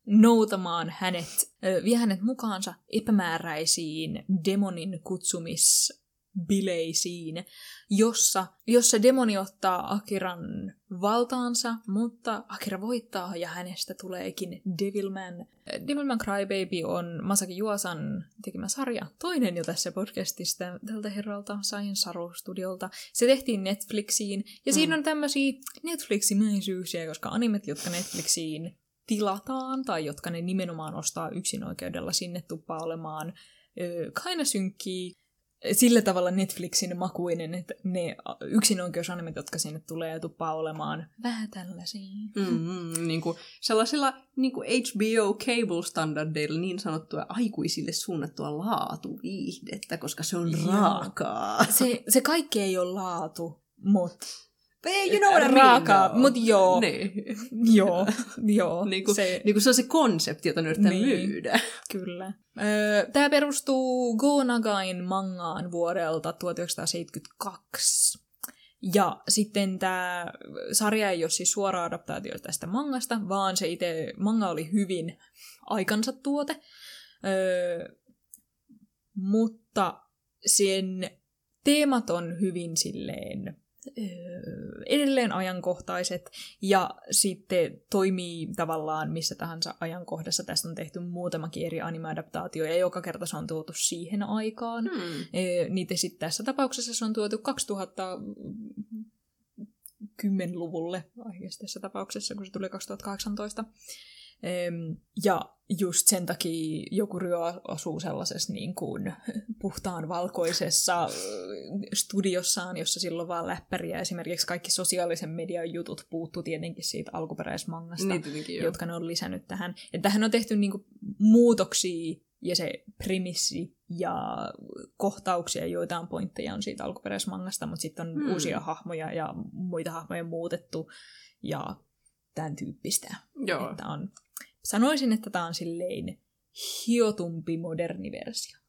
noutamaan hänet, vie hänet mukaansa epämääräisiin demonin kutsumisbileisiin, jossa, jossa demoni ottaa Akiran valtaansa, mutta Akira voittaa ja hänestä tuleekin Devilman. Devilman Crybaby on Masaki Juosan tekemä sarja. Toinen jo tässä podcastista tältä herralta Science Saru Studiolta. Se tehtiin Netflixiin ja mm. siinä on tämmöisiä Netfliximäisyyksiä, koska animet, jotka Netflixiin tilataan tai jotka ne nimenomaan ostaa yksinoikeudella sinne tuppaa olemaan kaina synkkiä sillä tavalla Netflixin makuinen, että ne yksinoikeusanimet, jotka sinne tulee, tuppaa olemaan vähän tällaisia. Mm-hmm, niin kuin sellaisilla niin kuin HBO cable-standardeilla niin sanottua aikuisille suunnattua laatuviihdettä, koska se on raakaa. Se, se kaikki ei ole laatu, mutta you know what I mean, raakaa, no. mutta joo. Niin. Joo, joo. niin kuin, se, niin kuin se on se konsepti, jota ne yrittää Niin. myydä. Kyllä. Öö, Tämä perustuu Go Nagain mangaan vuodelta 1972. Ja sitten tämä sarja ei ole siis suora adaptaatio tästä mangasta, vaan se itse manga oli hyvin aikansa tuote. Öö, mutta sen teemat on hyvin silleen edelleen ajankohtaiset ja sitten toimii tavallaan missä tahansa ajankohdassa. Tästä on tehty muutamakin eri anime-adaptaatio ja joka kerta se on tuotu siihen aikaan. Hmm. Niitä sitten tässä tapauksessa se on tuotu 2010-luvulle, oikeasti tässä tapauksessa, kun se tuli 2018. Ja just sen takia joku ryö asuu sellaisessa niin kuin puhtaan valkoisessa ö, studiossaan, jossa silloin vaan läppäriä. Esimerkiksi kaikki sosiaalisen median jutut puuttu tietenkin siitä alkuperäismangasta Niin jotka ne on lisännyt tähän. Ja tähän on tehty niinku muutoksia ja se premissi ja kohtauksia, joita on pointteja on siitä alkuperäismangasta, mutta sitten on hmm. uusia hahmoja ja muita hahmoja muutettu ja tämän tyyppistä. Joo. Että on, sanoisin, että tämä on silleen hiotumpi moderni versio.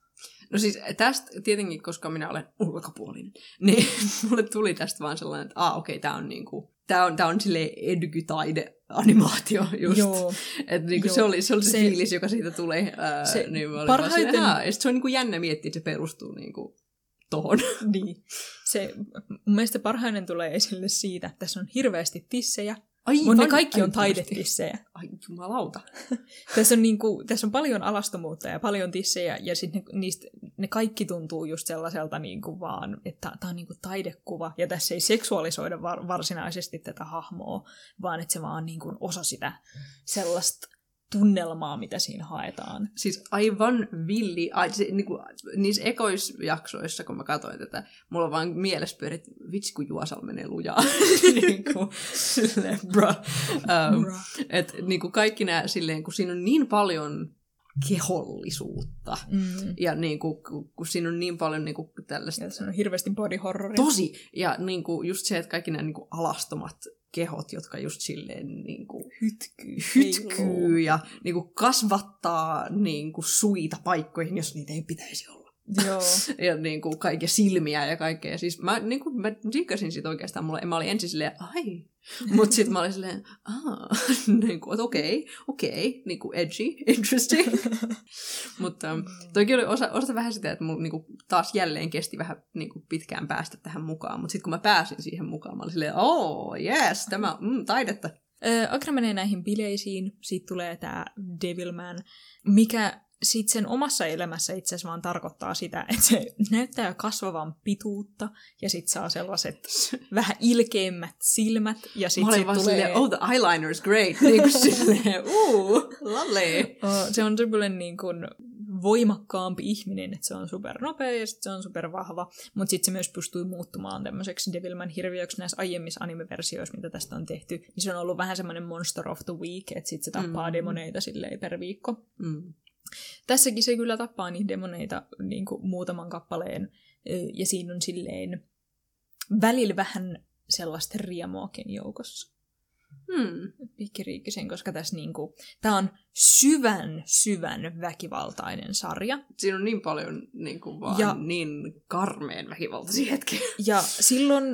No siis tästä tietenkin, koska minä olen ulkopuolinen, niin mulle tuli tästä vaan sellainen, että aa okei, tää on niinku, tää on, tää on silleen edgy-taide-animaatio just. Joo, Että niinku Joo. se, oli, se oli se, Se- fiilis, joka siitä tulee. Ää, Se niin parhaiten- ja se on niinku jännä miettiä, että se perustuu niinku tohon. niin. Se, mun mielestä parhainen tulee esille siitä, että tässä on hirveästi tissejä, Ai, mutta ne kaikki on ai, taidetissejä. Ai jumalauta. Tässä on, niinku, tässä on paljon alastomuutta ja paljon tissejä, ja sitten ne, niistä, ne kaikki tuntuu just sellaiselta niinku vaan, että tämä on niinku taidekuva, ja tässä ei seksuaalisoida var, varsinaisesti tätä hahmoa, vaan että se vaan on niinku osa sitä sellaista tunnelmaa, mitä siinä haetaan. Siis aivan villi. Ai, se, niinku, niissä ekoisjaksoissa, kun mä katsoin tätä, mulla on vaan mielessä pyörit, vitsi kun Juosal menee lujaa. niinku, silleen, bro. Um, Bra. et, niinku, kaikki nämä silleen, kun siinä on niin paljon kehollisuutta. Mm. Ja niinku, kun, kun siinä on niin paljon niinku, tällaista... Ja se on hirveästi body horroria. Tosi! Ja niinku, just se, että kaikki nämä niinku, alastomat kehot, jotka just silleen niinku, hytkyy. hytkyy ja niinku, kasvattaa niinku, suita paikkoihin, jos niitä ei pitäisi olla. Joo. Ja niinku, kaikkia silmiä ja kaikkea. Siis mä, niinku, mä dikkasin siitä oikeastaan. Mulla, mä olin ensin silleen, ai. Mutta sitten mä olin silleen, aa, niinku, että okei, okei, niinku edgy, interesting. Mutta um, toki oli osa, osa vähän sitä, että mulla niinku, taas jälleen kesti vähän niinku, pitkään päästä tähän mukaan. Mutta sitten kun mä pääsin siihen mukaan, mä olin silleen, oh, yes, tämä mm, taidetta. Ö, Akra menee näihin bileisiin, siitä tulee tämä Devilman, mikä sitten sen omassa elämässä itse asiassa vaan tarkoittaa sitä, että se näyttää kasvavan pituutta ja sitten saa sellaiset vähän ilkeämmät silmät ja Mä sitten olin sit vaan tulee... silleen, oh, the eyeliner is great. Niin kuin silleen, uu, lovely. Se on semmoinen niin kuin voimakkaampi ihminen, että se on supernopea ja sit se on supervahva, mutta sitten se myös pystyy muuttumaan tämmöiseksi Devilman hirviöksi näissä aiemmissa anime-versioissa, mitä tästä on tehty. Niin se on ollut vähän semmoinen monster of the week, että sitten se tappaa mm. demoneita silleen per viikko. Mm. Tässäkin se kyllä tappaa niitä demoneita niin kuin muutaman kappaleen, ja siinä on silleen välillä vähän sellaista riemuakin joukossa. Hmm. Pikkiriikkisen, koska tässä niinku, tää on syvän, syvän väkivaltainen sarja. Siinä on niin paljon niin kuin vaan ja... niin karmeen väkivaltaisia hetkiä. Ja silloin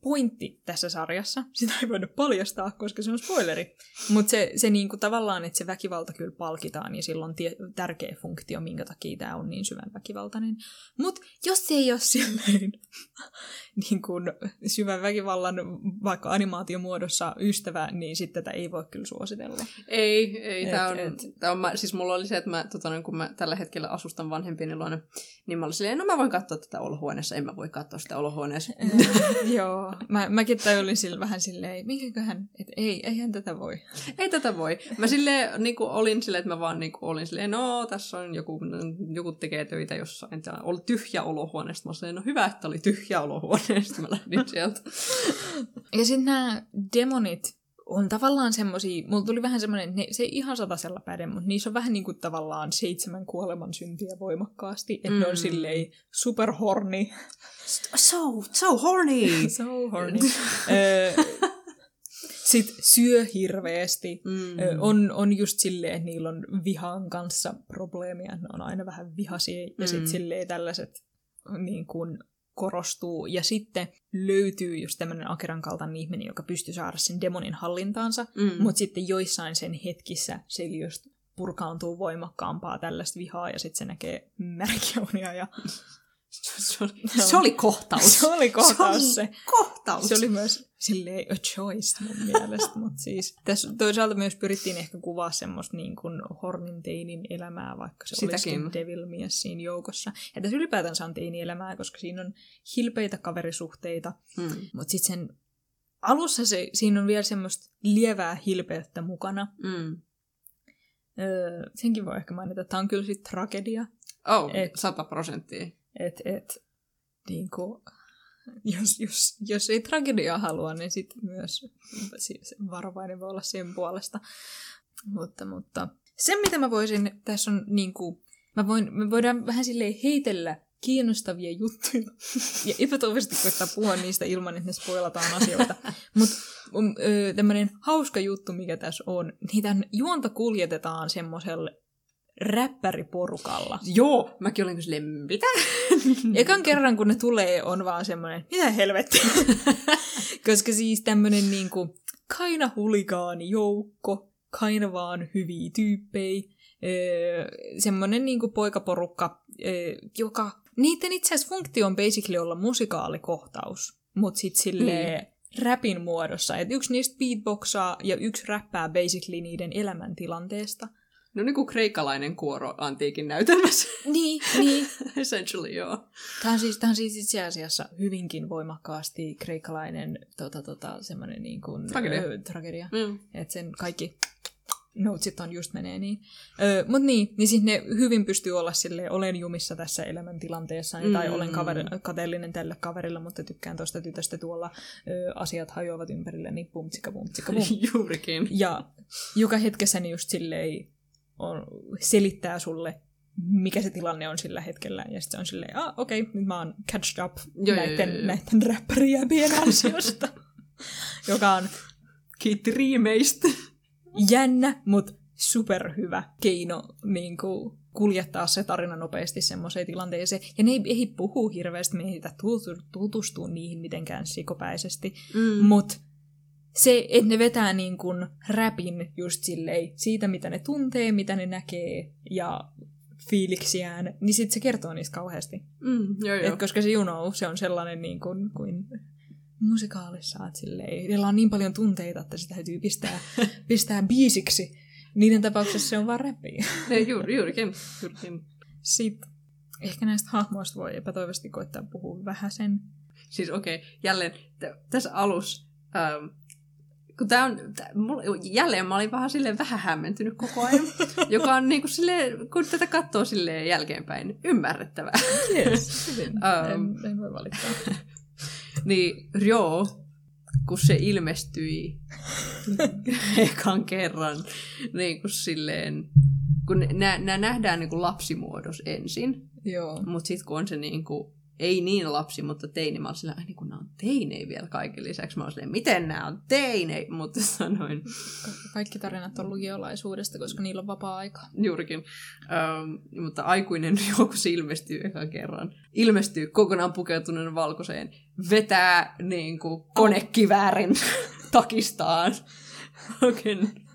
pointti tässä sarjassa, sitä ei voida paljastaa, koska se on spoileri, mutta se, se niinku tavallaan, että se väkivalta kyllä palkitaan ja sillä on tie, tärkeä funktio, minkä takia tämä on niin syvän väkivaltainen. Mutta jos se ei ole silleen niin kuin syvän väkivallan vaikka animaatiomuodossa ystävä, niin sitten tätä ei voi kyllä suositella. Ei, ei. Et- Tämä on, et. tää on, mä, siis mulla oli se, että mä, tota, noin, kun mä tällä hetkellä asustan vanhempieni luona, niin mä olin silleen, no mä voin katsoa tätä olohuoneessa, en mä voi katsoa sitä olohuoneessa. Joo, mä, mäkin tajulin sillä vähän silleen, minkäköhän, että ei, eihän tätä voi. Ei tätä voi. Mä silleen niin kuin olin silleen, että mä vaan niin kuin olin silleen, no tässä on joku, joku tekee töitä jossain. Tää oli tyhjä olohuone. Sitten mä silleen, no hyvä, että oli tyhjä olohuone. Sitten mä lähdin sieltä. Ja sitten nämä demonit on tavallaan semmosia, mulla tuli vähän semmoinen, ne, se ei ihan satasella päde, mutta niissä on vähän niin kuin tavallaan seitsemän kuoleman syntiä voimakkaasti, että mm. ne on Mm. silleen super horny. So, so horny! So horny. Sitten syö hirveästi. Mm. Ö, On, on just silleen, että niillä on vihan kanssa probleemia, ne on aina vähän vihaisia, ja Mm. sitten silleen tällaiset niin kuin korostuu. Ja sitten löytyy just tämmöinen Akeran kaltainen ihminen, joka pystyy saada sen demonin hallintaansa, Mm. mutta sitten joissain sen hetkissä se just purkaantuu voimakkaampaa tällaista vihaa, ja sitten se näkee märkiä ja se, oli, se oli kohtaus. se oli kohtaus se. se. oli kohtaus. Se oli myös silleen a choice mun mielestä, mutta siis tässä toisaalta myös pyrittiin ehkä kuvaa semmoista niin kuin hornin teinin elämää, vaikka se Sitäkin. olisikin devil-mies siinä joukossa. Ja tässä ylipäätänsä on teini-elämää, koska siinä on hilpeitä kaverisuhteita, Mm. mutta sitten sen alussa se, siinä on vielä semmoista lievää hilpeyttä mukana. Mm. Öö, senkin voi ehkä mainita, että tämä on kyllä sitten tragedia. Oh, sata prosenttia. Et, et, niin kuin, jos, jos, jos ei tragediaa halua, niin sitten myös siis varovainen voi olla sen puolesta. Mutta, mutta se, mitä mä voisin, tässä on niin kuin, mä voin, me voidaan vähän silleen heitellä kiinnostavia juttuja ja epätoivoisesti koittaa puhua niistä ilman, että ne spoilataan asioita. Mutta tämmöinen hauska juttu, mikä tässä on, niin tämän juonta kuljetetaan semmoiselle räppäriporukalla. Joo, mäkin olin kyllä silleen, mitä? Ekan kerran, kun ne tulee, on vaan semmoinen, mitä helvettiä? Koska siis tämmönen niinku kaina huligaani joukko, kaina vaan hyviä tyyppejä, öö, semmonen niinku poikaporukka, öö, joka, niiden itse asiassa funktio on basically olla musikaalikohtaus, mut sit silleen mm. räpin muodossa. Et yksi niistä beatboxaa ja yksi räppää basically niiden elämäntilanteesta. No niin kuin kreikkalainen kuoro antiikin näytelmässä. Niin, niin. Essentially, joo. Tämä on siis, tämä on siis itse asiassa hyvinkin voimakkaasti kreikkalainen tota, tota, semmoinen niin kuin, Tragedia. Ö, tragedia. Mm. Että sen kaikki notesit on just menee niin. Öö, Mutta niin, niin siis ne hyvin pystyy olla silleen, olen jumissa tässä elämäntilanteessa, mm. tai Mm. olen kaveri, kateellinen tälle kaverille, mutta tykkään tuosta tytöstä tuolla, öö, asiat hajoavat ympärille, niin pumtsikka, pumtsikka, pum. Juurikin. Ja joka hetkessä ne just silleen on, selittää sulle, mikä se tilanne on sillä hetkellä. Ja sitten se on silleen, ah okei, okay, nyt mä oon catched up Joo, joo, näiden, joo, joo. näiden räppärijäbien ansiosta. joka on Kiitti riimeistä. jännä, mutta superhyvä keino niin kuin, kuljettaa se tarina nopeasti semmoiseen tilanteeseen. Ja ne ei, ei puhu hirveästi, me ei tutustua niihin mitenkään sikopäisesti. Mm. Mutta se, että ne vetää niin kuin räpin just silleen siitä, mitä ne tuntee, mitä ne näkee ja fiiliksiään, niin sitten se kertoo niistä kauheasti. Mm, joo, joo. Et koska se you know, se on sellainen niin kuin, kuin musikaalissa, että silleen, niillä on niin paljon tunteita, että se täytyy pistää, pistää biisiksi. Niiden tapauksessa se on vaan räppiä. Ei, juuri, juurikin. juurikin. Sitten ehkä näistä hahmoista voi epätoivoisesti koittaa puhua vähän sen. Siis okei, okay, jälleen t- tässä alussa, ähm, kun tää on, tää, mulla, jälleen mä olin vähän silleen vähän hämmentynyt koko ajan, joka on niinku silleen, kun tätä katsoo silleen jälkeenpäin, ymmärrettävää. Yes. Ähm. en, en voi valittaa. Niin joo, kun se ilmestyi ekan kerran, niin kuin silleen, kun nämä nähdään niin kuin lapsimuodos ensin, Joo. mutta sitten kun on se niin kuin ei niin lapsi, mutta teini. Mä olin silleen, niin kun nämä on teinei vielä kaiken lisäksi. Mä olin silleen, miten nämä on teinei? Mutta sanoin Kaikki tarinat on lukiolaisuudesta, koska niillä on vapaa-aikaa. juurikin. Ähm, mutta aikuinen joku ilmestyy ekan kerran. Ilmestyy kokonaan pukeutuneen valkoiseen. Vetää niin kuin konekiväärin takistaan. Oikein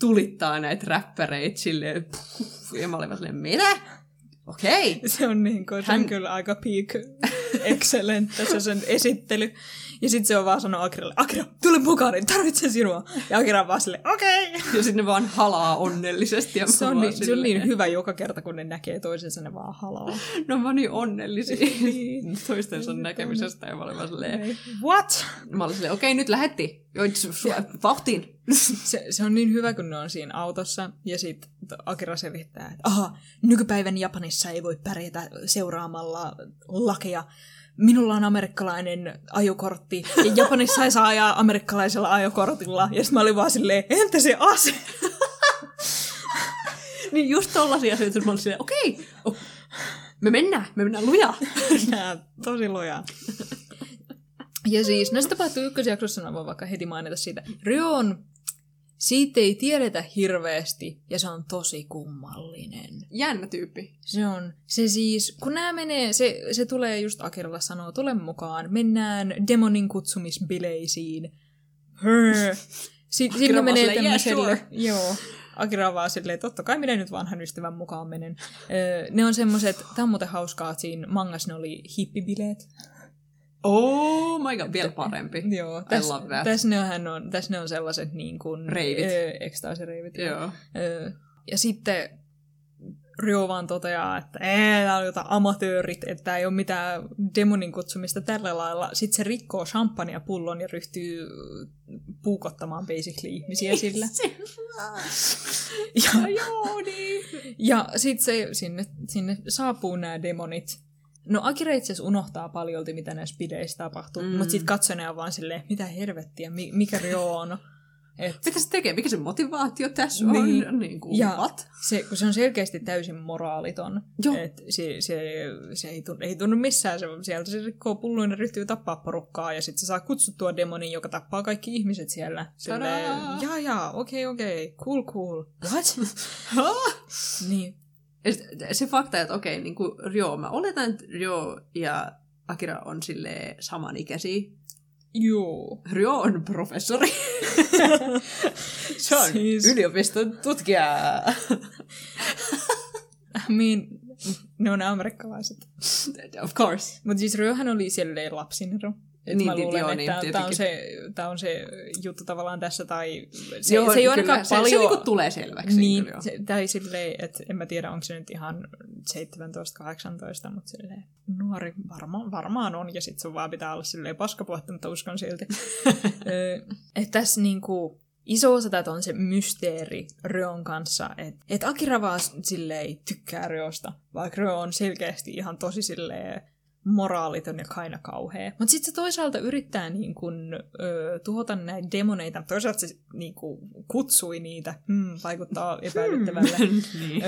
tulittaa näitä räppäreitä silleen. Puff, ja mä olin silleen, mitä? Okei. Okay. Se on, niin kuin, se on Hän- kyllä aika peak excellent se sen esittely. Ja sitten se on vaan sanonut Akiralle, Akira, tule mukaan, niin tarvitsen sinua. Ja Akira on vaan silleen, okei. Okay. Ja sitten ne vaan halaa onnellisesti. Ja Se on, vaan niin, se on niin hyvä joka kerta, kun ne näkee toisensa, ne vaan halaa. No mä oon niin onnellisia Niin. toistensa näkemisestä. Ja mä olin vaan silleen, What? mä olin silleen, okei nyt lähetti. Vauhtiin. Se, se on niin hyvä, kun ne on siinä autossa, ja sitten Akira selittää, että aha, nykypäivän Japanissa ei voi pärjätä seuraamalla lakeja. Minulla on amerikkalainen ajokortti, ja Japanissa ei saa ajaa amerikkalaisella ajokortilla. Ja sitten mä olin vaan silleen, entä se ase? Niin just tollasia asioita, mä olin silleen, okei, oh, me mennään, me mennään lujaa. Nää, tosi lojaa. Ja siis, no se tapahtuu ykkösjaksossa, mä voin vaikka heti mainita siitä. Ryo on, siitä ei tiedetä hirveästi, ja se on tosi kummallinen. Jännä tyyppi. Se on, se siis, kun nämä menee, se, se tulee just Akiralla sanoo, tule mukaan, mennään demonin kutsumisbileisiin. Hör. Sitten Akira menee silleen, "Yeah, tämmöiselle, sure." joo, Akira on vaan silleen, totta kai minä nyt vanhan ystävän mukaan menen. Öö, ne on semmoiset, tämä on muuten hauskaa, että siinä mangas ne oli hippibileet. Oh my god, vielä parempi. Joo, I tässä täs ne, on, täs ne on sellaiset niin kuin... Reivit. Öö, ekstaasireivit. Joo. Öö, ja sitten Ryo vaan toteaa, että tää on jotain amatöörit, että tää ei ole mitään demonin kutsumista tällä lailla. Sitten se rikkoo champagnea pullon ja ryhtyy puukottamaan basically ihmisiä sillä. Ja, Joo, niin. ja sitten se, sinne, sinne saapuu nämä demonit. No Akira itse asiassa unohtaa paljolti, mitä näissä pideissä tapahtuu, mm. Mutta sitten katsoneen on vaan silleen, mitä helvettiä, mi- mikä Ryo on. Et Mitä se tekee? Mikä se motivaatio tässä Niin. on? Niin kuin, Ja- what? se, kun se on selkeästi täysin moraaliton. Joo. Et se, se, se ei, tunnu, ei tunnu missään. Se, sieltä se rikkoo pulluin ja ryhtyy tappaa porukkaa ja sitten se saa kutsuttua demonin, joka tappaa kaikki ihmiset siellä. Silleen, jaa, jaa, okei, okay, okei, okay, cool, cool. What? niin. Se fakta, että okei, niin kuin Ryo, mä oletan, että Ryo ja Akira on sille samanikäisiä. Joo. Ryo on professori. se on Siis- siis... yliopiston tutkija. I mean, ne on amerikkalaiset. of course. Mutta siis Ryohan oli silleen lapsinero. Et Niin, mä ti- luulen, joo, että niin, tämä on, se, tää on se juttu tavallaan tässä, tai se, Joo, se ei kyllä, ainakaan se, paljon... Se, niinku tulee selväksi. Niin, kyllä, se, tai silleen, että en mä tiedä, onko se nyt ihan 17-18, mutta silleen nuori varma, varmaan on, ja sit sun vaan pitää olla silleen paskapuhetta, mutta uskon silti. että tässä niinku, iso osa tätä on se mysteeri Ryon kanssa, että et Akira vaan silleen tykkää Ryosta, vaikka Ryo on selkeästi ihan tosi silleen moraaliton ja kaina kauhea. Mutta sitten se toisaalta yrittää niin kun, ö, tuhota näitä demoneita, toisaalta se niin kun, kutsui niitä. Hmm, vaikuttaa epäilyttävälle. niin.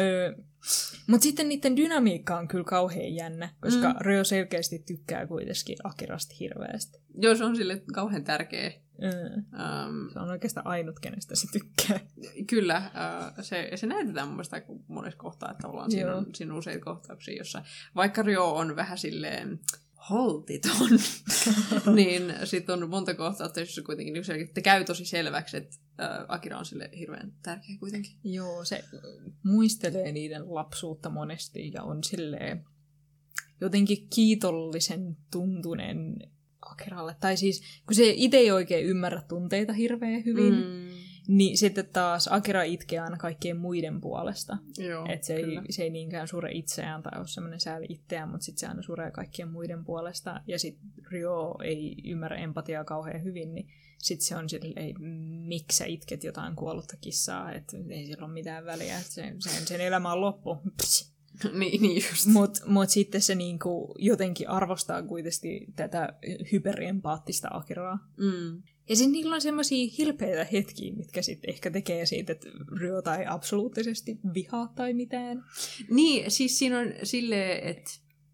Mutta sitten niiden dynamiikka on kyllä kauhean jännä, koska mm. Ryo selkeästi tykkää kuitenkin Akirasta hirveästi. Joo, se on sille kauhean tärkeä. Öö, Um, se on oikeastaan ainut, kenestä se tykkää. kyllä, uh, se, se näytetään mun mielestä monessa kohtaa, että tavallaan siinä on, siinä on useita kohtauksia, jossa vaikka Ryo on vähän silleen holtiton, niin sitten on monta kohtausta, jossa kuitenkin niin selkeästi käy tosi selväksi, että uh, Akira on sille hirveän tärkeä kuitenkin. Joo, se muistelee niiden lapsuutta monesti ja on silleen jotenkin kiitollisen tuntunen Akiralle. Tai siis, kun se itse ei oikein ymmärrä tunteita hirveän hyvin, mm. Niin sitten taas Akira itkee aina kaikkien muiden puolesta. Joo, Et se, ei, se ei niinkään sure itseään tai ole semmoinen sääli itseään, mutta sitten se aina suree kaikkien muiden puolesta. Ja sitten Ryo ei ymmärrä empatiaa kauhean hyvin, niin sitten se on silleen, miksi sä itket jotain kuollutta kissaa, että ei sillä ole mitään väliä, että sen, sen, sen elämä on loppu. Niin, niin just. Mutta mut sitten se niinku jotenkin arvostaa kuitenkin tätä hyperempaattista Akiraa. Mm. Ja sitten niillä on semmoisia hilpeitä hetkiä, mitkä sitten ehkä tekee siitä, että Ryota ei absoluuttisesti vihaa tai mitään. Niin, siis siinä on silleen, että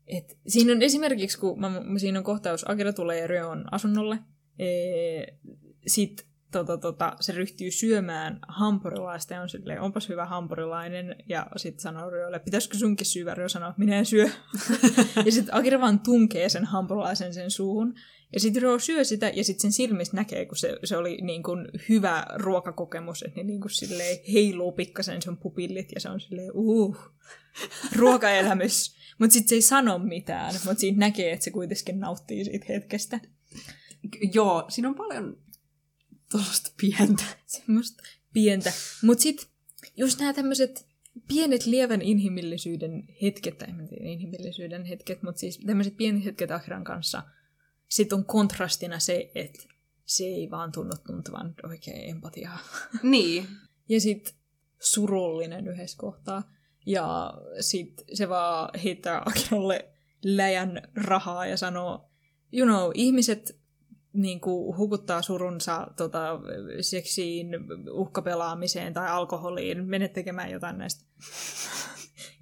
et siinä on esimerkiksi, kun mä, siinä on kohtaus, Akira tulee Ryoon asunnolle, ee, sit tota, tota, se ryhtyy syömään hampurilaista ja on silleen, onpas hyvä hampurilainen. Ja sitten sanoo Ryolle, pitäisikö sunkin syödä? Ryo sanoo, minä en syö. ja sitten Akira vaan tunkee sen hampurilaisen sen suuhun. Ja sitten Ryo syö sitä ja sitten sen silmissä näkee, kun se, se oli niin kuin hyvä ruokakokemus, että ne niin kuin silleen heiluu pikkasen sen pupillit ja se on silleen, uh, ruokaelämys. Mutta sitten se ei sano mitään, mutta siitä näkee, että se kuitenkin nauttii siitä hetkestä. Joo, siinä on paljon tuollaista pientä. Semmoista pientä. Mutta sitten just nämä tämmöiset pienet lievän inhimillisyyden hetket, tai en tiedä inhimillisyyden hetket, mutta siis tämmöiset pienet hetket Akran kanssa, sitten on kontrastina se, että se ei vaan tunnu tuntuvan oikein empatiaa. Niin. Ja sitten surullinen yhdessä kohtaa. Ja sitten se vaan heittää Akiralle läjän rahaa ja sanoo, you know, ihmiset niin kuin, hukuttaa surunsa tota, seksiin, uhkapelaamiseen tai alkoholiin. Mene tekemään jotain näistä.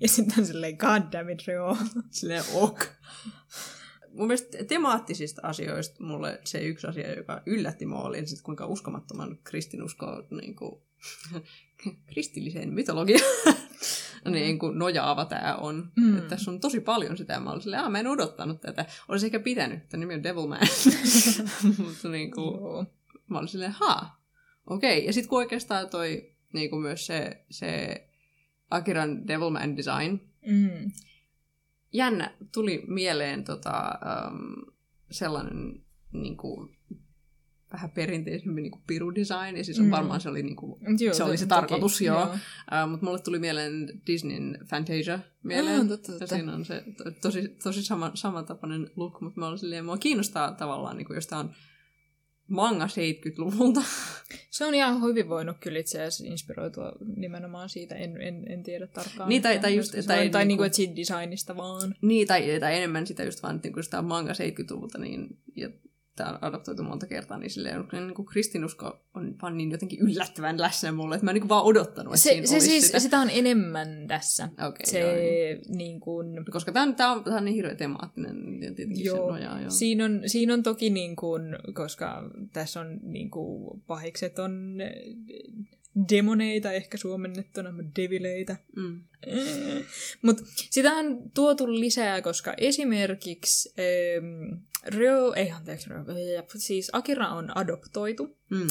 ja sitten on silleen, god damn it, Rio. Silleen ok. Mun mielestä temaattisista asioista mulle se yksi asia, joka yllätti mua, oli sit kuinka uskomattoman kristinusko niin kuin, kristilliseen mytologiaan niin kuin nojaava tämä on. Mm. Että tässä on tosi paljon sitä. Mä olin silleen, mä en odottanut tätä. Olisi ehkä pitänyt, että nimi on Devilman. Mutta niin kuin, mä olin silleen, haa, okei. Okay. Ja sitten kun oikeastaan toi niin kuin myös se, se Akiran Devilman design, Mm. jännä, tuli mieleen tota, um, sellainen niin kuin, vähän perinteisempi niin pirudesign, ja siis on Mm. varmaan se oli, niin kuin, Joo, se, oli se toki, tarkoitus, joo. joo. Uh, mutta mulle tuli mieleen Disneyn Fantasia mieleen. Ah, totta, Ja totta. siinä on se to, tosi, tosi sama, samantapainen look, mutta mä olin silleen, mua kiinnostaa tavallaan, niin kuin, jos tää on manga 70-luvulta. Se on ihan hyvin voinut kyllä itse asiassa inspiroitua nimenomaan siitä, en, en, en tiedä tarkkaan. Niin, tai- tai just- se tai on, tai niinku- niinku, että siitä designista vaan. niin, tai, tai enemmän sitä just vaan, että niin kun sitä on manga 70-luvulta, niin ja tää on adaptoitu monta kertaa, niin silleen niin kuin kristinusko on vaan niin jotenkin yllättävän läsnä mulle, että mä en niin kuin vaan odottanut, että Se, siinä se siis, sitä. sitä on enemmän tässä. Okei, se joo, niin. niin kuin, Koska tämä on, tää on, tää on niin hirveän temaattinen, ja tietenkin Joo. se nojaa. Joo. Siinä on, siinä on toki, niin kuin, koska tässä on niin kuin, pahikset on demoneita, ehkä suomennettuna, devileitä. Mm. Mutta sitä on tuotu lisää, koska esimerkiksi ähm, Ryo, ei anteeksi, Ryo, siis Akira on adoptoitu. Mm.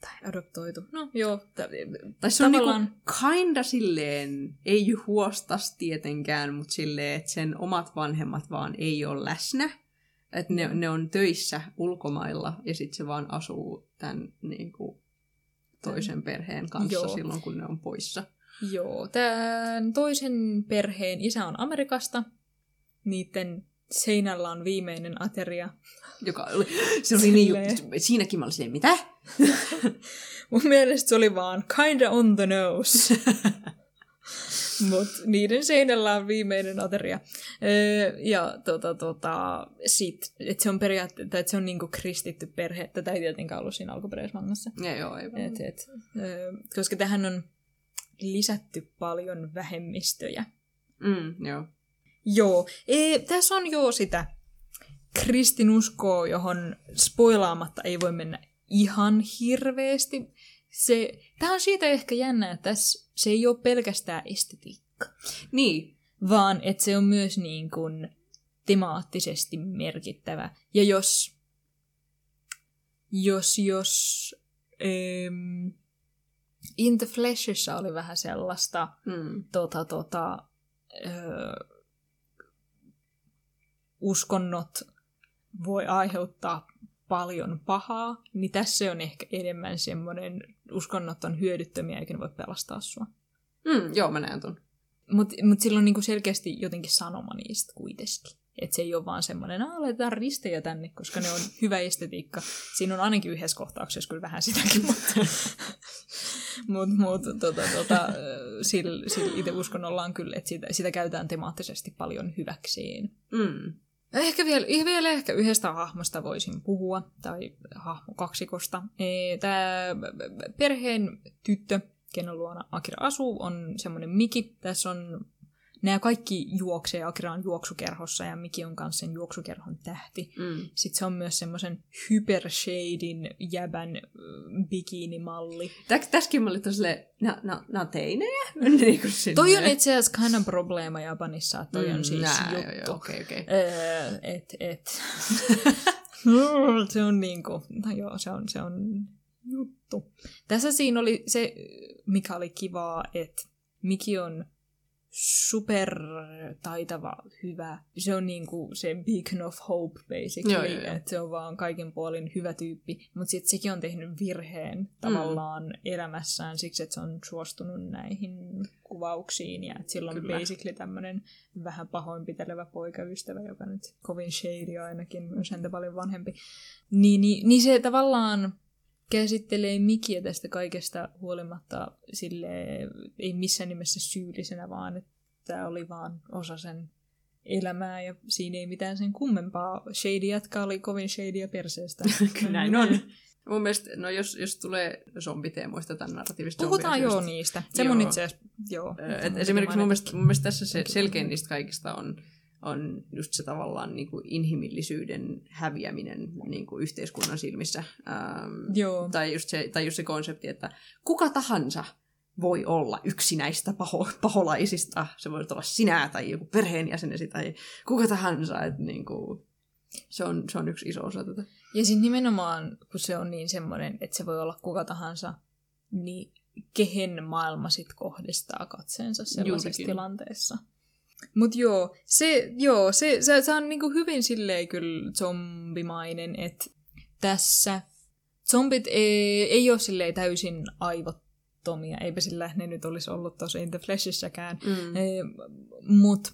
Tai adoptoitu, no joo. t- Tai se on tavallaan, niinku kinda silleen, ei huostas tietenkään, mutta silleen, että sen omat vanhemmat vaan ei ole läsnä. Että ne, ne on töissä ulkomailla ja sitten se vaan asuu tämän niinku, toisen perheen kanssa Joo. silloin, kun ne on poissa. Joo, tämän toisen perheen isä on Amerikasta. Niiden seinällä on viimeinen ateria. Joka oli, se oli niin, ju- siinäkin mä olin silleen, mitä? Mun mielestä se oli vaan kinda on the nose. Mut niiden seinällä on viimeinen ateria. Öö, ja tota, tota, sit, et se on periaatteessa, että se on niinku kristitty perhe. Tätä ei tietenkään ollut siinä alkuperäisessä mangassa. Ja joo, ei. Et, et, öö, koska tähän on lisätty paljon vähemmistöjä. Mm, joo. Joo, e, tässä on jo sitä kristinuskoa, johon spoilaamatta ei voi mennä ihan hirveästi. Se, tämä on siitä ehkä jännä, että tässä se ei ole pelkästään estetiikka, Niin, vaan että se on myös niin kuin temaattisesti merkittävä. Ja jos, jos, jos ähm, In the Fleshissa oli vähän sellaista, mm, tota, tota, öö, uskonnot voi aiheuttaa paljon pahaa, niin tässä on ehkä enemmän semmoinen, uskonnot on hyödyttömiä eikä ne voi pelastaa sua. mm, joo, mä näen ton. Mutta mut sillä on niinku selkeästi jotenkin sanoma niistä kuitenkin. Että se ei ole vaan semmoinen, että laitetaan ristejä tänne, koska ne on hyvä estetiikka. Siinä on ainakin yhdessä kohtauksessa kyllä vähän sitäkin, mutta mut, mut, tota, tota, sillä, sillä itse kyllä, että sitä, sitä käytetään temaattisesti paljon hyväkseen. Mm, Ehkä vielä, vielä ehkä yhdestä hahmosta voisin puhua, tai hahmokaksikosta. Tämä perheen tyttö, kenen luona Akira asuu, on semmoinen Miki. Tässä on nämä kaikki juoksee, Akira on juoksukerhossa ja Miki on kanssa sen juoksukerhon tähti. Mm. Sitten se on myös semmoisen hypershadin jäbän ö, bikinimalli. Täs, tässäkin mä olin silleen, nää, nää on teinejä? niin. Toi on itse asiassa of probleema Japanissa, että toi on siis nää, juttu. joo, joo, okei, okei. Öö, et, et. se on niinku, no joo, se on, se on juttu. Tässä siinä oli se, mikä oli kivaa, että Miki on super taitava, hyvä. Se on niinku se beacon of hope, basically. Joo, joo, joo. Että se on vaan kaiken puolin hyvä tyyppi. Mutta sitten sekin on tehnyt virheen tavallaan mm. elämässään siksi, että se on suostunut näihin kuvauksiin. Ja että sillä on Kyllä. basically tämmöinen vähän pahoinpitelevä poikaystävä, joka nyt kovin shady ainakin, myös häntä paljon vanhempi. Niin, niin, niin se tavallaan käsittelee Mikiä tästä kaikesta huolimatta sille ei missään nimessä syyllisenä, vaan että tämä oli vaan osa sen elämää ja siinä ei mitään sen kummempaa. Shady jätkä oli kovin shadyä perseestä. Näin on. Mun mielestä, no jos, jos tulee zombiteemoista tämän narratiivista Puhutaan joo niistä. Se mun Joo. itse asiassa, joo. Et esimerkiksi mun mielestä, mun mielestä tässä se selkein niistä kaikista on, on just se tavallaan niin kuin inhimillisyyden häviäminen niin kuin yhteiskunnan silmissä. Ähm, Joo. tai, just se, tai just se konsepti, että kuka tahansa voi olla yksi näistä paho, paholaisista. Se voi olla sinä tai joku perheenjäsenesi tai kuka tahansa. Et niin kuin, se, on, se on yksi iso osa tätä. Ja sitten nimenomaan, kun se on niin semmoinen, että se voi olla kuka tahansa, niin kehen maailma sit kohdistaa katseensa sellaisessa Juurikin. tilanteessa. Mutta joo, se, joo, se, se, se on niinku hyvin silleen kyllä zombimainen, että tässä zombit ei, ei ole silleen täysin aivottomia, eipä sillä ne nyt olisi ollut tuossa In the Flashissäkään, Mm. mutta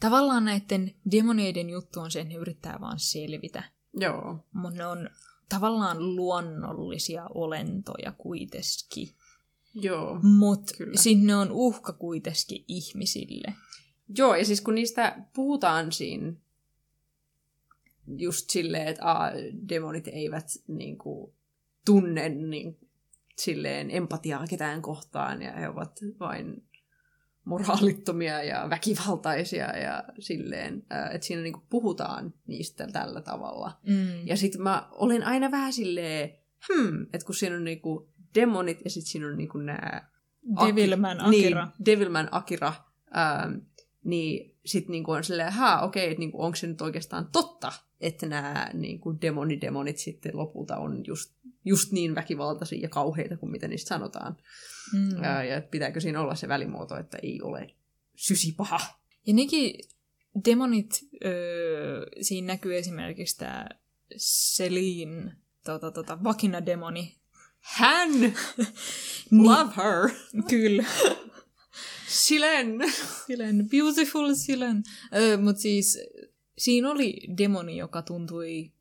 tavallaan näiden demoneiden juttu on se, että ne yrittää vaan selvitä Joo. mutta ne on tavallaan luonnollisia olentoja kuitenkin. Joo. Mutta Kyllä. sitten ne on uhka kuitenkin ihmisille. Joo, ja siis kun niistä puhutaan siinä just silleen, että aa, demonit eivät niin kuin, tunne niin, silleen empatiaa ketään kohtaan, ja he ovat vain moraalittomia ja väkivaltaisia ja silleen, että siinä niin kuin, puhutaan niistä tällä tavalla. Mm. Ja sitten mä olen aina vähän silleen, hmm, että kun siinä on niinku demonit ja sitten siinä on niinku nämä Devilman Akira. Niin, Devilman Akira. Ähm, niin sitten niinku on silleen, haa, okei, että niinku, onko se nyt oikeastaan totta, että nämä niinku demonidemonit sitten lopulta on just, just niin väkivaltaisia ja kauheita kuin mitä niistä sanotaan. Mm. Ää, ja pitääkö siinä olla se välimuoto, että ei ole sysipaha. Ja nekin demonit, öö, siinä näkyy esimerkiksi tämä Celine, tota, tota, vakina-demoni. Hän! Niin, Love her! Kyllä. Silen! Silen, beautiful Silen. Öö, Mutta siis siinä oli demoni, joka tuntui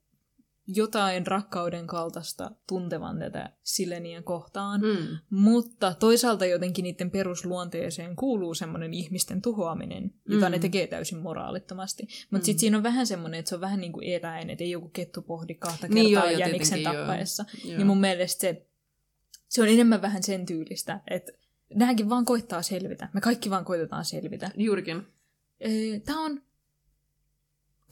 jotain rakkauden kaltaista tuntevan tätä Sileniä kohtaan. Mm. Mutta toisaalta jotenkin niiden perusluonteeseen kuuluu semmoinen ihmisten tuhoaminen, jota Mm. ne tekee täysin moraalittomasti. Mutta Mm. sitten siinä on vähän semmoinen, että se on vähän niin kuin eläin, että ei joku kettu pohdi kahta kertaa niin joo, jäniksen tappaessa. Joo. Niin mun mielestä se, se on enemmän vähän sen tyylistä, että nämäkin vaan koittaa selvitä. Me kaikki vaan koitetaan selvitä. Juurikin. Tämä on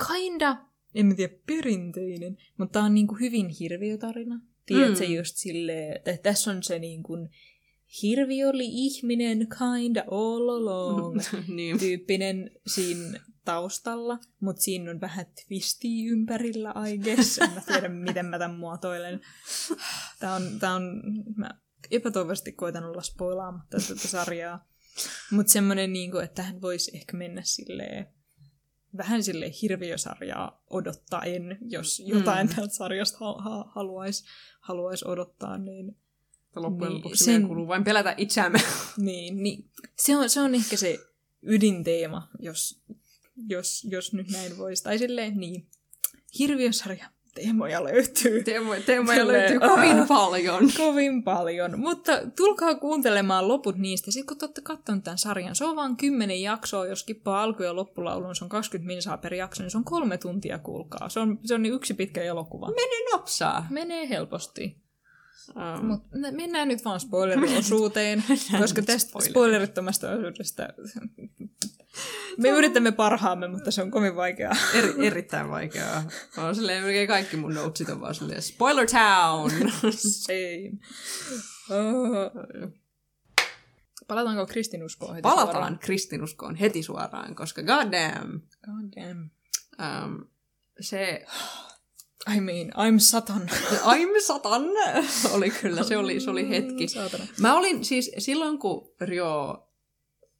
kinda, en mä tiedä, perinteinen, mutta tämä on niinku hyvin hirviötarina. Tiedätkö Mm. just silleen, että tässä on se niinku hirviö oli ihminen kinda all along niin. tyyppinen siinä taustalla, mutta siinä on vähän twistiä ympärillä, I guess. En mä tiedä, miten mä tämän muotoilen. Tää on, tää on mä epätoivoisesti koitan olla spoilaamatta tätä sarjaa. Mutta semmoinen, niinku, että tähän voisi ehkä mennä silleen, vähän sille hirviösarjaa odottaen, jos jotain Mm. mm. tältä sarjasta ha- ha- haluaisi haluais odottaa, niin Loppujen Niin, lopuksi sen- kuuluu vain pelätä itseämme. niin, niin se, on, se on ehkä se ydinteema, jos, jos, jos nyt näin voisi. Tai silleen, niin, hirviösarja teemoja löytyy Teemoja, teemoja Silleen, löytyy kovin paljon. kovin paljon. Mutta tulkaa kuuntelemaan loput niistä. Sitten kun te olette katsonut tämän sarjan, se on vain kymmenen jaksoa. Jos kippaa alku- ja loppulaulun, se on 20 minsaa per jakso, niin se on kolme tuntia, kuulkaa. Se on, se on niin yksi pitkä elokuva. Mene nopsaa. Menee helposti. Um, Mutta mennään nyt vaan spoileriosuuteen, koska tästä spoileri. spoilerittomasta osuudesta me yritämme parhaamme, mutta se on kovin vaikeaa. eri, erittäin vaikeaa. On silleen, melkein kaikki mun notesit on vaan silleen, Spoiler Town! Same. Oh. Palataanko kristinuskoon heti Palataan suoraan? kristinuskoon heti suoraan, koska goddamn, God damn. um, se I mean, I'm Satan. I'm satan oli kyllä, se oli, se oli hetki. Saatana. Mä olin siis silloin, kun Rio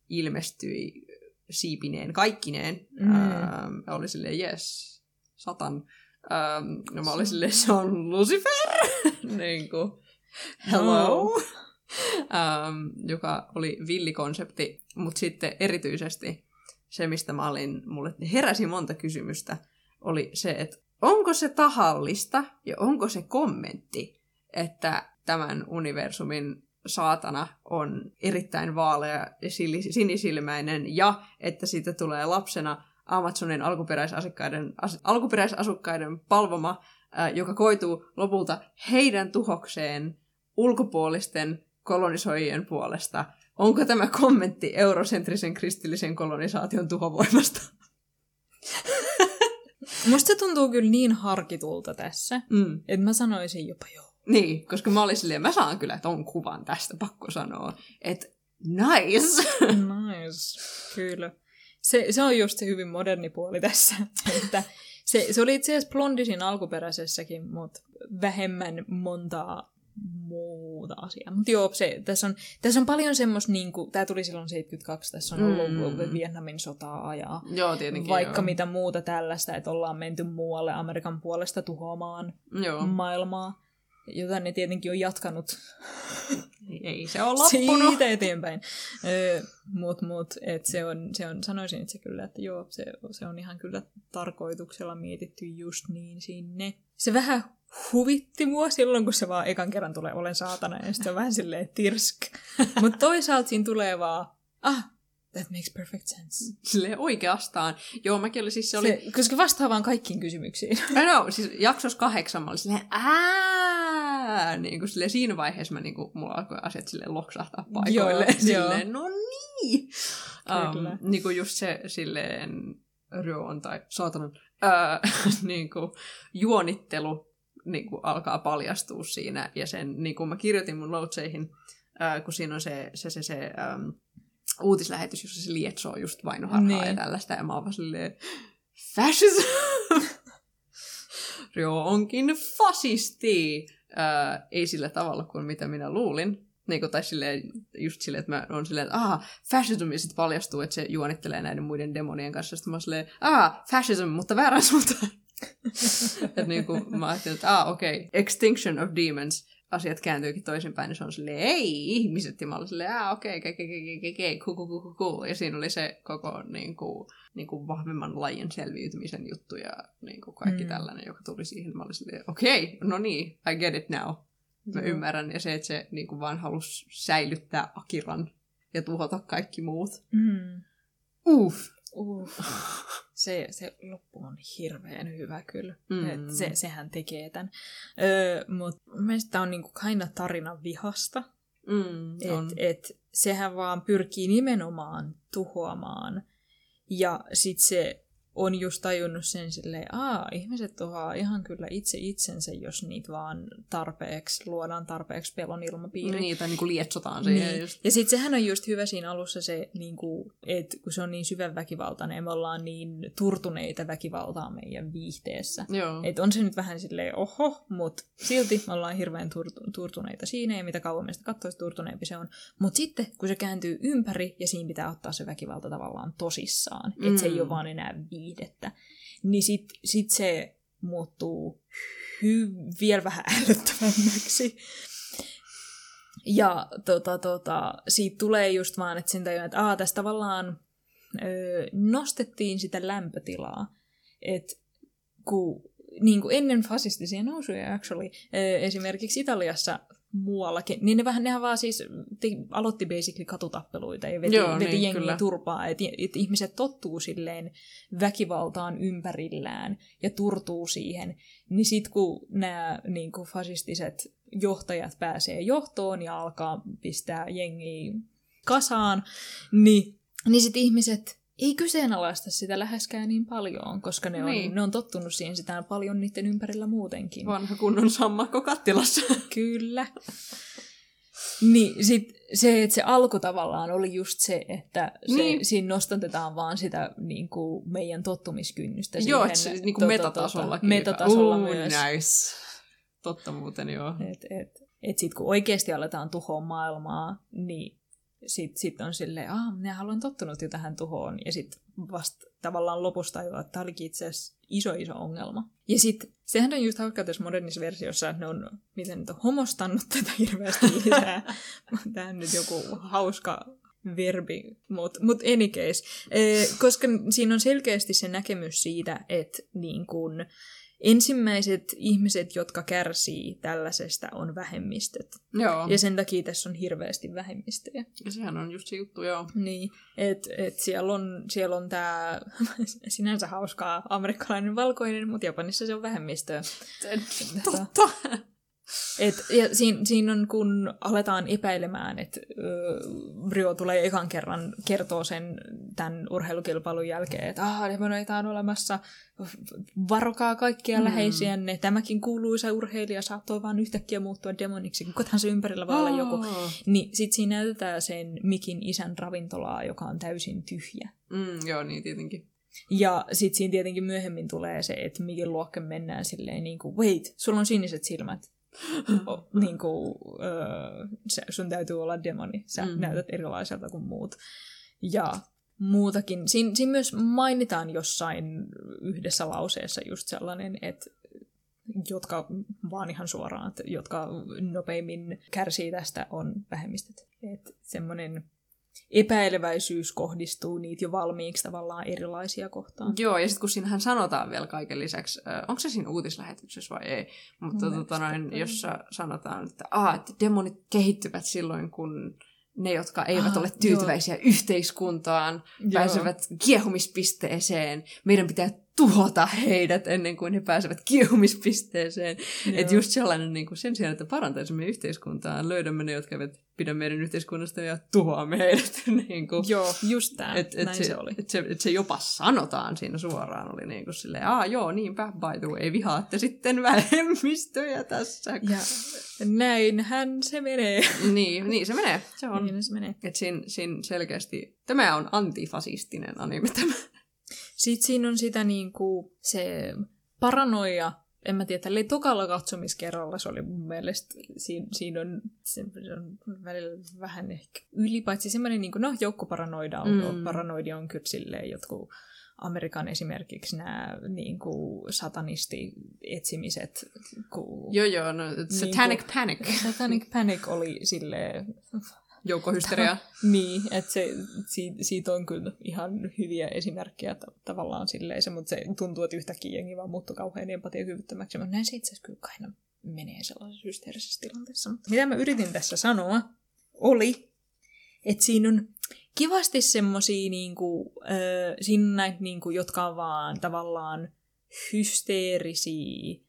ilmestyi siipineen, kaikkineen, Mm. mm. ähm, oli silleen, yes, satan. Ähm, no mä olin silleen, se on Lucifer, niin kuin, hello. No. ähm, joka oli villikonsepti, mutta sitten erityisesti se, mistä mä olin, mulle heräsi monta kysymystä, oli se, että onko se tahallista ja onko se kommentti, että tämän universumin saatana on erittäin vaalea ja sinisilmäinen ja että siitä tulee lapsena Amazonin alkuperäisasukkaiden, as, alkuperäisasukkaiden palvoma, ää, joka koituu lopulta heidän tuhokseen ulkopuolisten kolonisoijien puolesta. Onko tämä kommentti eurosentrisen kristillisen kolonisaation tuhovoimasta? Musta se tuntuu kyllä niin harkitulta tässä, Mm. että mä sanoisin jopa joo. Niin, koska mä olin silleen, mä saan kyllä ton kuvan tästä, pakko sanoa, että nice! Nice, kyllä. Se, se on just se hyvin moderni puoli tässä, että se, se oli itse asiassa Blondisin alkuperäisessäkin, mutta vähemmän montaa muuta asiaa. Mutta joo, se, tässä, on, tässä on paljon semmoista, niin tämä tuli silloin 72, tässä on ollut Mm. Vietnamin sotaa ajaa. Joo, tietenkin Vaikka joo. mitä muuta tällaista, että ollaan menty muualle Amerikan puolesta tuhoamaan Joo, maailmaa, jota ne tietenkin on jatkanut ei se ole loppunut. siitä eteenpäin. Öö, mut, mut, et se on, se on, sanoisin itse kyllä, että joo, se, se on ihan kyllä tarkoituksella mietitty just niin sinne. Se vähän huvitti mua silloin, kun se vaan ekan kerran tulee olen saatana, ja sitten on vähän silleen tirsk. Mutta toisaalta siinä tulee vaan, ah, that makes perfect sense. Silleen oikeastaan. Joo, mäkin oli siis, se oli... Se, koska vastaa vaan kaikkiin kysymyksiin. No, no, siis jaksossa kahdeksan mä olin silleen, ää, niin kuin silleen siinä vaiheessa mä niin kuin, mulla alkoi asiat silleen loksahtaa paikoille. Joo, silleen, no niin. Kyllä. Um, niin kuin just se silleen Ryoon tai saatanan ää, niin kuin, juonittelu niin kuin, alkaa paljastua siinä. Ja sen, niin kuin mä kirjoitin mun noteseihin, ää, kun siinä on se, se, se, se äm, uutislähetys, jossa se lietsoo just vainoharhaa Niin. ja tällaista. Ja mä oon vaan silleen, fascism! Ryo onkin fasisti! Ää, ei sillä tavalla kuin mitä minä luulin. Niin kuin, tai silleen, just silleen, että mä oon silleen, että aha, fascism, ja sitten paljastuu, että se juonittelee näiden muiden demonien kanssa. Sitten mä oon silleen, aha, fascism, mutta väärän suuntaan. Että niin kuin, mä ajattelin, että ah, okei, okay. extinction of demons, asiat kääntyykin toisinpäin, niin se on silleen, ei, ihmiset, ja mä olin silleen, ah, okei, okei, okei, okei, okei, okei, cool, cool, cool, cool. Ja siinä oli se koko niin kuin, niin kuin vahvemman lajin selviytymisen juttu ja niin kuin kaikki mm. tällainen, joka tuli siihen. Mä olin silleen, okei, okay, no niin, I get it now. Mä Joo. ymmärrän. Ja se, että se niin kuin vaan halusi säilyttää Akiran ja tuhota kaikki muut. Mm. Uff. Uh. Se, se loppu on hirveän hyvä kyllä. Mm. Et se, sehän tekee tämän. Öö, Mutta mielestäni tämä on niinku aina tarina vihasta. Mm, on. Et, et, sehän vaan pyrkii nimenomaan tuhoamaan. Ja sit se on just tajunnut sen silleen, aa, ihmiset tuhoaa ihan kyllä itse itsensä, jos niitä vaan tarpeeksi, luodaan tarpeeksi pelon ilmapiiri. Niitä niin kuin lietsotaan siihen. Niin. Just. Ja sitten sehän on just hyvä siinä alussa se, niin kuin, että kun se on niin syvän väkivaltainen ja me ollaan niin turtuneita väkivaltaa meidän viihteessä. Että on se nyt vähän silleen oho, mutta silti me ollaan hirveän turtu- turtuneita siinä ja mitä kauan meistä katsoisi, turtuneempi se on. Mutta sitten kun se kääntyy ympäri ja siinä pitää ottaa se väkivalta tavallaan tosissaan, että se ei Mm. ole vaan enää viihdettä, niin sit, sit se muuttuu hy- vielä vähän älyttävämmäksi. Ja tota, tota, siitä tulee just vaan, että sen tajuaa, että aa, tässä tavallaan öö, nostettiin sitä lämpötilaa. Että kun niin kuin ennen fasistisia nousuja actually, esimerkiksi Italiassa muuallakin. Niin ne vähän, nehän vaan siis te, aloitti basically katutappeluita ja veti, Joo, veti niin, jengiä kyllä. turpaa. Että et ihmiset tottuu silleen väkivaltaan ympärillään ja turtuu siihen. Niin sit kun nämä niin kuin fasistiset johtajat pääsee johtoon ja alkaa pistää jengiä kasaan, niin, niin sit ihmiset ei kyseenalaista sitä läheskään niin paljon, koska ne on, Niin. ne on tottunut siihen sitä paljon niiden ympärillä muutenkin. Vanha kunnon sammakko kattilassa. Kyllä. Niin sit se, että se alku tavallaan oli just se, että se, Niin. siinä nostatetaan vaan sitä niin kuin meidän tottumiskynnystä. Joo, että se niin tota, kuin metatasollakin. metatasolla Uu, myös. Nice. Totta muuten, joo. Et, et, et sit kun oikeasti aletaan tuhoa maailmaa, niin sit, sit on silleen, ah, minä olen tottunut jo tähän tuhoon. Ja sit vasta tavallaan lopusta tajuaa, että tämä olikin itse asiassa iso iso ongelma. Ja sit sehän on just hauskaa tässä modernissa versiossa, että ne on, miten nyt on homostannut tätä hirveästi lisää. Tämä on nyt joku hauska verbi, mutta mut any case. Eh, koska siinä on selkeästi se näkemys siitä, että niin kun, ensimmäiset ihmiset, jotka kärsii tällaisesta, on vähemmistöt. Joo. Ja sen takia tässä on hirveästi vähemmistöjä. Ja sehän on just se juttu, joo. Niin, että et siellä on, siellä on tämä sinänsä hauskaa amerikkalainen valkoinen, mutta Japanissa se on vähemmistö. Totta. Et, ja siinä, siinä on, kun aletaan epäilemään, että Brio tulee ekan kerran kertoo sen tämän urheilukilpailun jälkeen, että ah, demoneita on olemassa, varokaa kaikkia Mm. läheisiänne, tämäkin kuuluisa urheilija saattoi vaan yhtäkkiä muuttua demoniksi, kukahan se ympärillä voi olla joku. Niin sit siinä näytetään sen Mikin isän ravintolaa, joka on täysin tyhjä. Mm, joo, niin tietenkin. Ja sit siinä tietenkin myöhemmin tulee se, että Mikin luokke mennään silleen niin kuin, wait, sulla on siniset silmät. Niin kuin, öö, se, sun täytyy olla demoni. Sä mm. näytät erilaiselta kuin muut. Ja muutakin. Siin, siinä myös mainitaan jossain yhdessä lauseessa just sellainen, että jotka vaan ihan suoraan, että jotka nopeimmin kärsii tästä on vähemmistöt. Että semmoinen epäileväisyys kohdistuu niitä jo valmiiksi tavallaan erilaisia kohtaan. Joo, ja sitten kun siinähän sanotaan vielä kaiken lisäksi, äh, onko se siinä uutislähetyksessä vai ei, mutta tota noin, jossa sanotaan, että, aa, että demonit kehittyvät silloin, kun ne, jotka eivät Ah, ole tyytyväisiä yhteiskuntaan, Joo. pääsevät kiehumispisteeseen. Meidän pitää tuhota heidät ennen kuin he pääsevät kiehumispisteeseen. Että just sellainen, niin kuin sen sijaan, että parantaisimme yhteiskuntaa, löydämme ne, jotka eivät pidä meidän yhteiskunnasta ja tuhoamme heidät. niin kuin. Joo, just tämä. Et, et Näin se, se, oli. Et se, et se jopa sanotaan siinä suoraan, oli niin kuin silleen, aa joo, niinpä, by the way, vihaatte sitten vähemmistöjä tässä. Ja näinhän se menee. niin, niin se menee, se on. Niin se menee. Et siinä, siinä selkeästi, tämä on antifasistinen anime tämä. Sitten siinä on sitä niinku, se paranoia, en mä tiedä, tälleen tokalla katsomiskerralla se oli mun mielestä, siinä, siinä on, se, on välillä vähän ehkä yli, paitsi semmoinen, niinku, no joukkoparanoida on, Mm. paranoidia on kyllä silleen jotkut Amerikan esimerkiksi nämä niin kuin satanisti-etsimiset. Kun Joo joo, no, satanic Niinku- panic, Satanic Panic oli silleen, joukkohysteria. niin, että se, siitä, siitä on kyllä ihan hyviä esimerkkejä ta- tavallaan silleen se, mutta se tuntuu, että yhtäkkiä jengi vaan muuttui kauhean empatiakyvyttömäksi. Mutta näin se itse asiassa kyllä aina menee sellaisessa hysteerisessä tilanteessa. Mutta mitä mä yritin tässä sanoa, oli, että siinä on kivasti semmosia, niinku, äh, niinku, jotka on vaan tavallaan hysteerisiä,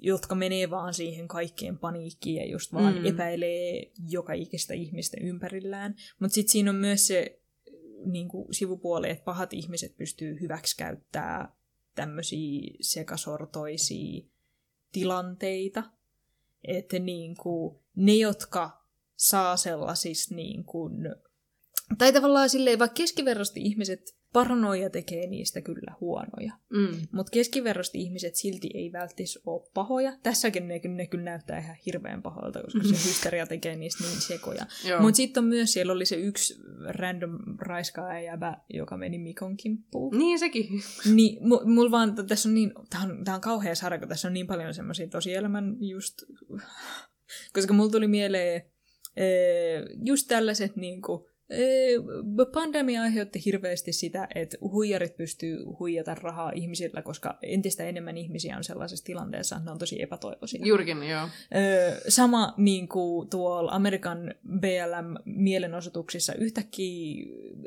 jotka menee vaan siihen kaikkeen paniikkiin ja just vaan Mm. epäilee joka ikistä ihmistä ympärillään. Mutta sitten siinä on myös se niin kuin sivupuoli, että pahat ihmiset pystyy hyväksikäyttää tämmöisiä sekasortoisia tilanteita. Että niin kuin, ne, jotka saa sellaisista niin kuin, tai tavallaan silleen, vaikka keskiverrosti ihmiset paranoia tekee niistä kyllä huonoja. Mm. Mutta keskiverrosti ihmiset silti ei välttis ole pahoja. Tässäkin ne, ne kyllä näyttää ihan hirveän pahoilta, koska se hysteria tekee niistä niin sekoja. Mutta sitten on myös, siellä oli se yksi random raiskaaja jäbä, joka meni Mikon kimppuun. Niin sekin. Niin, mu- mulla vaan, tässä on niin, tää on, tää on kauhea sarja, kun tässä on niin paljon semmoisia tosielämän just, koska mulla tuli mieleen ee, just tällaiset niinku Ee, Pandemia aiheutti hirveästi sitä, että huijarit pystyy huijata rahaa ihmisillä, koska entistä enemmän ihmisiä on sellaisessa tilanteessa, että ne on tosi epätoivoisia. Juurikin, joo. Sama niin kuin tuolla Amerikan BLM-mielenosoituksissa yhtäkkiä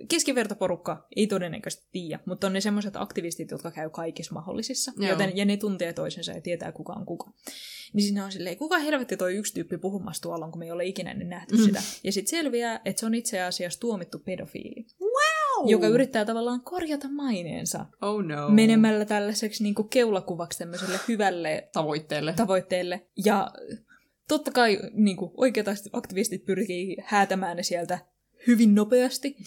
keskivertoporukka ei todennäköisesti tiedä, mutta on ne semmoiset aktivistit, jotka käy kaikissa mahdollisissa, Joo. joten, ja ne tuntee toisensa ja tietää kuka on kuka. Niin siinä on silleen, kuka helvetti toi yksi tyyppi puhumassa tuolla on, kun me ei ole ikinä ennen nähty mm. sitä. Ja sitten selviää, että se on itse asiassa tuomittu pedofiili, Wow! joka yrittää tavallaan korjata maineensa Oh no. menemällä tällaiseksi niin kuin keulakuvaksi tämmöiselle hyvälle Tavoitteelle. tavoitteelle. Ja totta kai niin kuin, oikeat aktivistit pyrkii häätämään ne sieltä hyvin nopeasti,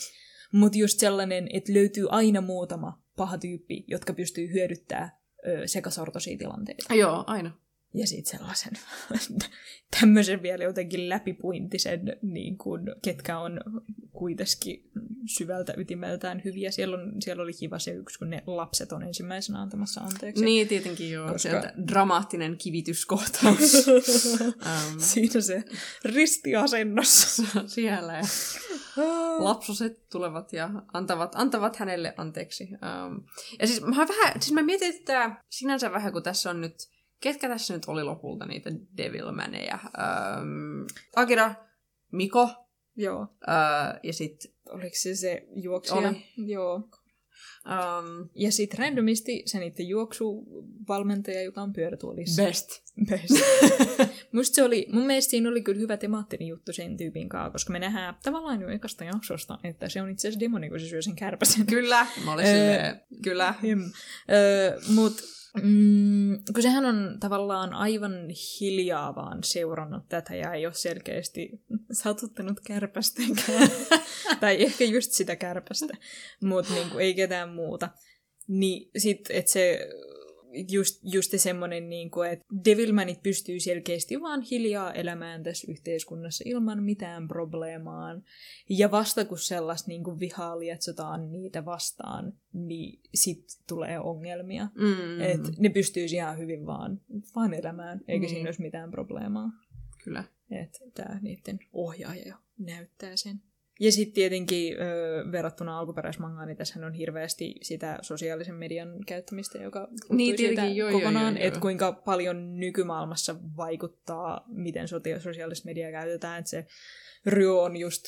mutta just sellainen, että löytyy aina muutama paha tyyppi, jotka pystyy hyödyttämään ö, sekasortoisia tilanteita. Joo, aina. Ja sitten sellaisen tämmöisen vielä jotenkin läpipuintisen, niin kuin, ketkä on kuitenkin syvältä ytimeltään hyviä. Siellä, on, siellä oli kiva se yksi, kun ne lapset on ensimmäisenä antamassa anteeksi. Niin, tietenkin joo. Koska- Sieltä dramaattinen kivityskohtaus. um, Siinä se ristiasennossa. siellä ja lapsoset tulevat ja antavat, antavat hänelle anteeksi. Um, ja siis mä, vähän, siis mä mietin, että sinänsä vähän, kun tässä on nyt, ketkä tässä nyt oli lopulta niitä Devilmaneja? Um, Akira, Miko Joo. uh, ja sitten Oliko se se juoksija? Oli. Joo. um, Ja sitten randomisti se niiden juoksuvalmentaja, joka on pyörätuolissa. Best. Best. Musta se oli, mun mielestä siinä oli kyllä hyvä temaattinen juttu sen tyypin kanssa, koska me nähdään tavallaan jo ekasta jaksosta, että se on itse asiassa demoni, kun se syö sen kärpäsen. Kyllä, mä olin Öö, silleen, kyllä. Öö, mut mm, kun sehän on tavallaan aivan hiljaa vaan seurannut tätä ja ei ole selkeästi satuttanut kärpästenkään. tai ehkä just sitä kärpästä, mutta niinku, ei ketään muuta. Niin sit, että se just, just semmoinen, niin kuin, että Devilmanit pystyy selkeästi vaan hiljaa elämään tässä yhteiskunnassa ilman mitään probleemaan. Ja vasta kun sellaista niin kuin vihaa lietsotaan niitä vastaan, niin sit tulee ongelmia. Mm. Mm. Että ne pystyisi ihan hyvin vaan, vaan elämään, eikä Niin. siinä olisi mitään probleemaa. Kyllä. Että tämä niiden ohjaaja näyttää sen. Ja sitten tietenkin ö, verrattuna alkuperäismangaan, niin tässä on hirveästi sitä sosiaalisen median käyttämistä, joka Niin, siitä tietenkin, joo, kokonaan, että kuinka paljon nykymaailmassa vaikuttaa, miten sosiaalista mediaa käytetään, että se Ryo on just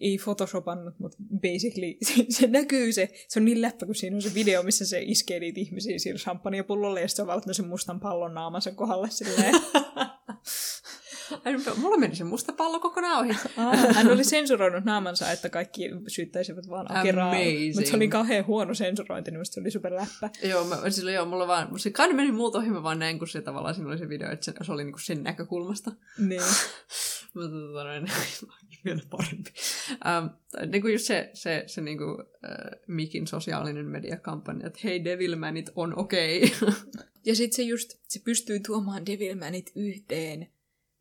ei photoshopannut, mutta basically se, se näkyy se, se on niin läppä, kun siinä on se video, missä se iskee niitä ihmisiä sillä champagnepullolle ja sitten se on sen mustan pallon naamansa kohdalle silleen. Mulla meni se musta pallo kokonaan ohi. Hän oli sensuroinut naamansa, että kaikki syyttäisivät vaan Akiraa. Amazing. Mutta se oli kauhean huono sensurointi, niin se oli super läppä. joo, mä, sillä, joo, mulla vaan, se kai meni muut ohi, mä vaan näin, kun se tavallaan siinä oli se video, että se, se oli niinku sen näkökulmasta. Niin. Mutta tota noin, vielä parempi. Um, niin kuin just se, se, se niin kuin, uh, Mikin sosiaalinen mediakampanja, että hei Devilmanit on okei. Okay. Ja sitten se just, se pystyy tuomaan Devilmanit yhteen,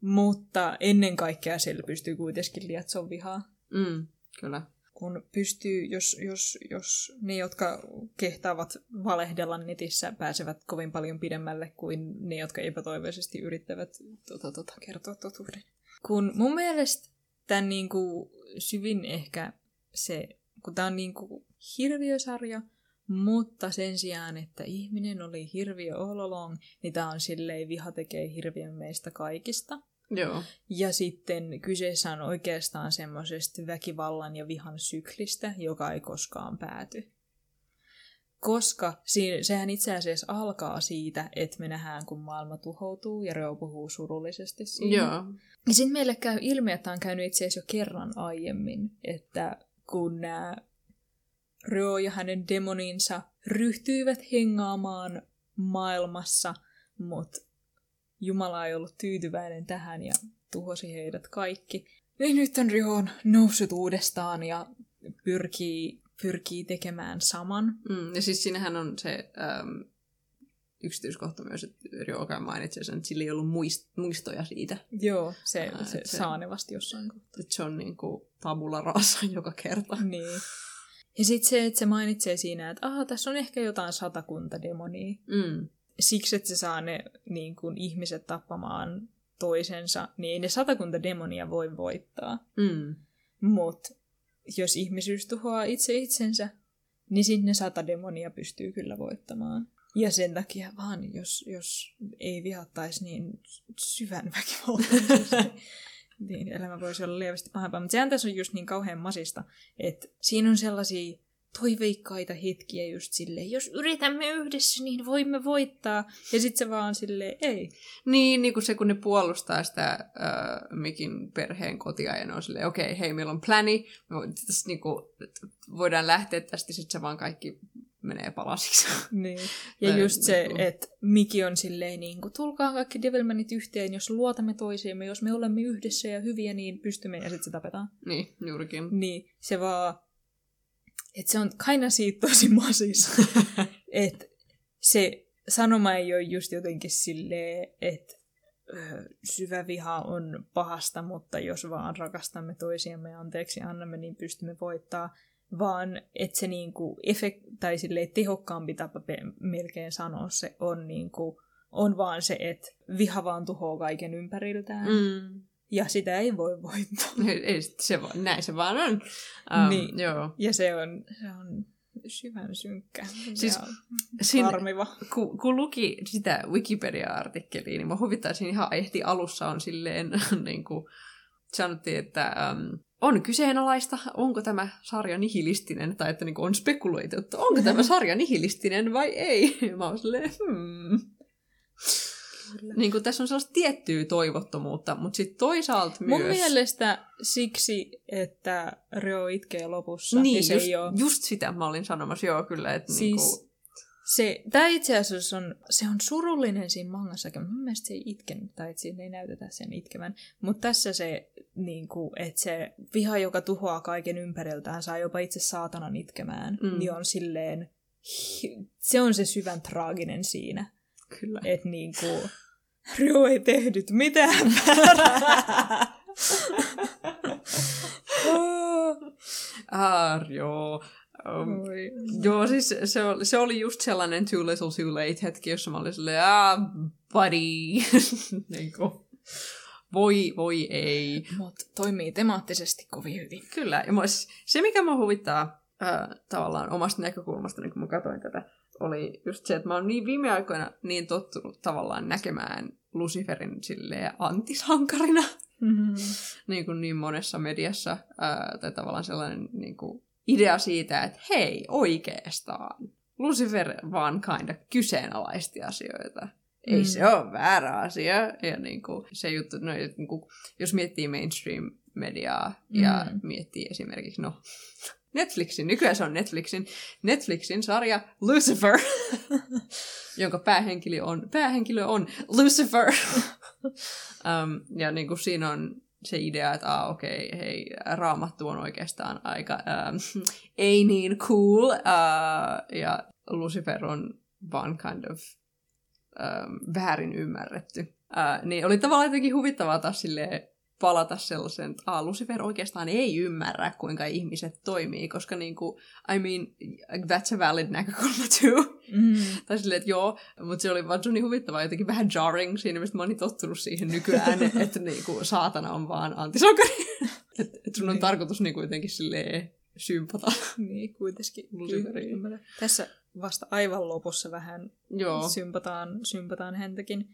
mutta ennen kaikkea se pystyy kuitenkin lietsoa vihaa. mm, kyllä. Kun pystyy, jos, jos, jos ne, jotka kehtaavat valehdella netissä, pääsevät kovin paljon pidemmälle kuin ne, jotka epätoivoisesti yrittävät tota, tota, kertoa totuuden. Kun mun mielestä tämän niin kuin, syvin ehkä se, kun tämä on niin kuin, hirviösarja, mutta sen sijaan, että ihminen oli hirviö all along, niin tämä on silleen viha tekee hirviön meistä kaikista. Joo. Ja sitten kyseessä on oikeastaan semmoisesta väkivallan ja vihan syklistä, joka ei koskaan pääty. Koska si- sehän itse asiassa alkaa siitä, että me nähdään, kun maailma tuhoutuu ja Reo puhuu surullisesti siitä. Joo. Ja sitten meille käy ilmi, että on käynyt itse asiassa jo kerran aiemmin, että kun nämä Reo ja hänen demoninsa ryhtyivät hengaamaan maailmassa, mutta Jumala ei ollut tyytyväinen tähän ja tuhosi heidät kaikki. Niin nyt on on noussut uudestaan ja pyrkii, pyrkii tekemään saman. Mm, ja siis siinähän on se äm, yksityiskohta myös, että Ryoka mainitsi sen, että sillä ei ollut muist- muistoja siitä. Joo, se, Ää, se, et se- se saa ne vasta jossain kohtaa. Että se on niin kuin tabula rasa joka kerta. Niin. Ja sitten se, että se mainitsee siinä, että aha, tässä on ehkä jotain satakunta demonia. Mm. Siksi, että se saa ne niin kuin, ihmiset tappamaan toisensa, niin ei ne satakunta demonia voi voittaa. Mm. Mutta jos ihmisyys tuhoaa itse itsensä, niin sinne sata demonia pystyy kyllä voittamaan. Ja sen takia vaan, jos, jos ei vihattaisi niin syvän väkivaltaisesti, niin elämä voisi olla lievästi pahempaa. Mutta sehän tässä on just niin kauhean masista, että siinä on sellaisia toiveikkaita hetkiä just silleen, jos yritämme yhdessä, niin voimme voittaa. Ja sitten se vaan silleen, ei. Niin, niin kuin se, kun ne puolustaa sitä äh, Mikin perheen kotia ja ne on silleen, okei, okay, hei, meillä on pläni, me vo- tästä, niin kuin, voidaan lähteä tästä, sitten se vaan kaikki menee palasiksi. Niin. Ja Tai just se, niinku- että Miki on silleen, niin kuin, tulkaa kaikki Devilmanit yhteen, jos luotamme toisiimme, jos me olemme yhdessä ja hyviä, niin pystymme, ja sitten se tapetaan. niin, juurikin. Niin se vaan, että se on kaina siitä tosi masis. että se sanoma ei ole just jotenkin silleen, että syvä viha on pahasta, mutta jos vaan rakastamme toisiamme ja anteeksi annamme, niin pystymme voittaa. Vaan että se niinku efekt, tai silleen tehokkaampi tapa melkein sanoa se on, niinku, on vaan se, että viha vaan tuhoaa kaiken ympäriltään. Mm. Ja sitä ei voi voittaa. Ei, se vaan, näin se vaan on. Um, Niin. Joo. Ja se on, se on syvän synkkä Siis ja Siinä, harmiva. kun, kun luki sitä Wikipedia-artikkeliä, niin mä huvittaisin ihan ehti alussa on silleen, niin kuin sanottiin, että um, on kyseenalaista, onko tämä sarja nihilistinen, tai että niin kuin on spekuloitu, että onko tämä sarja nihilistinen vai ei. Ja mä oon silleen, hmm. Niin kuin tässä on sellaista tiettyä toivottomuutta, mutta sitten toisaalta Mun myös... mielestä siksi, että Reo itkee lopussa, niin, niin se just, ei ole... just sitä mä olin sanomassa, joo kyllä. Että Siis niinku, se, tämä itse asiassa on, se on surullinen siinä mangassakin, mun mielestä se ei itkenyt, tai siinä ei näytetä sen itkevän. Mutta tässä se, niin kuin, että se viha, joka tuhoaa kaiken ympäriltään, saa jopa itse saatanan itkemään, Mm. niin on silleen, se on se syvän traaginen siinä. kyllä. Että niinku, Ryo ei tehnyt mitään väärää. Ah, joo. Um, Oi. Joo, siis se oli, se oli just sellainen too little too late hetki, jossa mä olin silleen, ah, buddy. niin kuin, voi, voi ei. Mut toimii temaattisesti kovin hyvin. Kyllä, ja mua, siis se mikä mä huvittaa äh, tavallaan omasta näkökulmasta, niin kun mä katsoin tätä, oli just se, että mä oon niin viime aikoina niin tottunut tavallaan näkemään Luciferin silleen antisankarina, Mm-hmm. niin, kuin niin monessa mediassa, ää, tai tavallaan sellainen niin kuin idea siitä, että hei, oikeastaan, Lucifer vaan kind of kyseenalaisti asioita. Ei Mm. se ole väärä asia. Ja niin kuin, se juttu, no, niin kuin, jos miettii mainstream-mediaa ja Mm. miettii esimerkiksi, no, Netflixin, nykyään se on Netflixin, Netflixin sarja Lucifer, jonka päähenkilö on, päähenkilö on Lucifer. um, ja niin kuin siinä on se idea, että ah, okei, okay, hei, raamattu on oikeastaan aika um, ei niin cool, uh, ja Lucifer on vaan kind of um, väärin ymmärretty. Uh, niin oli tavallaan jotenkin huvittavaa taas silleen palata sellaisen, että ah, Lucifer oikeastaan ei ymmärrä, kuinka ihmiset toimii, koska niin kuin, I mean, that's a valid näkökulma too. Mm. Tai silleen, että joo, mutta se oli vaan niin huvittavaa, jotenkin vähän jarring siinä, mistä mä oon niin tottunut siihen nykyään, että niinku, saatana on vaan antisankari. että et sun on Niin. tarkoitus niinku jotenkin silleen sympata. Niin, kuitenkin. Luciferiin. Tässä vasta aivan lopussa vähän joo, sympataan, sympataan häntäkin.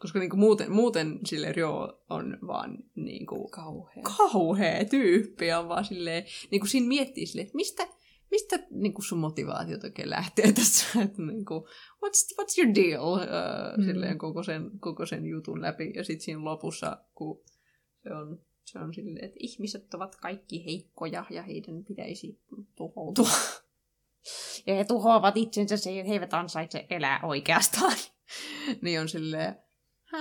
Koska niinku muuten, muuten sille joo on vaan niinku Kauhea. kauhea tyyppi, on vaan silleen, niinku siinä miettii silleen, että mistä, mistä niinku sun motivaatiot oikein lähtee tässä, että niinku, what's, what's your deal, uh, Mm. silleen koko sen, koko sen jutun läpi, ja sitten siinä lopussa, kun se on, se on silleen, että ihmiset ovat kaikki heikkoja, ja heidän pitäisi tuhoutua. Ja he tuhoavat itsensä, se- he eivät ansaitse elää oikeastaan. niin on silleen.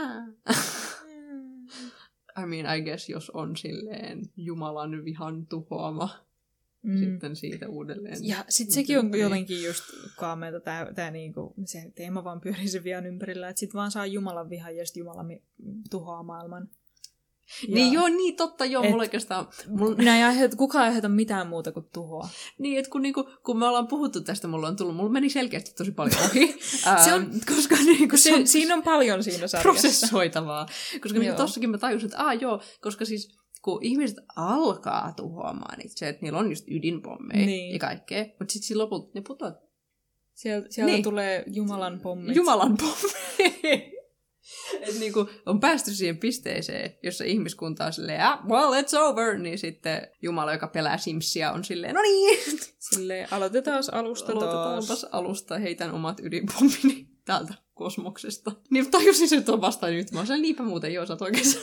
I mean, I guess, jos on silleen Jumalan vihan tuhoama, mm. Sitten siitä uudelleen. Ja sitten sekin on Niin. jotenkin just kaameita, tää, tää niinku, se teema vaan pyörii sen vihan ympärillä, että sit vaan saa Jumalan vihan ja sit Jumala tuhoaa maailman. Niin joo, niin totta, joo, Et- mulla oikeastaan, mulla, Minä ei aiheuta, kukaan ei aiheuta mitään muuta kuin tuhoa. niin, että kun, niinku, kun me ollaan puhuttu tästä, mulla on tullut, mulla meni selkeästi tosi paljon ohi, Se on- koska niinku, se Se, on siinä on paljon siinä sarjassa. prosessoitavaa, koska niinku Joo. tossakin mä tajusin, että aa joo, koska siis kun ihmiset alkaa tuhoamaan itse, että niillä on just ydinpommeja Niin. ja kaikkea, mutta sitten lopulta ne putoaa Sieltä, sieltä Niin. tulee Jumalan pommit. Jumalan pommeja. Et niinku on päästy siihen pisteeseen, jossa ihmiskunta on silleen, ah, well, it's over, niin sitten Jumala, joka pelää Simsia, on silleen, no niin, Silleen, aloitetaan alusta aloitetaan taas. alusta, heitän omat ydinpommini täältä kosmoksesta. Niin tajusin sen tuon vasta nyt, mä oon niinpä muuten, joo, sä oikeassa.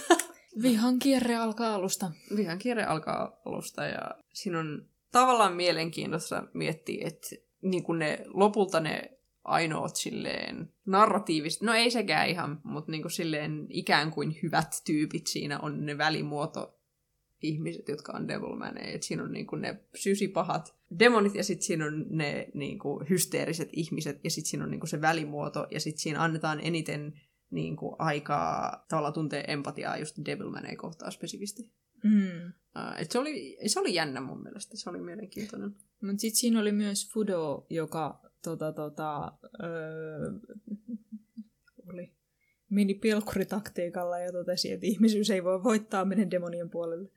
Vihan kierre alkaa alusta. Vihan kierre alkaa alusta ja siinä on tavallaan mielenkiintoista miettiä, että niin ne, lopulta ne ainoat silleen narratiiviset, no ei sekään ihan, mutta niin kuin silleen ikään kuin hyvät tyypit siinä on ne välimuoto ihmiset, jotka on devilmaneja. Et siinä on niin kuin ne sysipahat demonit ja sitten siinä on ne niin kuin hysteeriset ihmiset ja sitten siinä on niin kuin se välimuoto ja sitten siinä annetaan eniten niin kuin aikaa tavallaan tuntee empatiaa just devilmaneja kohtaan spesifisti. Mm. Et se, oli, se oli jännä mun mielestä, se oli mielenkiintoinen. Mutta sitten siinä oli myös Fudo, joka tota, tota, öö, oli, meni pilkkuritaktiikalla ja totesi, että ihmisyys ei voi voittaa, menen demonien puolelle.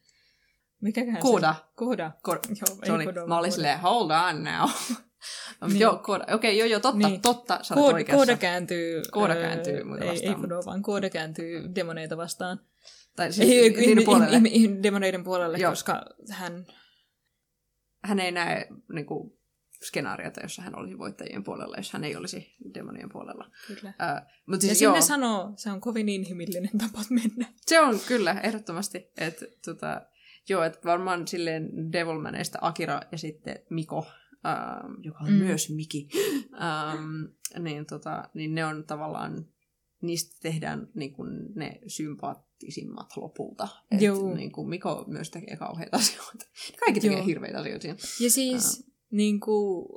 Mikäköhän Koda. se? Koda. Kor- Joo, oli, Koda, mä olin Koda. silleen, hold on now. Niin. niin. Joo, kooda. Okei, okay, joo, joo, totta, Niin. totta, sä olet Kood, oikeassa. kooda kääntyy... Kooda öö, kääntyy muita ei, vastaan. Ei Fudo, vaan kooda kääntyy demoneita vastaan. Tai siis Ei, niiden ihmi- puolelle. ihmi- ihmi- demoneiden puolelle, Joo. koska hän... Hän ei näe niin kuin, skenaariota, jossa hän olisi voittajien puolella, jos hän ei olisi demonien puolella. Kyllä. Uh, mutta Ja siis sinne joo, sanoo, se on kovin inhimillinen tapa mennä. se on kyllä ehdottomasti, että tota, joo, että varmaan silleen Devilmaneista Akira ja sitten Miko, ähm, joka on Mm. myös Miki, ähm, niin, tota, niin ne on tavallaan, niistä tehdään niin kuin ne sympaattisimmat lopulta. Et, Joo. niin kuin Miko myös tekee kauheita asioita. Kaikki tekee Joo. hirveitä asioita. Ja siis niin kuin,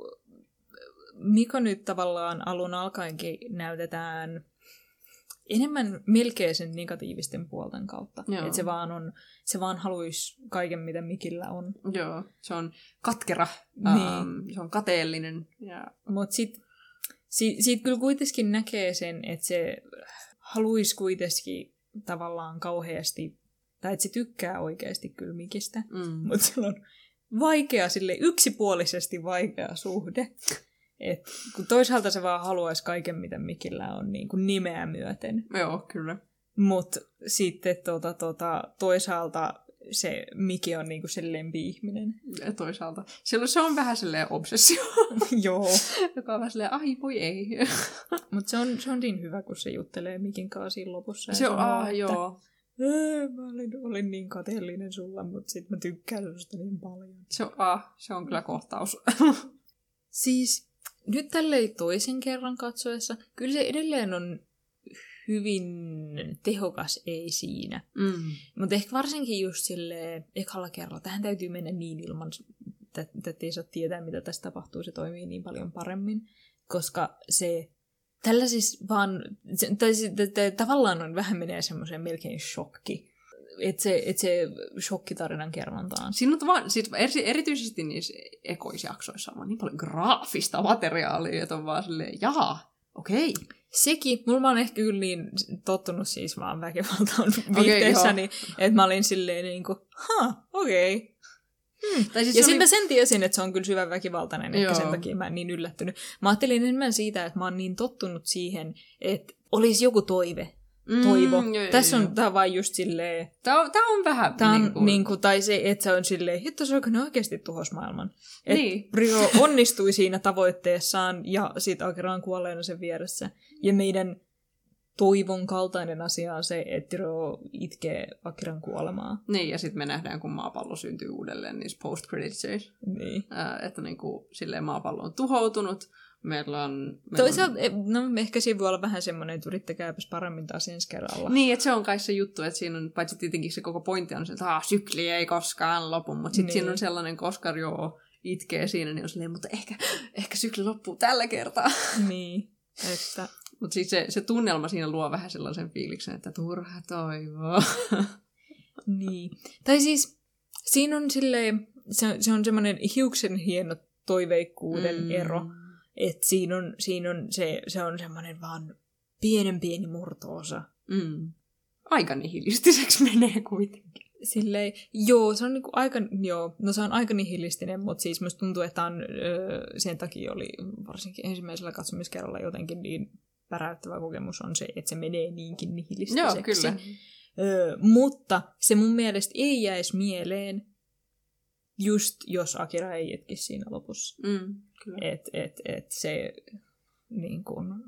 Miko nyt tavallaan alun alkaenkin näytetään enemmän melkein sen negatiivisten puolten kautta. Että se vaan on, se vaan haluaisi kaiken, mitä Mikillä on. Joo, se on katkera, Niin. ähm, se on kateellinen. Ja, Mutta sit, si, siitä kyllä kuitenkin näkee sen, että se haluaisi kuitenkin tavallaan kauheasti, tai että se tykkää oikeasti kyllä Mikistä, mm. mutta sillä on vaikea, sille yksipuolisesti vaikea suhde. Et kun toisaalta se vaan haluaisi kaiken, mitä Mikillä on niin kuin nimeä myöten. Joo, kyllä. Mutta sitten tota, tota, toisaalta se Miki on niinku se lempi-ihminen. Ja toisaalta. Silloin se on vähän silleen obsessio, Joo. joka on vähän silleen, ai voi ei. Mutta se on, se on niin hyvä, kun se juttelee Mikin kanssa siinä lopussa. Se on, sanoo, ah, että, joo. "Ee, Mä olin, olin niin kateellinen sulla, mutta sit mä tykkään susta niin paljon. Se on, ah, se on kyllä kohtaus. Siis nyt tälleen toisen kerran katsoessa, kyllä se edelleen on hyvin tehokas ei siinä. Mm. Mutta ehkä varsinkin just sille ekalla kerralla, tähän täytyy mennä niin ilman, että ei saa tietää, mitä tässä tapahtuu, se toimii niin paljon paremmin, koska se tällä siis vaan, tai tavallaan on vähän menee semmoiseen melkein shokki, että se, et se shokkitarinan kerrontaan. Siinä on vaan, eri, erityisesti niissä ekoisjaksoissa on vaan niin paljon graafista materiaalia, että on vaan silleen, jaha, okei. Sekin, mulla on ehkä kyllä niin tottunut siis vaan väkivaltaan Okei, viihteessäni, että mä olin silleen niin kuin, ha, okei. Okay. Tai siis Ja sitten oli- mä sen tiesin, että se on kyllä syvän väkivaltainen, ehkä Joo. sen takia mä en niin yllättynyt. Mä ajattelin enemmän siitä, että mä oon niin tottunut siihen, että olisi joku toive, toivo. Mm, joo, Tässä on tää vaan just silleen, Tää on, tää on vähän tää on niin kuin, niin kuin, tai se, että se on silleen, hitto se ne oikeasti tuhos maailman. Et Niin. Rio onnistui siinä tavoitteessaan ja sit Akira on kuolleena sen vieressä. Ja meidän toivon kaltainen asia on se, että Rio itkee Akiran kuolemaa. Niin, ja sitten me nähdään, kun maapallo syntyy uudelleen niissä post credits Niin. että niin kuin, silleen maapallo on tuhoutunut. Meillä on... Meillä Toisaalta, e, no ehkä siinä voi olla vähän semmoinen, että yrittäkääpäs paremmin taas ensi kerralla. On... Niin, että se on kai se juttu, että siinä on, paitsi tietenkin se koko pointti on se, että ah, sykli ei koskaan lopu, mutta sitten Niin. siinä on sellainen, koska joo, itkee siinä, niin on silleen, mutta ehkä, ehkä sykli loppuu tällä kertaa. Niin, että Mutta siis se, se tunnelma siinä luo vähän sellaisen fiiliksen, että turha toivoa. niin. Tai siis siinä on silleen, se, se on semmoinen hiuksen hieno toiveikkuuden mm. ero, että siinä on, siinä on se, se on semmoinen vaan pienen pieni murtoosa. Mm. aika nihilistiseksi menee kuitenkin. Silleen, joo, se on niinku aika, joo, no se on aika nihilistinen, mutta siis musta tuntuu, että on, öö, sen takia oli varsinkin ensimmäisellä katsomiskerralla jotenkin niin päräyttävä kokemus on se, että se menee niinkin nihilistiseksi. Joo, kyllä. Öö, mutta se mun mielestä ei jäisi mieleen, just jos Akira ei etkisi siinä lopussa. Mm, kyllä. Että et, et se niin kun,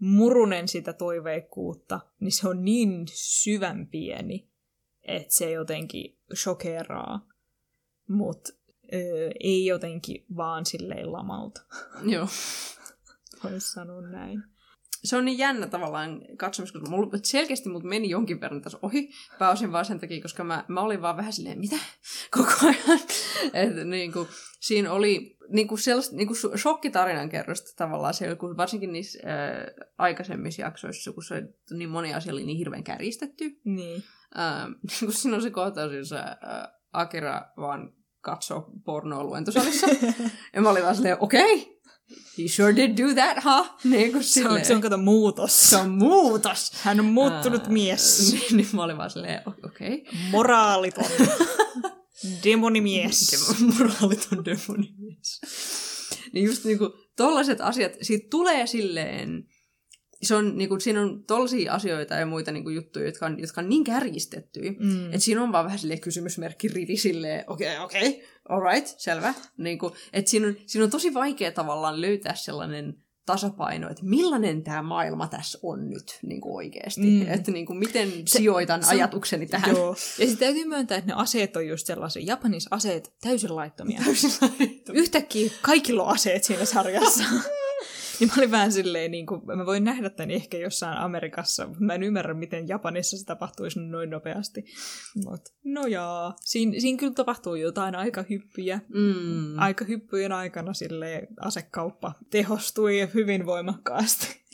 murunen sitä toiveikkuutta, niin se on niin syvän pieni, että se jotenkin shokeraa, mutta ei jotenkin vaan silleen lamauta. Joo. Voisi sanoa näin. se on niin jännä tavallaan katsomus, koska mulla selkeästi mut meni jonkin verran tässä ohi. Pääosin vaan sen takia, koska mä, mä olin vaan vähän silleen, mitä? Koko ajan. Et, niin kuin, siinä oli niin kuin sellaista niin kuin shokkitarinan kerrosta tavallaan siellä, kun varsinkin niissä ää, aikaisemmissa jaksoissa, kun se niin moni asia oli niin hirveän kärjistetty. Niin. Ää, kun siinä on se kohtaus, jossa ää, Akira vaan katsoo pornoa luentosalissa. ja mä olin vaan silleen, okei, okay, He sure did do that, huh? Niin kuin se, on, se on kato muutos. Se on muutos. Hän on muuttunut Ää, mies. Niin, niin mä olin vaan silleen, okei. Okay. Moraaliton. Demonimies. Moraaliton demonimies. Niin just niinku tollaset asiat, siitä tulee silleen, se on, niinku, siinä on tollaisia asioita ja muita niinku, juttuja, jotka on, jotka on niin kärjistettyjä, Mm. että siinä on vaan vähän silleen kysymysmerkki rivi silleen, okei, okay, okei, okay, alright, selvä. Niinku, että siinä, on, siinä on tosi vaikea tavallaan löytää sellainen tasapaino, että millainen tämä maailma tässä on nyt niin kuin oikeasti. Mm. Että niin kuin, miten se, sijoitan se ajatukseni tähän. Joo. Ja sitten täytyy myöntää, että ne aseet on just sellaisia. Japanissa aseet täysin laittomia. Täysin laittomia. Yhtäkkiä kaikilla on aseet siinä sarjassa. niin mä olin vähän silleen, niin kuin, mä voin nähdä tämän ehkä jossain Amerikassa, mutta mä en ymmärrä, miten Japanissa se tapahtuisi noin nopeasti. Mut, no jaa, siinä, siinä kyllä tapahtuu jotain aika hyppyjä. Mm. Aika hyppyjen aikana sille asekauppa tehostui hyvin voimakkaasti.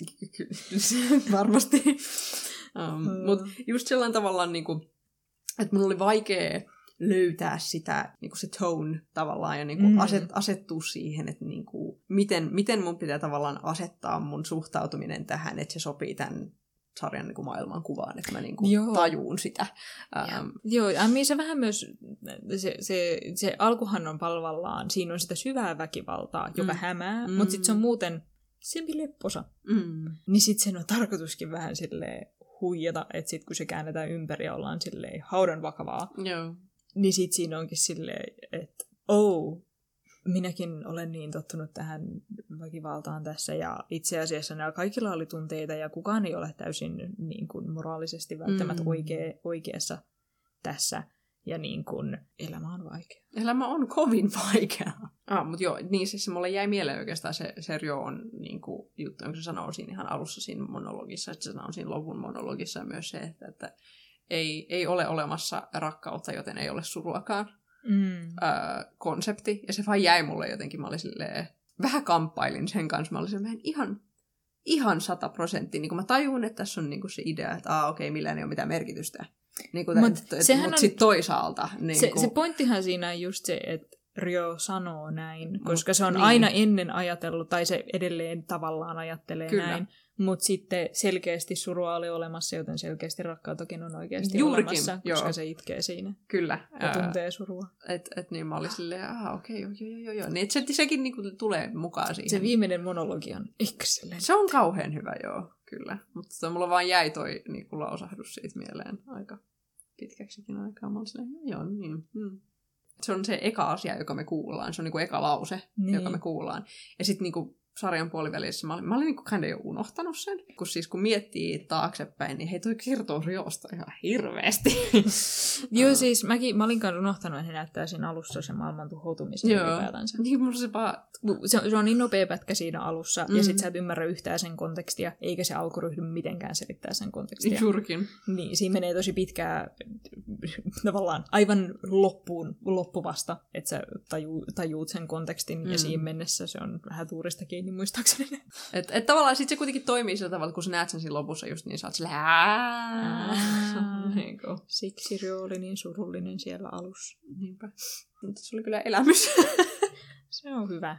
Varmasti. um, Mm. Mutta just sellainen tavallaan, niin kuin, että mun oli vaikea löytää sitä, niin kuin se tone tavallaan, ja niin kuin Mm. aset, asettua siihen, että niin kuin, miten, miten mun pitää tavallaan asettaa mun suhtautuminen tähän, että se sopii tämän sarjan niin kuin maailman kuvaan, että mä niin kuin Joo. tajuun sitä. Um, joo, ja se vähän myös, se, se, se alkuhan on palvallaan, siinä on sitä syvää väkivaltaa, joka Mm. hämää, Mm. mutta sitten se on muuten sempi lepposa. mm, Niin sitten sen on tarkoituskin vähän silleen huijata, että sitten kun se käännetään ympäri ja ollaan silleen haudan vakavaa, joo. Niin sitten siinä onkin silleen, että oh, minäkin olen niin tottunut tähän väkivaltaan tässä ja itse asiassa nämä kaikilla oli tunteita ja kukaan ei ole täysin niin kuin, moraalisesti välttämättä Mm. oikea, oikeassa tässä ja niin kuin, elämä on vaikea. Elämä on kovin vaikea. Ah, mutta joo, niin siis mulle jäi mieleen oikeastaan se, se Ryo on niin kuin, juttu, jonka se sanoo siinä ihan alussa siinä monologissa, että se sanoo siinä lopun monologissa myös se, että, että ei, ei ole olemassa rakkautta, joten ei ole suruakaan Mm. ää, konsepti. Ja se vaan jäi mulle jotenkin, mä olin silleen, vähän kamppailin sen kanssa, mä olin silleen, mä en ihan, ihan sata prosenttia, niin kuin mä tajun, että tässä on niin se idea, että ah, okei, millään ei ole mitään merkitystä. Niin kuin, Mut sehän mut on- sitten toisaalta. Niin Se, kuin, se pointtihan siinä on just se, että Ryo sanoo näin, koska se on niin. aina ennen ajatellut, tai se edelleen tavallaan ajattelee Kyllä. näin, mutta sitten selkeästi surua oli olemassa, joten selkeästi rakkautakin on oikeasti Juurikin, olemassa, koska joo. se itkee siinä Kyllä. ja ää, tuntee surua. Et, et niin mä olin silleen, aha, okei, joo, joo, joo, joo. Niin, se, sekin niinku tulee mukaan siihen. Se viimeinen monologi on excellent. se on kauhean hyvä, joo, kyllä. Mutta mulla vaan jäi toi niinku, lausahdus siitä mieleen aika pitkäksikin aikaa. Mä olin silleen, joo, joo, niin. Hmm. Se on se eka asia, joka me kuullaan. Se on niinku eka lause, Niin. joka me kuullaan. Ja sitten niinku sarjan puolivälissä mä olin, mä olin niinku kinda jo unohtanut sen. Kun siis kun miettii taaksepäin, niin hei toi kertoo Riosta ihan hirveästi. Joo, siis mäkin, mä olin kanssa unohtanut, että he näyttää siinä alussa sen maailman tuhoutumisen Joo. ylipäätänsä. niin mulla se vaan, Se, se on niin nopea pätkä siinä alussa, mm. Ja sit sä et ymmärrä yhtään sen kontekstia, eikä se alku ryhdy mitenkään selittää sen kontekstia. juurikin. Niin, siinä menee tosi pitkää tavallaan aivan loppuun, loppuvasta, että sä taju, tajuut sen kontekstin, mm. Ja siinä mennessä se on vähän tuurista kiinni muistaakseni. Et, et tavallaan sit se kuitenkin toimii sillä tavalla, kun sä näet sen siinä lopussa just niin, sä oot silleen "Ää." Niinku, Siksi Ryo oli niin surullinen siellä alussa. Niinpä. Mutta se oli kyllä elämys. Se on hyvä.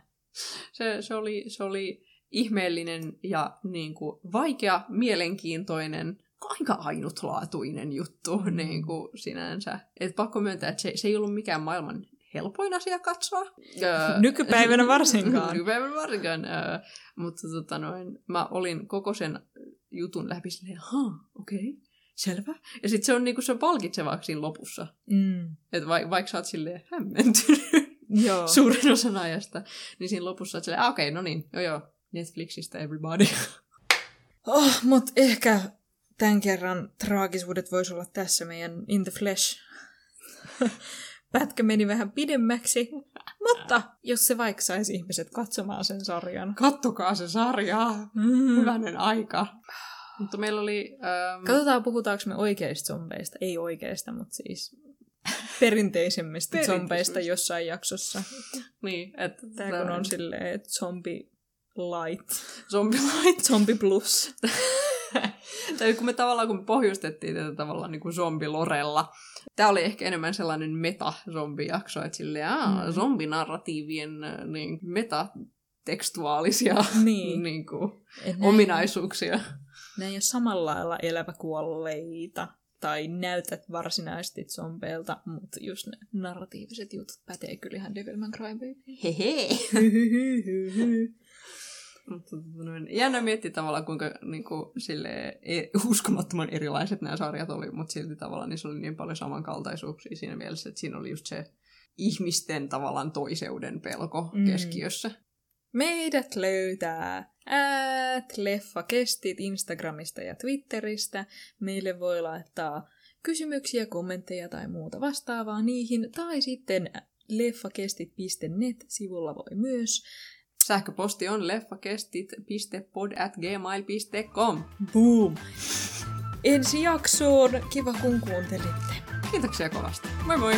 se, se, oli, se oli ihmeellinen ja niin kuin, vaikea, mielenkiintoinen aika ainutlaatuinen juttu mm. niin kuin sinänsä. Et pakko myöntää, että se, se ei ollut mikään maailman helpoin asia katsoa. Nykypäivänä varsinkaan. Nykypäivänä varsinkaan. Öö, mutta tota noin, mä olin koko sen jutun läpi silleen, ha, okei, okay, selvä. Ja sitten se on niinku se palkitsevaksi siinä lopussa. Mm. Että va- vaikka sä oot silleen hämmentynyt Joo. suurin osan ajasta, niin siinä lopussa oot silleen, okei, okay, no niin, joo joo, Netflixistä everybody. Oh, mutta ehkä tämän kerran traagisuudet voisi olla tässä meidän In the Flesh. Pätkä meni vähän pidemmäksi, mutta jos se vaikka saisi ihmiset katsomaan sen sarjan. Kattokaa se sarja. Mm. Hyvänen aika. Mutta meillä oli... Ähm, Katsotaan, puhutaanko me oikeista zombeista. Ei oikeista, mutta siis perinteisemmistä zombeista jossain jaksossa. niin, että... Tämä kun on silleen, että zombi light, Zombilait. zombi plus. tai kun me tavallaan, kun me pohjustettiin tätä tavallaan niin kuin zombilorella, tämä oli ehkä enemmän sellainen meta-zombijakso, että silleen, aa, Mm. zombinarratiivien niin, metatekstuaalisia Niin. niin kuin, ne- ominaisuuksia. Ne ei ole samalla lailla eläväkuolleita tai näytät varsinaisesti zombeilta, mutta just ne narratiiviset jutut pätee kyllä ihan Devilman Crybaby. Hehe. Mutta noin, jännä miettiä tavallaan, kuinka niin kuin, sille, uskomattoman erilaiset nämä sarjat oli, mutta silti tavallaan niissä oli niin paljon samankaltaisuuksia siinä mielessä, että siinä oli just se ihmisten tavallaan toiseuden pelko Mm. keskiössä. Meidät löytää at leffakestit Instagramista ja Twitteristä. Meille voi laittaa kysymyksiä, kommentteja tai muuta vastaavaa niihin. Tai sitten leffakestit.net-sivulla voi myös. Sähköposti on leffakestit.pod at gmail.com. Boom! Ensi jaksoon. Kiva kun kuuntelitte. Kiitoksia kovasti. Moi moi!